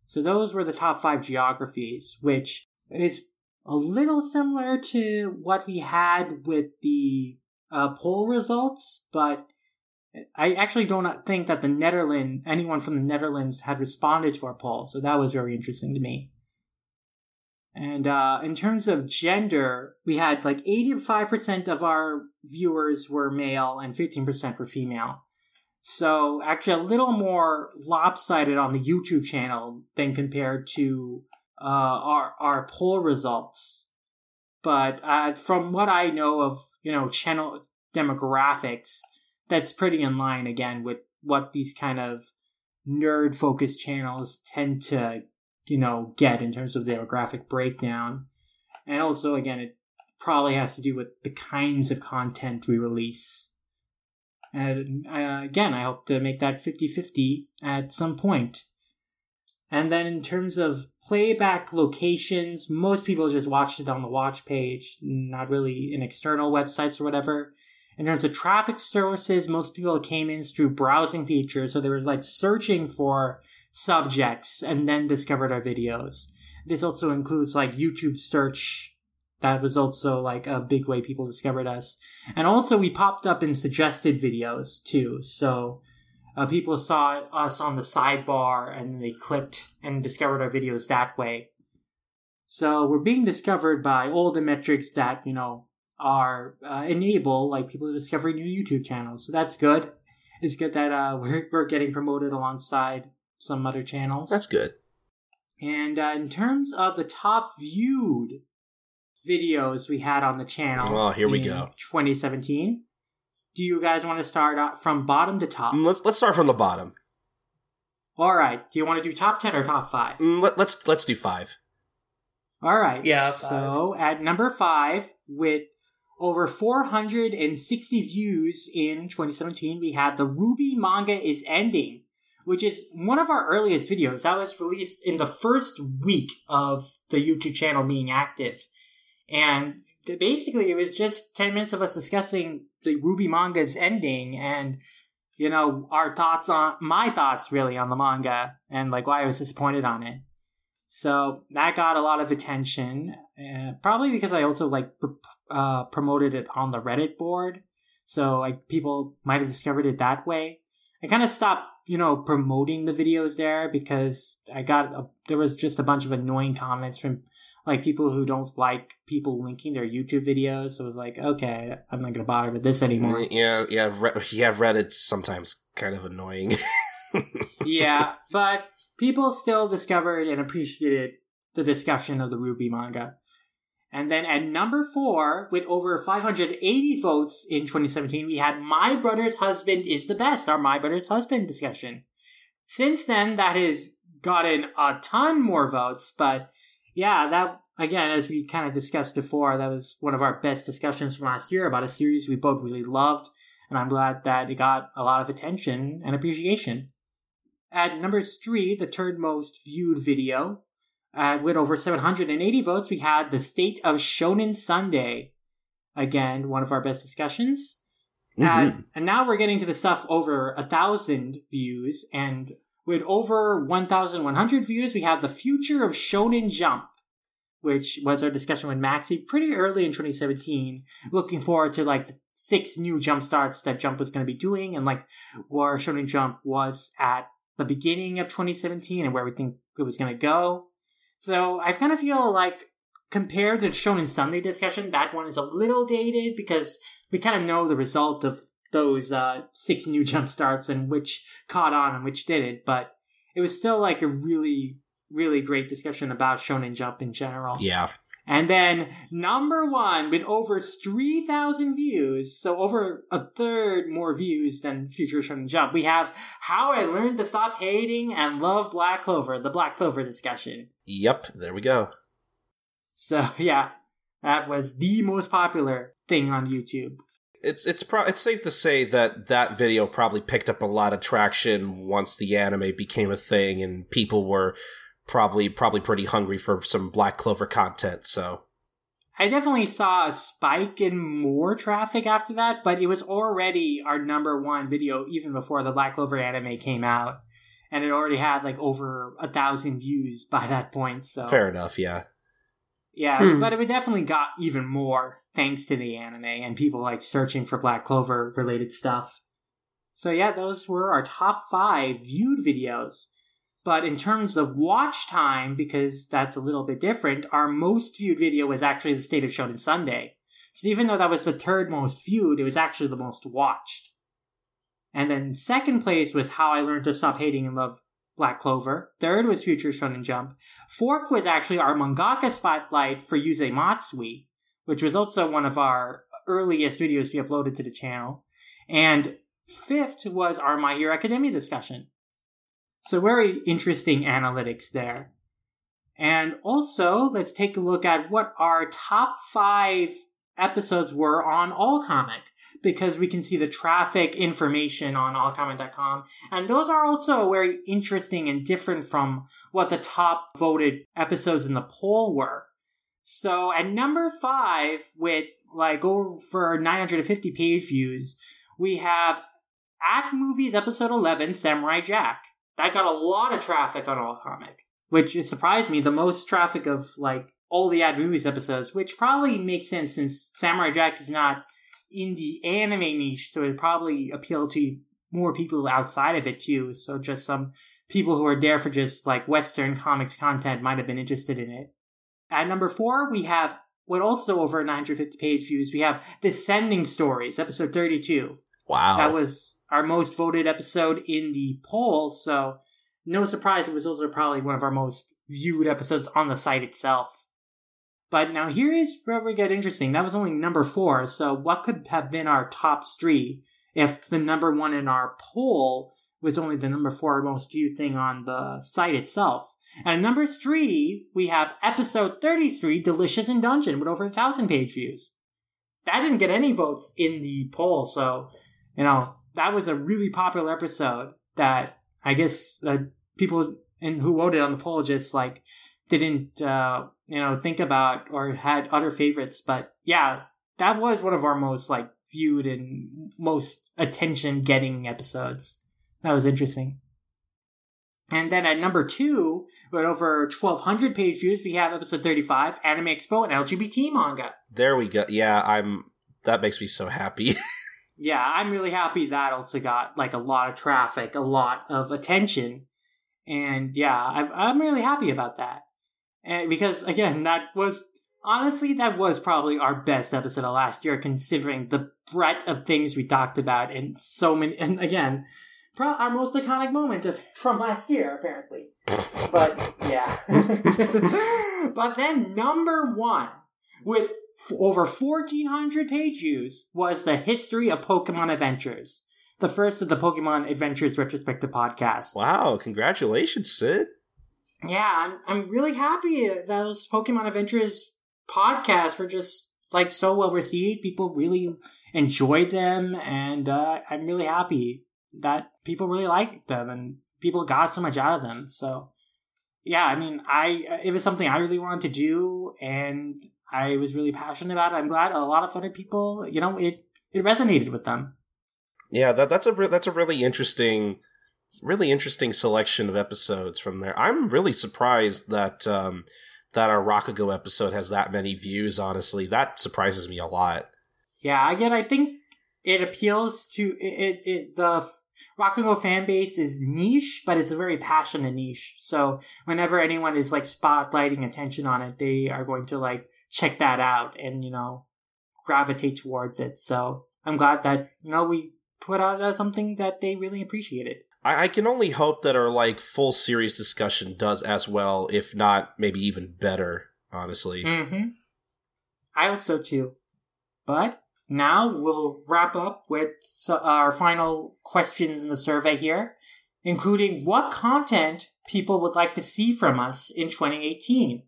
So those were the top five geographies, which is a little similar to what we had with the uh, poll results, but I actually don't think that the Netherlands, anyone from the Netherlands had responded to our poll, so that was very interesting to me. And uh, in terms of gender, we had like 85% of our viewers were male and 15% were female. So actually a little more lopsided on the YouTube channel than compared to uh, our our poll results. But uh, from what I know of, you know, channel demographics, that's pretty in line again with what these kind of nerd focused channels tend to, you know, get in terms of demographic breakdown. And also, again, it probably has to do with the kinds of content we release. And uh, again, I hope to make that 50 50 at some point. And then in terms of playback locations, most people just watched it on the watch page, not really in external websites or whatever. In terms of traffic sources, most people came in through browsing features, so they were like searching for subjects and then discovered our videos. This also includes like YouTube search that was also like a big way people discovered us. And also we popped up in suggested videos too. So uh, people saw us on the sidebar and they clicked and discovered our videos that way. So we're being discovered by all the metrics that, you know, are uh, enable like people to discover new YouTube channels. So that's good. It's good that uh, we're, we're getting promoted alongside some other channels. That's good. And uh, in terms of the top viewed videos we had on the channel. Oh, here we go. 2017. Do you guys want to start from bottom to top? Mm, let's let's start from the bottom. All right. Do you want to do top ten or top five? Mm, let, let's let's do five. All right. Yeah. So at number five, with over 460 views in 2017, we had the Ruby manga is ending, which is one of our earliest videos. That was released in the first week of the YouTube channel being active. And basically, it was just 10 minutes of us discussing the Ruby manga's ending and, you know, our thoughts on, my thoughts really on the manga and like why I was disappointed on it. So that got a lot of attention, uh, probably because I also like uh, promoted it on the Reddit board. So like people might have discovered it that way. I kind of stopped, you know, promoting the videos there because I got a, there was just a bunch of annoying comments from like people who don't like people linking their YouTube videos. So it was like, okay, I'm not gonna bother with this anymore. Mm, yeah, yeah, Re- yeah. Reddit's sometimes kind of annoying. yeah, but people still discovered and appreciated the discussion of the Ruby manga. And then at number four, with over 580 votes in 2017, we had My Brother's Husband is the Best, our My Brother's Husband discussion. Since then, that has gotten a ton more votes, but yeah, that again, as we kind of discussed before, that was one of our best discussions from last year about a series we both really loved, and I'm glad that it got a lot of attention and appreciation. At number three, the third most viewed video, uh, with over 780 votes, we had The State of Shonen Sunday. Again, one of our best discussions. Mm-hmm. And, and now we're getting to the stuff over a thousand views, and with over 1,100 views, we have The Future of Shonen Jump, which was our discussion with Maxi pretty early in 2017. Looking forward to like the six new jump starts that Jump was going to be doing and like where Shonen Jump was at the beginning of 2017 and where we think it was going to go. So I kind of feel like compared to the Shonen Sunday discussion, that one is a little dated because we kind of know the result of those uh, six new jump starts and which caught on and which didn't. But it was still like a really, really great discussion about Shonen Jump in general. Yeah. And then number one with over 3,000 views, so over a third more views than Future Shonen Jump, we have How I Learned to Stop Hating and Love Black Clover, the Black Clover discussion. Yep, there we go. So yeah, that was the most popular thing on YouTube it's it's pro- it's safe to say that that video probably picked up a lot of traction once the anime became a thing and people were probably probably pretty hungry for some Black Clover content. So I definitely saw a spike in more traffic after that, but it was already our number one video even before the Black Clover anime came out, and it already had like over a thousand views by that point. So fair enough, yeah, yeah, hmm. but it definitely got even more thanks to the anime and people like searching for Black Clover related stuff. So yeah, those were our top five viewed videos. But in terms of watch time, because that's a little bit different, our most viewed video was actually the State of Shonen Sunday. So even though that was the third most viewed, it was actually the most watched. And then second place was How I Learned to Stop Hating and Love Black Clover. Third was Future Shonen Jump. Fourth was actually our mangaka spotlight for Yusei Matsui, which was also one of our earliest videos we uploaded to the channel. And fifth was our My Hero Academia discussion. So very interesting analytics there. And also, let's take a look at what our top five episodes were on Allcomic, because we can see the traffic information on allcomic.com. And those are also very interesting and different from what the top voted episodes in the poll were. So at number five, with like over 950 page views, we have At Movies episode 11, Samurai Jack that got a lot of traffic on All Comic, which it surprised me. The most traffic of like all the at movies episodes, which probably makes sense since Samurai Jack is not in the anime niche, so it probably appeal to more people outside of it too. So just some people who are there for just like Western comics content might have been interested in it. At number four, we have what also over 950 page views. We have Descending Stories, episode 32. Wow. That was our most voted episode in the poll, so no surprise it was also probably one of our most viewed episodes on the site itself. But now here is where we get interesting. That was only number four, so what could have been our top three if the number one in our poll was only the number four most viewed thing on the site itself? And number three, we have episode 33, Delicious in Dungeon, with over a thousand page views. That didn't get any votes in the poll, so, you know, that was a really popular episode that I guess uh, people and who voted on the poll just like didn't uh, you know think about or had other favorites. But yeah, that was one of our most like viewed and most attention getting episodes. That was interesting. And then at number two, with over 1,200 page views, we have episode 35, Anime Expo and LGBT manga. There we go. Yeah, I'm. That makes me so happy. yeah, I'm really happy that also got like a lot of traffic, a lot of attention, and yeah, I'm I'm really happy about that. And because again, that was honestly that was probably our best episode of last year, considering the breadth of things we talked about and so many. And again, pro- our most iconic moment of, from last year, apparently. But yeah, but then number one with over 1400 page views was the history of Pokemon Adventures, the first of the Pokemon Adventures retrospective podcast. Wow, congratulations, Sid. Yeah, I'm I'm really happy that those Pokemon Adventures podcasts were just like so well received. People really enjoyed them, and uh, I'm really happy that people really liked them and people got so much out of them. So, yeah, I mean, I it was something I really wanted to do, and I was really passionate about it. I'm glad a lot of other people, you know, it it resonated with them. Yeah, that that's a re- that's a really interesting, really interesting selection of episodes from there. I'm really surprised that um, that our Rakugo episode has that many views. Honestly, that surprises me a lot. Yeah, again, I think it appeals to it. it, it the Rakugo fan base is niche, but it's a very passionate niche. So whenever anyone is like spotlighting attention on it, they are going to like check that out and, you know, gravitate towards it. So I'm glad that, you know, we put out uh, something that they really appreciated. I, I can only hope that our like full series discussion does as well, if not maybe even better, honestly. Mm-hmm. I hope so too. But now we'll wrap up with our final questions in the survey here, including what content people would like to see from us in 2018.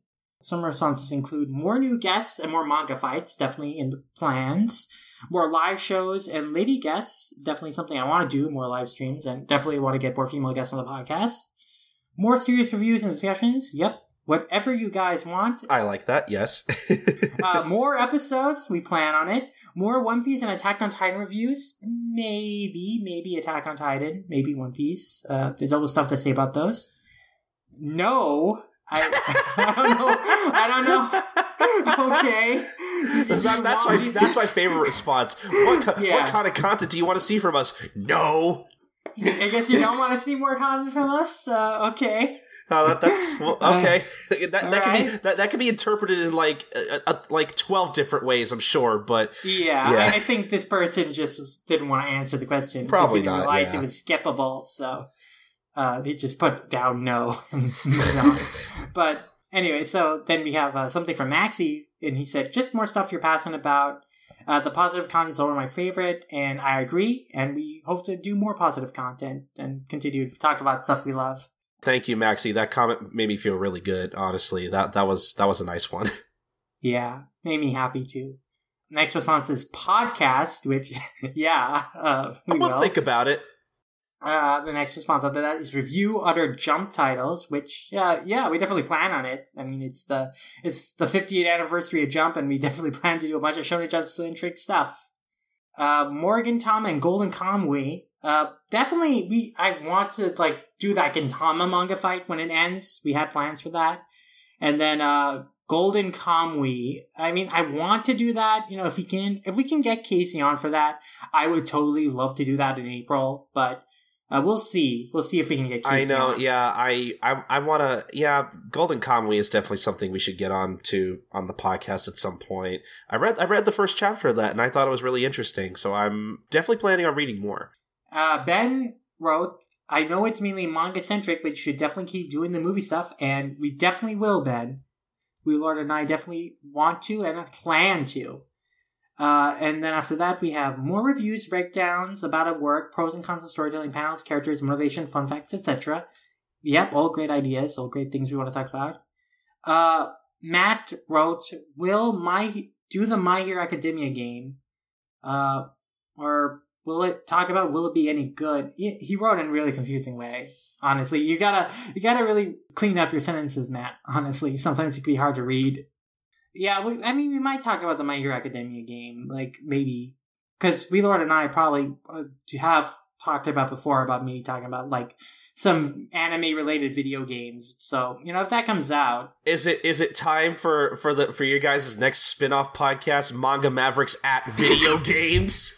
Some responses include more new guests and more manga fights, definitely in the plans. More live shows and lady guests, definitely something I want to do, more live streams, and definitely want to get more female guests on the podcast. More serious reviews and discussions. Yep. Whatever you guys want. I like that. Yes. uh, more episodes. We plan on it. More One Piece and Attack on Titan reviews. Maybe, maybe Attack on Titan. Maybe One Piece. Uh, there's always stuff to say about those. No. I, I don't know. I don't know. Okay. That, that's my that's my favorite response. What, yeah. what kind of content do you want to see from us? No. I guess you don't want to see more content from us. Uh, okay. Oh, that, that's well, okay. that that right. can be that, that can be interpreted in like like twelve different ways, I'm sure. But yeah, yeah. I, I, think this person just was, didn't want to answer the question. Probably didn't not. Realize yeah. it was skippable, so uh, he just put down no. but anyway, so then we have uh, something from Maxi, and he said, "Just more stuff you're passionate about." Uh, the positive content is always my favorite, and I agree. And we hope to do more positive content and continue to talk about stuff we love. Thank you, Maxi. That comment made me feel really good. Honestly, that that was that was a nice one. yeah, made me happy too. Next response is podcast, which yeah, uh, we will think about it. Uh, the next response after that is review other jump titles, which yeah, yeah, we definitely plan on it. I mean, it's the it's the 50th anniversary of Jump, and we definitely plan to do a bunch of Shonen Jump centric stuff. Uh, More Gintama and Golden Kamuy uh, definitely, we I want to like do that Gintama manga fight when it ends. We had plans for that, and then uh, Golden Kamuy. I mean, I want to do that. You know, if we can, if we can get Casey on for that, I would totally love to do that in April. But uh, we'll see. We'll see if we can get. Casey I know. On. Yeah, I I, I want to. Yeah, Golden Kamuy is definitely something we should get on to on the podcast at some point. I read I read the first chapter of that, and I thought it was really interesting. So I'm definitely planning on reading more. Uh, ben wrote, I know it's mainly manga centric, but you should definitely keep doing the movie stuff, and we definitely will, Ben. V-Lord and I definitely want to and plan to. Uh, and then after that, we have more reviews, breakdowns about a work, pros and cons of storytelling, panels, characters, motivation, fun facts, etc. Yep, all great ideas, all great things we want to talk about. Uh, Matt wrote, "Will my do the My Hero Academia game, uh, or will it talk about will it be any good? He wrote in a really confusing way. Honestly, you gotta you gotta really clean up your sentences, Matt. Honestly, sometimes it can be hard to read. Yeah, we, I mean, we might talk about the My Hero Academia game, like maybe because V-Lord and I probably uh, have talked about before about me talking about like some anime related video games. So, you know, if that comes out. Is it is it time for for the for your guys' next spin-off podcast, Manga Mavericks at Video Games?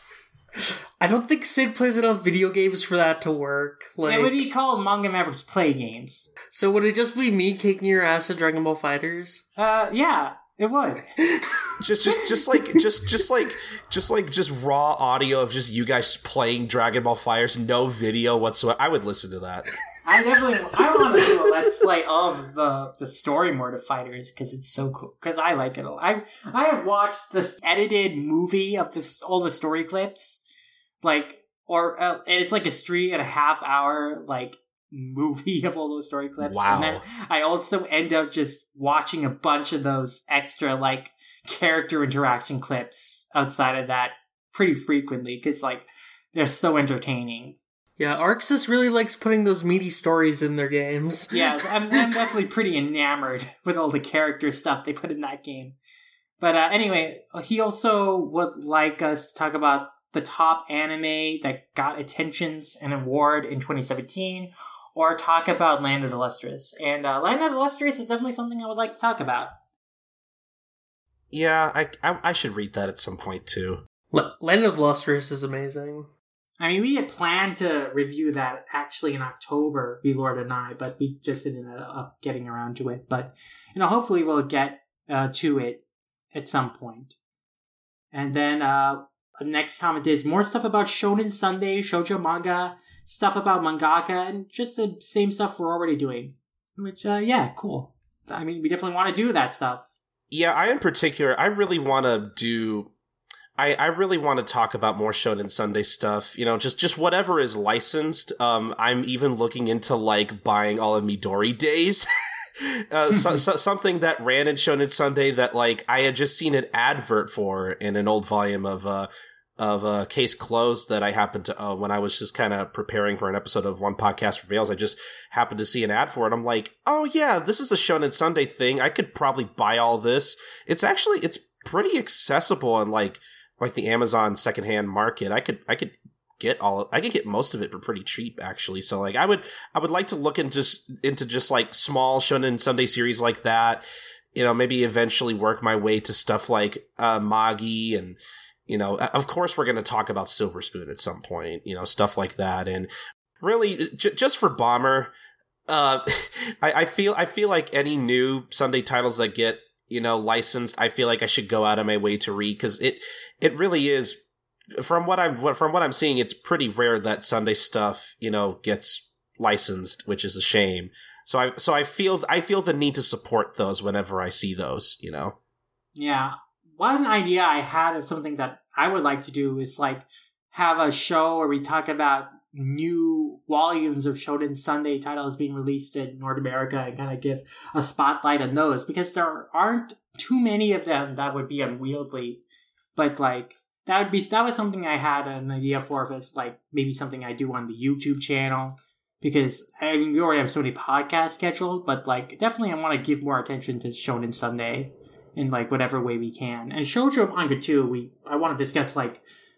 I don't think Sid plays enough video games for that to work. Like, it would be called Manga Mavericks Play Games. So would it just be me kicking your ass at Dragon Ball FighterZ? Uh, yeah, it would. just, just, just like, just, just like, just like, just raw audio of just you guys playing Dragon Ball FighterZ, no video whatsoever. I would listen to that. I definitely, I want to do a let's play of the the story mode of FighterZ because it's so cool. Because I like it. A lot. I I have watched this edited movie of this all the story clips like or uh, it's like a three and a half hour like movie of all those story clips. Wow. And then I also end up just watching a bunch of those extra like character interaction clips outside of that pretty frequently because like they're so entertaining. Yeah, Arc Sys really likes putting those meaty stories in their games. yes, I'm, I'm definitely pretty enamored with all the character stuff they put in that game. But uh, anyway, he also would like us to talk about the top anime that got attentions and award in 2017, or talk about Land of the Lustrous. And uh, Land of the Lustrous is definitely something I would like to talk about. Yeah, I, I, I should read that at some point too. L- Land of the Lustrous is amazing. I mean, we had planned to review that actually in October, V Lord and I, but we just didn't end up getting around to it. But you know, hopefully we'll get uh, to it at some point. And then uh, next comment is more stuff about Shonen Sunday, shoujo manga, stuff about mangaka, and just the same stuff we're already doing. Which, uh, yeah, cool. I mean, we definitely want to do that stuff. Yeah, I in particular, I really want to do. I, I really want to talk about more Shonen Sunday stuff. You know, just just whatever is licensed. Um, I'm even looking into like buying all of Midori days. uh, so, so, something that ran in Shonen Sunday that like I had just seen an advert for in an old volume of uh, of a case closed that I happened to uh, when I was just kind of preparing for an episode of One Podcast Prevails. I just happened to see an ad for it. I'm like, oh yeah, this is a Shonen Sunday thing. I could probably buy all this. It's actually it's pretty accessible on like like the Amazon secondhand market. I could I could get all I could get most of it for pretty cheap actually. So like I would I would like to look into into just like small Shonen Sunday series like that. You know, maybe eventually work my way to stuff like uh, Magi and you know, of course we're going to talk about Silver Spoon at some point, you know, stuff like that. And really, j- just for Bomber, uh, I, I feel I feel like any new Sunday titles that get you know licensed, I feel like I should go out of my way to read because it it really is from what I'm from what I'm seeing, it's pretty rare that Sunday stuff you know gets licensed, which is a shame. So I so I feel I feel the need to support those whenever I see those, you know. Yeah, one idea I had of something that I would like to do is like have a show where we talk about new volumes of Shonen Sunday titles being released in North America and kind of give a spotlight on those because there aren't too many of them that would be unwieldy. But like that would be that was something I had an idea for if it's like maybe something I do on the YouTube channel. Because I mean we already have so many podcasts scheduled, but like definitely I want to give more attention to Shonen Sunday in like whatever way we can. And shoujo manga too. We I want to discuss like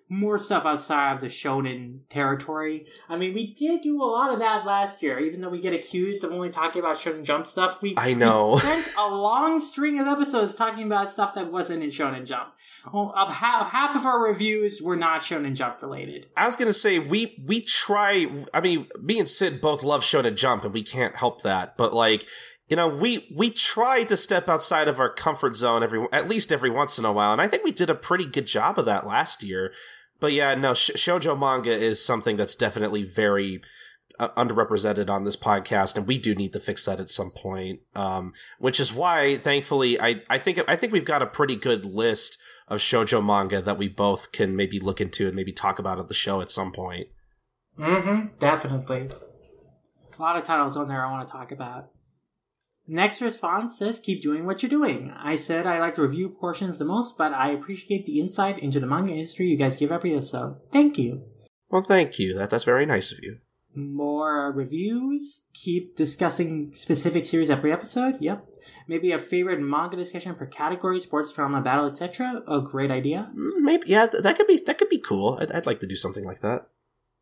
more stuff outside of the shonen territory. I mean, we did do a lot of that last year, even though we get accused of only talking about shonen jump stuff. We I know we spent a long string of episodes talking about stuff that wasn't in shonen jump. Well, half, half of our reviews were not shonen jump related. I was gonna say we we try. I mean, me and Sid both love shonen jump, and we can't help that. But like you know, we we try to step outside of our comfort zone every at least every once in a while, and I think we did a pretty good job of that last year. But yeah, no, sh- shojo manga is something that's definitely very uh, underrepresented on this podcast, and we do need to fix that at some point. Um, which is why, thankfully, I I think I think we've got a pretty good list of shojo manga that we both can maybe look into and maybe talk about at the show at some point. Mm-hmm. Definitely. A lot of titles on there I want to talk about. Next response says, keep doing what you're doing. I said I like to review portions the most, but I appreciate the insight into the manga industry you guys give every episode. Thank you. Well, thank you. That That's very nice of you. More reviews. Keep discussing specific series every episode. Yep. Maybe a favorite manga discussion per category, sports, drama, battle, etc. A great idea. Mm, maybe, yeah, that could be that could be cool. I'd, I'd like to do something like that.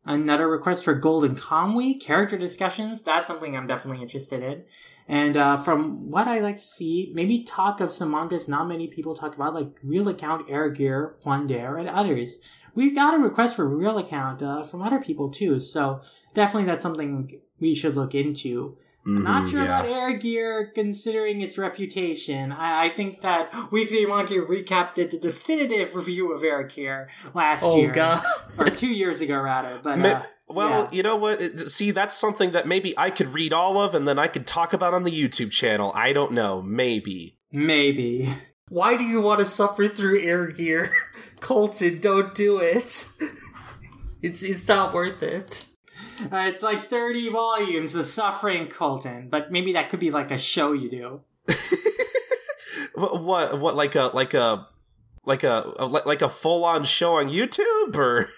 Another request for Golden Kamuy character discussions. That's something I'm definitely interested in. And uh, from what I like to see, maybe talk of some mangas not many people talk about, like Real Account, Air Gear, Plunder, and others. We've got a request for Real Account uh, from other people too, so definitely that's something we should look into. Mm-hmm, not sure yeah. about Air Gear, considering its reputation. I, I think that Weekly Manga recapped did the definitive review of Air Gear last oh, year, God. or two years ago, rather. But uh, well, yeah. you know what? See, that's something that maybe I could read all of and then I could talk about on the YouTube channel. I don't know. Maybe. Maybe. Why do you want to suffer through air gear? Colton, don't do it. It's it's not worth it. Uh, it's like 30 volumes of suffering, Colton, but maybe that could be like a show you do. what, what what like a like a like a, a like a full on show on YouTube or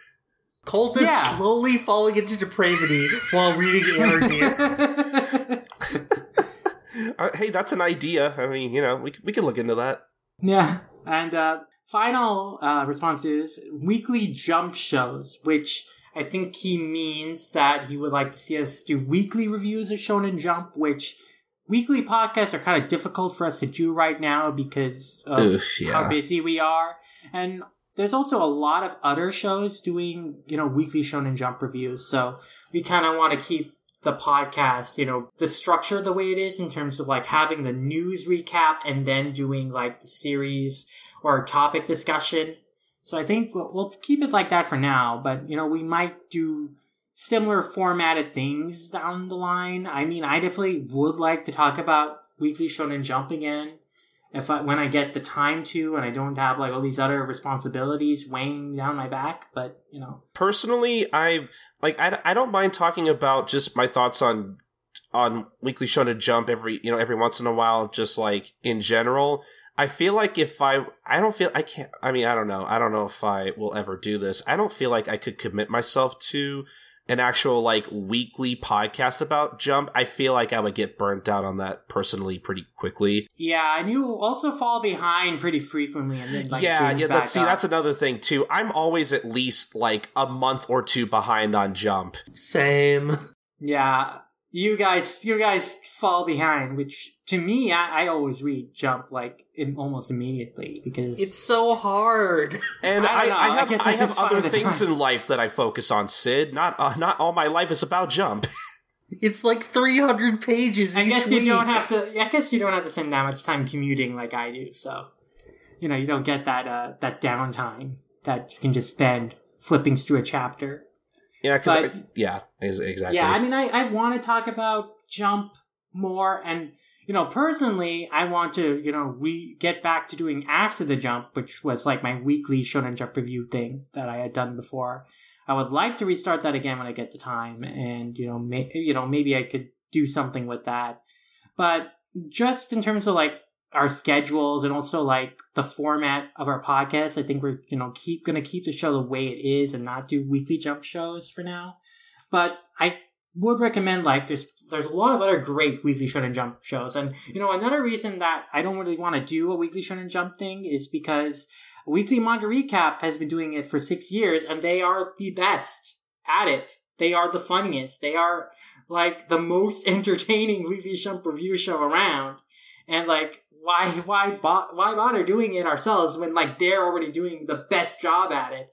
Colton yeah. slowly falling into depravity while reading Air uh, hey, that's an idea. I mean, you know, we we can look into that. Yeah, and uh, final uh, response is weekly jump shows, which I think he means that he would like to see us do weekly reviews of Shonen Jump, which weekly podcasts are kind of difficult for us to do right now because of Oof, yeah. how busy we are. And there's also a lot of other shows doing, you know, weekly Shonen Jump reviews. So we kind of want to keep the podcast, you know, the structure the way it is in terms of like having the news recap and then doing like the series or topic discussion. So I think we'll, we'll keep it like that for now, but you know, we might do similar formatted things down the line. I mean, I definitely would like to talk about Weekly Shonen Jump again if I when I get the time to and I don't have like all these other responsibilities weighing down my back. But you know, personally, I like I, I don't mind talking about just my thoughts on on Weekly Shonen Jump every you know every once in a while, just like in general. I feel like if I, I don't feel, I can't, I mean, I don't know. I don't know if I will ever do this. I don't feel like I could commit myself to an actual like weekly podcast about Jump. I feel like I would get burnt out on that personally pretty quickly. Yeah, and you also fall behind pretty frequently, and then like yeah, binge yeah. back That, see, up. that's another thing too. I'm always at least like a month or two behind on Jump. Same. Yeah, you guys, you guys fall behind. Which to me, I, I always read Jump like in almost immediately because It's so hard. And I I, don't I, I have guess I, have other things time. in life that I focus on, Sid. Not uh, not all my life is about Jump. It's like 300 pages. I each guess you don't have to. I guess you don't have to spend that much time commuting like I do. So, you know, you don't get that uh, that downtime that you can just spend flipping through a chapter. yeah, because yeah, exactly. Yeah, I mean, I, I want to talk about Jump more, and you know, personally, I want to you know we get back to doing After the Jump, which was like my weekly Shonen Jump review thing that I had done before. I would like to restart that again when I get the time, and you know, may, you know, maybe I could do something with that. But just in terms of like our schedules and also like the format of our podcast, I think we're you know keep gonna keep the show the way it is and not do weekly jump shows for now. But I would recommend like there's there's a lot of other great weekly Shonen Jump shows, and you know another reason that I don't really want to do a weekly Shonen Jump thing is because Weekly Manga Recap has been doing it for six years, and they are the best at it. They are the funniest. They are like the most entertaining weekly Jump review show around, and like why why bo- why bother doing it ourselves when like they're already doing the best job at it?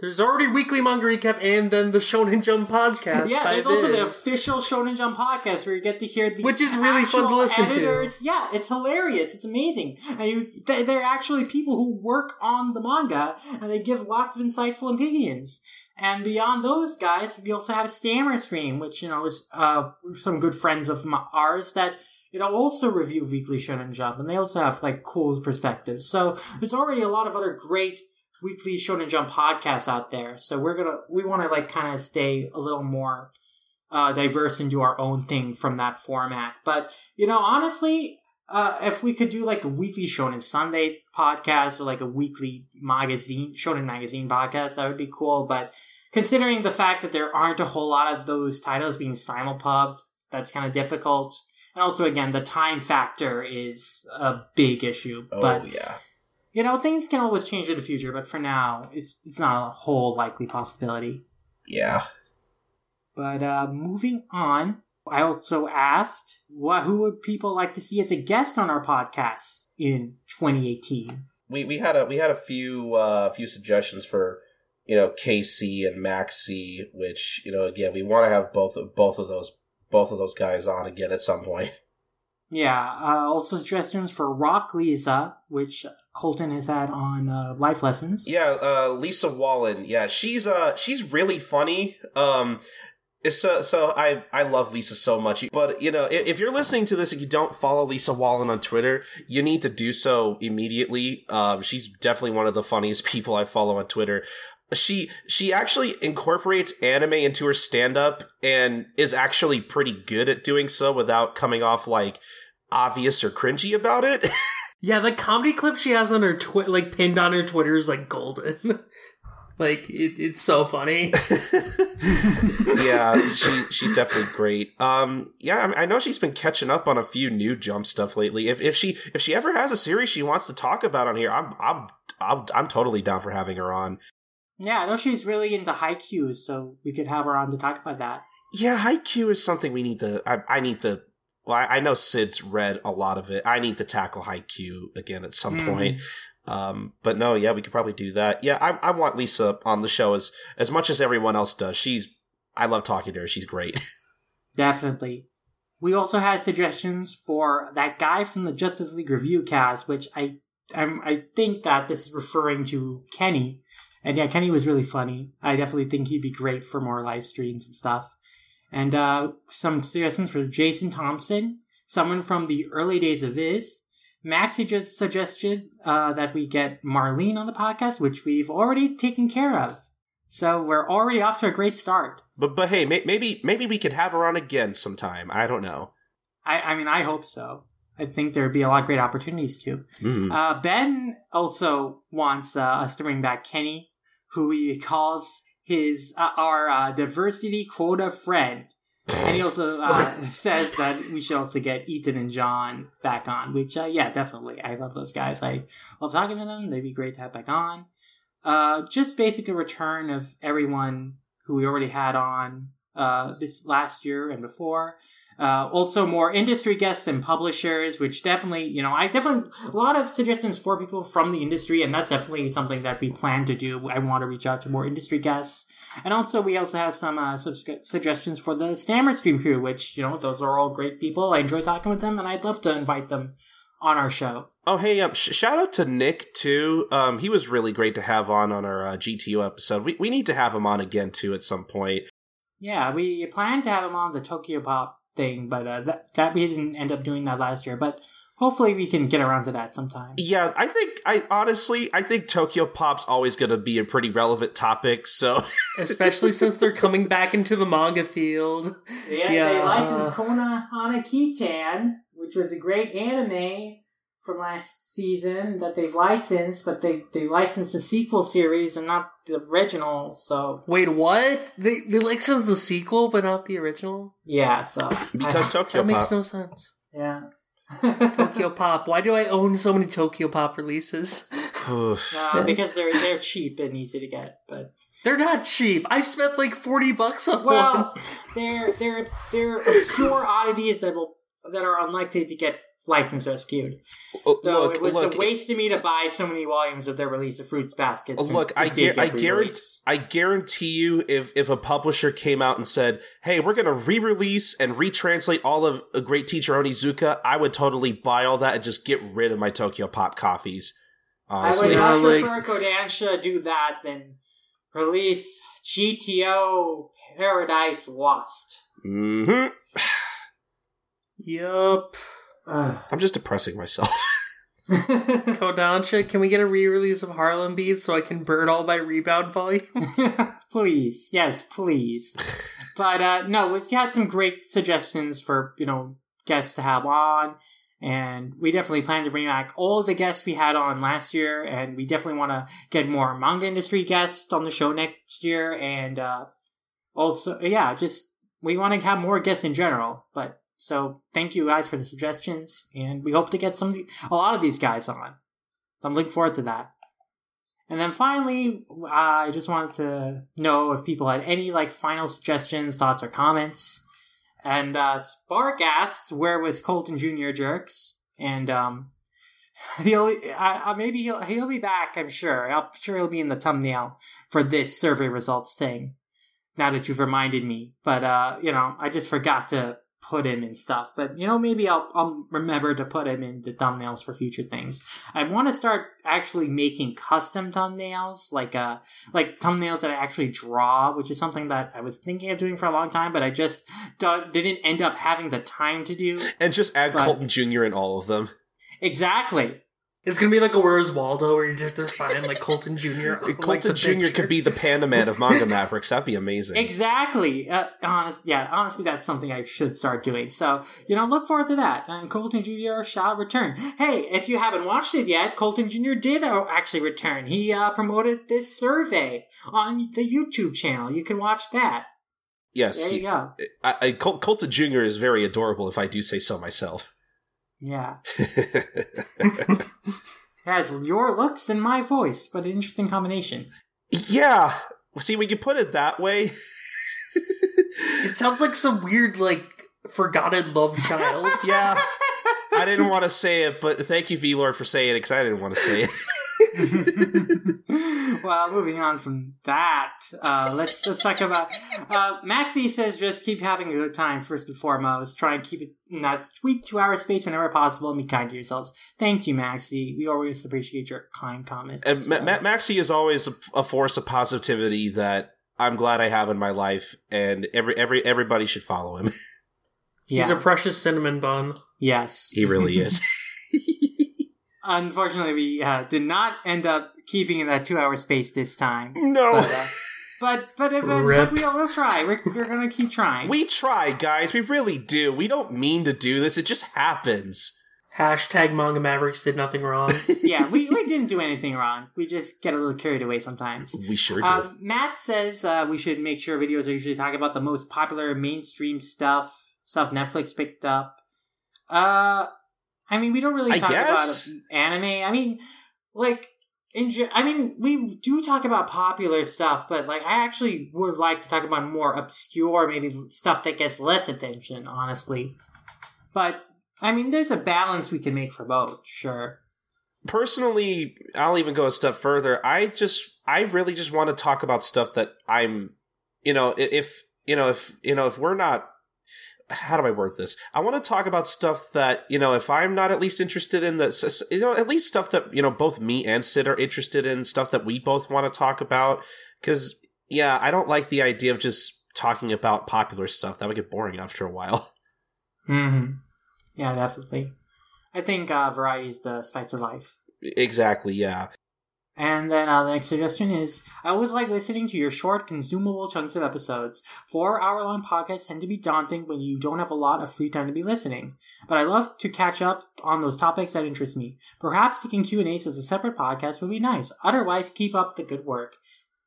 There's already weekly manga recap and then the Shonen Jump podcast. yeah, there's also the official Shonen Jump podcast where you get to hear the Which is really fun to listen to. Yeah, it's hilarious. It's amazing, and you, they- they're actually people who work on the manga, and they give lots of insightful opinions. And beyond those guys, we also have Stammer Stream, which you know is uh, some good friends of ours that you know also review Weekly Shonen Jump, and they also have like cool perspectives. So there's already a lot of other great weekly Shonen Jump podcasts out there. So we're gonna we want to like kind of stay a little more uh, diverse and do our own thing from that format. But you know, honestly, uh, if we could do like a weekly Shonen Sunday podcast or like a weekly magazine Shonen magazine podcast, that would be cool. But considering the fact that there aren't a whole lot of those titles being simulpubbed, that's kind of difficult. And also, again, the time factor is a big issue. oh but yeah. You know, things can always change in the future, but for now, it's it's not a whole likely possibility. Yeah. But uh, moving on, I also asked what who would people like to see as a guest on our podcast in 2018. We we had a we had a few uh a few suggestions for you know Casey and Maxi, which you know again we want to have both of both of those both of those guys on again at some point. Yeah, uh, also suggestions for Rock Lisa, which Colton has had on uh, Life Lessons. Yeah, uh, Lisa Wallen. Yeah, she's uh she's really funny. Um, so so I I love Lisa so much. But you know, if, if you're listening to this and you don't follow Lisa Wallen on Twitter, you need to do so immediately. Um, she's definitely one of the funniest people I follow on Twitter. She she actually incorporates anime into her stand up and is actually pretty good at doing so without coming off like obvious or cringy about it. Yeah, the comedy clip she has on her twi- like pinned on her Twitter is like golden. like it, it's so funny. yeah, she she's definitely great. Um, yeah, I, mean, I know she's been catching up on a few new jump stuff lately. If if she if she ever has a series she wants to talk about on here, I'm I'm I'm, I'm totally down for having her on. Yeah, I know she's really into haikus, so we could have her on to talk about that. Yeah, Haikyuu is something we need to. I, I need to. Well, I, I know Sid's read a lot of it. I need to tackle Haikyuu again at some Mhm. point. Um, but no, yeah, we could probably do that. Yeah, I, I want Lisa on the show as as much as everyone else does. She's I love talking to her. She's great. Definitely. We also had suggestions for that guy from the Justice League review cast, which I I'm, I think that this is referring to Kenny. And yeah, Kenny was really funny. I definitely think he'd be great for more live streams and stuff. And uh, some suggestions for Jason Thompson, someone from the early days of Viz. Maxie just suggested uh, that we get Marlene on the podcast, which we've already taken care of. So we're already off to a great start. But but hey, may, maybe maybe we could have her on again sometime. I don't know. I, I mean, I hope so. I think there'd be a lot of great opportunities too. Mm. Uh, ben also wants uh, us to bring back Kenny, who he calls his uh, our uh, diversity quota friend. And he also uh, says that we should also get Ethan and John back on, which, uh, yeah, definitely. I love those guys. I love talking to them. They'd be great to have back on. Uh, just basically a return of everyone who we already had on uh, this last year and before. Uh, also more industry guests and publishers, which definitely, you know, I definitely, a lot of suggestions for people from the industry, and that's definitely something that we plan to do. I want to reach out to more industry guests. And also, we also have some uh, suggestions for the Stammer Stream crew, which, you know, those are all great people. I enjoy talking with them, and I'd love to invite them on our show. Oh, hey, um, sh- shout out to Nick too. Um, he was really great to have on on our uh, GTO episode. We we need to have him on again too at some point. Yeah, we planned to have him on the Tokyo Pop thing, but uh, that that we didn't end up doing that last year. But hopefully, we can get around to that sometime. Yeah, I think I honestly I think Tokyo Pop's always going to be a pretty relevant topic. So Especially since they're coming back into the manga field. Yeah, Yeah. they licensed Konohana Kitan, which was a great anime from last season that they've licensed, but they, they licensed the sequel series and not the original, so Wait, what? They they licensed the sequel, but not the original. yeah, so because I- Tokyo That makes no sense. yeah. Tokyo Pop. Why do I own so many Tokyo Pop releases? Oof. Uh, because they're they're cheap and easy to get, but They're not cheap. I spent like forty bucks on well, one. they're they're they're obscure oddities that will that are unlikely to get licensed or skewed. Oh, So look, it was look, a waste to me to buy so many volumes of their release of Fruits Basket. Oh, look, I, did gar- I guarantee. I guarantee you, if if a publisher came out and said, "Hey, we're going to re-release and retranslate all of a Great Teacher Onizuka," I would totally buy all that and just get rid of my Tokyo Pop coffees. I would Honestly, Yeah, much like- prefer Kodansha do that than release GTO Paradise Lost. Mm-hmm. Yup. I'm just depressing myself. Kodansha, can we get a re-release of Harlem Beats so I can burn all my rebound volumes? please, yes, please. But uh no, we've got some great suggestions for you know guests to have on, and we definitely plan to bring back all the guests we had on last year, and we definitely want to get more manga industry guests on the show next year, and uh also yeah, just we want to have more guests in general, but. So thank you guys for the suggestions, and we hope to get some a lot of these guys on. I'm looking forward to that. And then finally, I just wanted to know if people had any like final suggestions, thoughts, or comments. And uh, Spark asked, "Where was Colton Junior Jerks?" And um, he'll maybe he'll he'll be back. I'm sure. I'm sure he'll be in the thumbnail for this survey results thing. Now that you've reminded me, but uh, you know, I just forgot to put him in stuff. But you know, maybe I'll I'll remember to put him in the thumbnails for future things. I want to start actually making custom thumbnails, like uh, like thumbnails that I actually draw, which is something that I was thinking of doing for a long time, but I just didn't end up having the time to do. and just add But- Colton Jr. in all of them. Exactly. It's gonna be like a Where's Waldo where you just have to find like Colton Jr. on, like, Colton Jr. picture. could be the Panda Man of Manga Mavericks. That'd be amazing. Exactly. Uh, honest, yeah, honestly, that's something I should start doing. So, you know, look forward to that. And Colton Jr. shall return. Hey, if you haven't watched it yet, Colton Jr. did uh, actually return. He uh, promoted this survey on the YouTube channel. You can watch that. yes, There you he- go. I, I, Col- Colton Jr. is very adorable, if I do say so myself. Yeah. Has your looks and my voice, but an interesting combination. yeah, see, when you put it that way, It sounds like some weird like forgotten love child. yeah. I didn't want to say it, but thank you, V Lord, for saying it because I didn't want to say it. well, moving on from that, uh, let's let's talk about. Uh, Maxie says just keep having a good time first and foremost. Try and keep it in that sweet two-hour space whenever possible, and be kind to yourselves. Thank you, Maxie. We always appreciate your kind comments. And Ma- Ma- Maxie is always a, a force of positivity that I'm glad I have in my life, and every every everybody should follow him. yeah. He's a precious cinnamon bun. Yes. he really is. Unfortunately, we uh, did not end up keeping in that two-hour space this time. no. But uh, but but, if, but Rip. we'll, we'll try. We're, we're gonna keep trying. We try, guys. We really do. We don't mean to do this. It just happens. Hashtag Manga Mavericks did nothing wrong. yeah, we, we didn't do anything wrong. We just get a little carried away sometimes. We sure did. Uh, Matt says uh, we should make sure videos are usually talking about the most popular mainstream stuff, stuff Netflix picked up. Uh, I mean, we don't really I talk guess. about anime. I mean, like, in ge- I mean, we do talk about popular stuff, but like, I actually would like to talk about more obscure, maybe stuff that gets less attention, honestly. But I mean, there's a balance we can make for both, sure. Personally, I'll even go a step further. I just, I really just want to talk about stuff that I'm, you know, if, you know, if, you know, if we're not, how do I word this? I want to talk about stuff that, you know, if I'm not at least interested in the, you know, at least stuff that, you know, both me and Sid are interested in, stuff that we both want to talk about. Cause, yeah, I don't like the idea of just talking about popular stuff. That would get boring after a while. Mm-hmm. Yeah, definitely. I think uh, variety is the spice of life. exactly, yeah. And then uh, the next suggestion is I always like listening to your short, consumable chunks of episodes. Four hour long podcasts tend to be daunting when you don't have a lot of free time to be listening. But I love to catch up on those topics that interest me. Perhaps taking Q&As as a separate podcast would be nice. Otherwise, keep up the good work.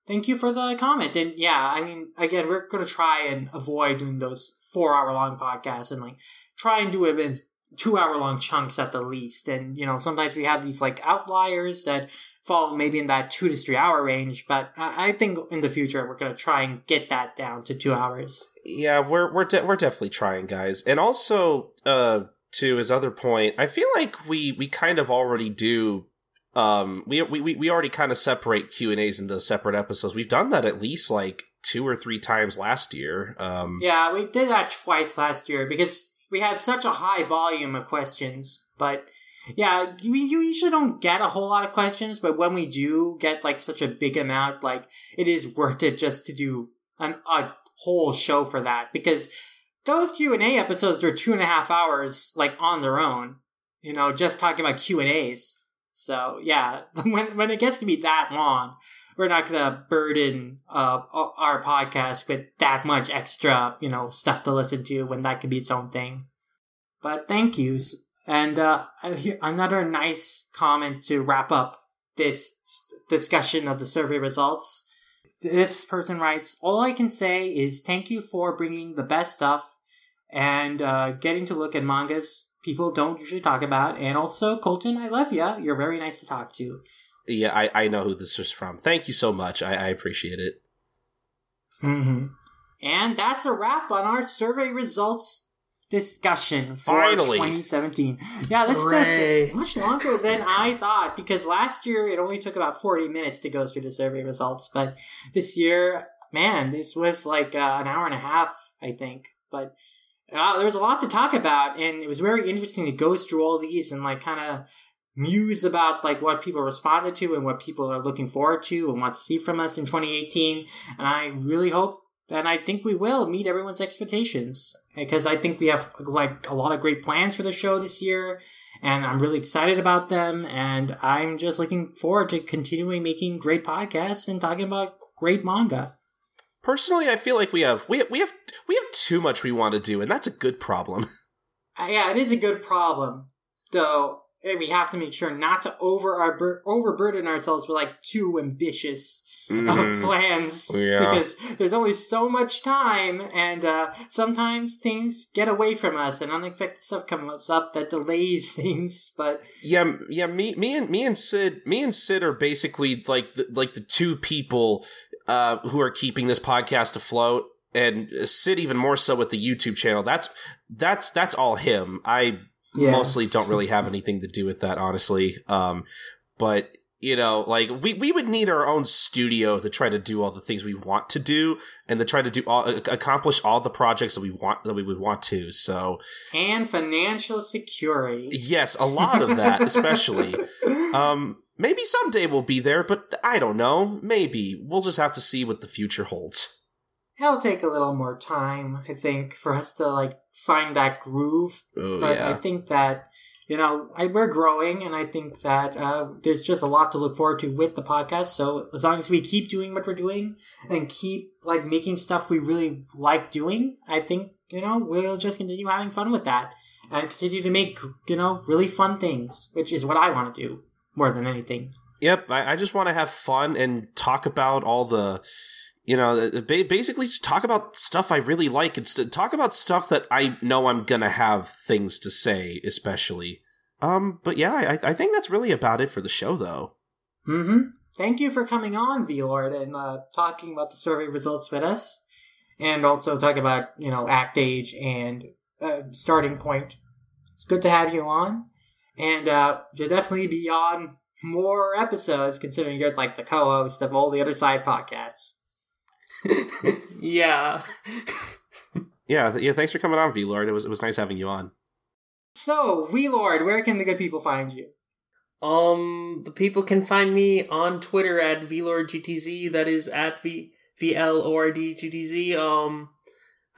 Thank you for the comment. And yeah, I mean, again, we're going to try and avoid doing those four hour long podcasts and like try and do it in two hour long chunks at the least. And, you know, sometimes we have these like outliers that fall maybe in that two to three hour range. But I, I think in the future, we're going to try and get that down to two hours. Yeah, we're we're de- we're definitely trying, guys. And also, uh, to his other point, I feel like we we kind of already do. Um, we we we we already kind of separate Q and A's into separate episodes. We've done that at least like two or three times last year. Um, Yeah, we did that twice last year because we had such a high volume of questions. But yeah, we you usually don't get a whole lot of questions, but when we do get like such a big amount, like it is worth it just to do an a whole show for that because those Q and A episodes are two and a half hours like on their own. You know, just talking about Q and A's. So yeah, when when it gets to be that long, we're not gonna burden uh, our podcast with that much extra, you know, stuff to listen to when that could be its own thing. But thank yous, and uh, another nice comment to wrap up this discussion of the survey results. This person writes, "All I can say is thank you for bringing the best stuff and uh, getting to look at mangas people don't usually talk about. And also, Colton, I love you. You're very nice to talk to." yeah, I I know who this is from. Thank you so much. I, I appreciate it. Mm-hmm. And that's a wrap on our survey results discussion for Finally. 2017. Yeah, this Hooray. took much longer than I thought because last year it only took about 40 minutes to go through the survey results, but this year, man, this was like uh, an hour and a half, I think. But uh, there was a lot to talk about, and it was very interesting to go through all these and like kind of muse about like what people responded to and what people are looking forward to and want to see from us in 2018 and i really hope and i think we will meet everyone's expectations because i think we have like a lot of great plans for the show this year and i'm really excited about them and i'm just looking forward to continuing making great podcasts and talking about great manga Personally, I feel like we have we we have we have too much we want to do, and that's a good problem. Uh, yeah, it is a good problem, though. We have to make sure not to over our overburden ourselves with like too ambitious of Mhm. plans Yeah. because there's only so much time, and uh, sometimes things get away from us, and unexpected stuff comes up that delays things. But Yeah, yeah. Me, me, and me and Sid, me and Sid are basically like the, like the two people uh, who are keeping this podcast afloat, and Sid even more so with the YouTube channel. That's that's that's all him. I mostly don't really have anything to do with that, honestly. Um, but you know, like we we would need our own studio to try to do all the things we want to do, and to try to do all accomplish all the projects that we want that we would want to. So and financial security. yes, a lot of that, especially. Um, maybe someday we'll be there, but I don't know. Maybe we'll just have to see what the future holds. It'll take a little more time, I think, for us to like find that groove Oh but I think that you know I, we're growing, and I think that uh, there's just a lot to look forward to with the podcast. So as long as we keep doing what we're doing and keep like making stuff we really like doing, I think you know, we'll just continue having fun with that and continue to make, you know, really fun things, which is what I want to do more than anything. Yep, I, I just want to have fun and talk about all the, you know, basically just talk about stuff I really like and talk about stuff that I know I'm gonna have things to say, especially. Um, but yeah, I, I think that's really about it for the show, though. Mm-hmm. Thank you for coming on, V-Lord, and uh, talking about the survey results with us and also talk about you know act age and uh, starting point. It's good to have you on, and uh, you'll definitely be on more episodes considering you're like the co-host of all the other side podcasts. yeah. yeah, yeah. Thanks for coming on, V Lord. It was it was nice having you on. So, V Lord, where can the good people find you? Um, the people can find me on Twitter at VLordGTZ. That is at V V L O R D G T Z. Um,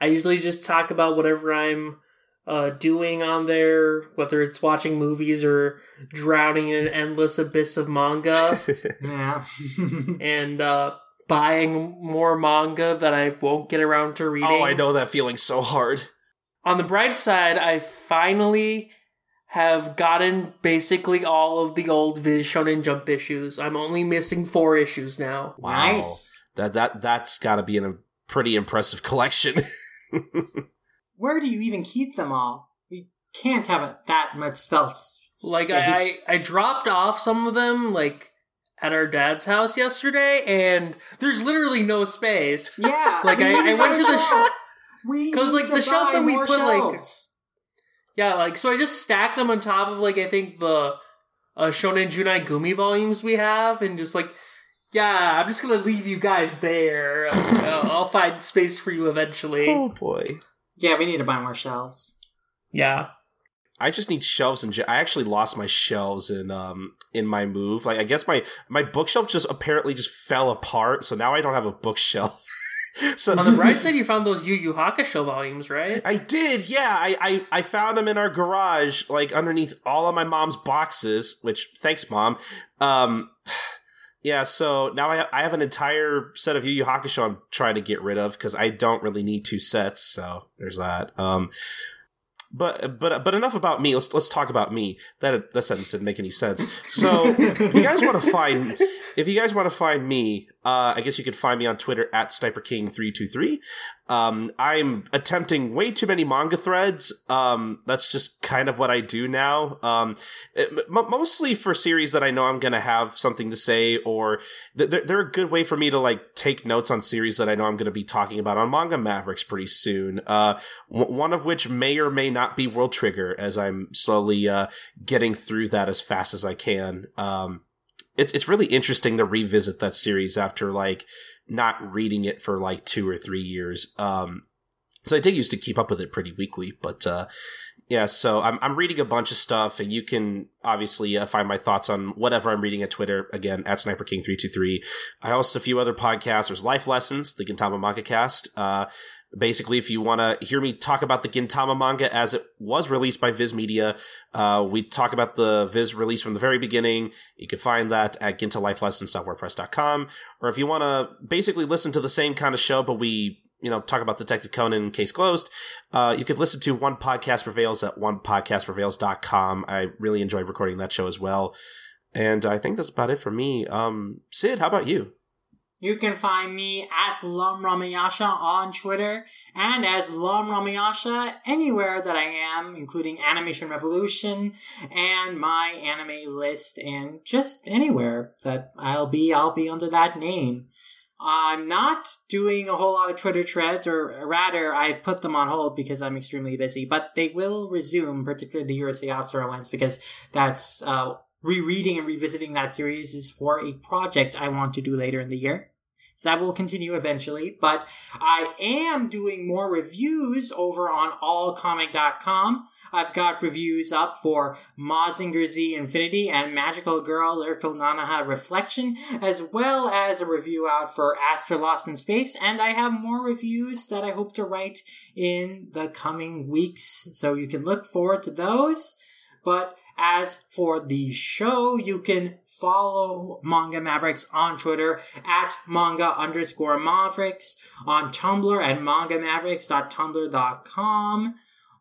I usually just talk about whatever I'm uh, doing on there, whether it's watching movies or drowning in an endless abyss of manga. yeah. and uh, buying more manga that I won't get around to reading. Oh, I know that feeling so hard. On the bright side, I finally have gotten basically all of the old Viz Shonen Jump issues. I'm only missing four issues now. Wow. Nice. That that that's got to be in a pretty impressive collection. Where do you even keep them all? We can't have that much space. Like I, I, I dropped off some of them like at our dad's house yesterday, and there's literally no space. Yeah, like I, I went to the shelf because like the shelf that we put shelves. like yeah, like so I just stacked them on top of like I think the uh, Shonan Junai Gumi volumes we have, and just like yeah, I'm just gonna leave you guys there. Uh, I'll find space for you eventually. Oh boy. Yeah, we need to buy more shelves. Yeah. I just need shelves and I actually lost my shelves in um in my move. Like I guess my my bookshelf just apparently just fell apart, so now I don't have a bookshelf. so on the bright side, you found those Yu Yu Hakusho volumes, right? I did. Yeah, I, I I found them in our garage, like underneath all of my mom's boxes. Which thanks, mom. Um, yeah, so now I, I have an entire set of Yu Yu Hakusho I'm trying to get rid of because I don't really need two sets. So there's that. Um, but but but enough about me. Let's let's talk about me. That that sentence didn't make any sense. So if you guys want to find if you guys want to find me, uh, I guess you could find me on Twitter at SniperKing323. Um, I'm attempting way too many manga threads. Um, that's just kind of what I do now. Um, it, m- mostly for series that I know I'm going to have something to say, or th- they're a good way for me to like take notes on series that I know I'm going to be talking about on Manga Mavericks pretty soon. Uh, w- one of which may or may not be World Trigger, as I'm slowly uh, getting through that as fast as I can. Um, it's it's really interesting to revisit that series after like not reading it for like two or three years. Um, so I did used to keep up with it pretty weekly, but uh, yeah. So I'm I'm reading a bunch of stuff, and you can obviously uh, find my thoughts on whatever I'm reading at Twitter again at Sniper King three two three. I host a few other podcasts. There's Life Lessons, the Gintama Manga Cast. Uh, basically, if you want to hear me talk about the Gintama manga as it was released by Viz Media, uh, we talk about the Viz release from the very beginning. You can find that at gintalifelessons.wordpress.com. Or if you want to basically listen to the same kind of show, but we you know, talk about Detective Conan Case Closed, uh, you could listen to One Podcast Prevails at onepodcastprevails.com. I really enjoy recording that show as well. And I think that's about it for me. Um, Sid, how about you? You can find me at Lum Ramayasha on Twitter and as Lum Ramayasha anywhere that I am, including Animation Revelation and my anime list and just anywhere that I'll be, I'll be under that name. I'm not doing a whole lot of Twitter threads, or rather, I've put them on hold because I'm extremely busy, but they will resume, particularly the Urusei ones, because that's uh, rereading and revisiting that series is for a project I want to do later in the year. That will continue eventually, but I am doing more reviews over on allcomic.com. I've got reviews up for Mazinger Z Infinity and Magical Girl Lyrical Nanoha Reflection, as well as a review out for Astra Lost in Space, and I have more reviews that I hope to write in the coming weeks, so you can look forward to those. But As for the show, you can follow Manga Mavericks on Twitter at manga underscore Mavericks, on Tumblr at mangamavericks.tumblr.com,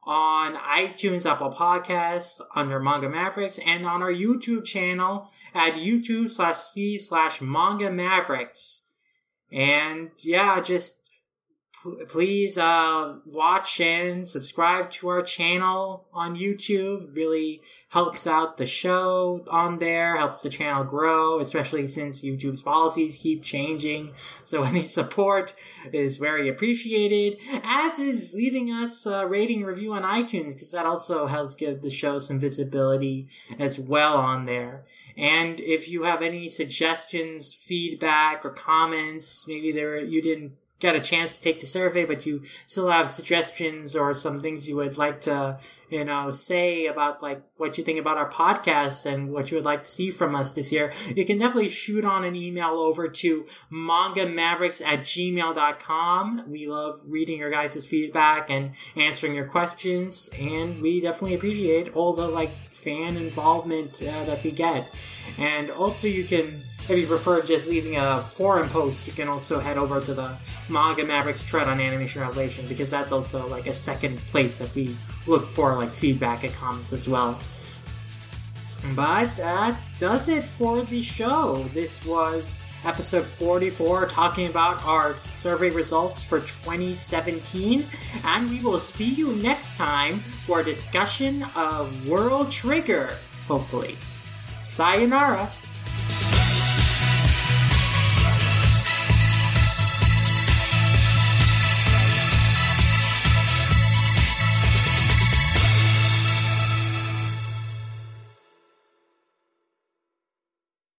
on iTunes, Apple Podcasts under Manga Mavericks, and on our YouTube channel at YouTube slash C slash Manga Mavericks. And yeah, just please uh, watch and subscribe to our channel on YouTube. Really helps out the show on there, helps the channel grow, especially since YouTube's policies keep changing. So any support is very appreciated, as is leaving us a rating review on iTunes, because that also helps give the show some visibility as well on there. And if you have any suggestions, feedback, or comments, maybe there you didn't got a chance to take the survey, but you still have suggestions or some things you would like to, you know, say about like what you think about our podcast and what you would like to see from us this year, you can definitely shoot on an email over to mangamavericks at gmail.com. We love reading your guys' feedback and answering your questions, and we definitely appreciate all the like fan involvement uh, that we get. And also, you can if you prefer just leaving a forum post, you can also head over to the Manga Mavericks thread on Animation Revelation because that's also like a second place that we look for like feedback and comments as well. But that does it for the show. This was episode 44 talking about our survey results for 2017 and we will see you next time for a discussion of World Trigger, hopefully. Sayonara.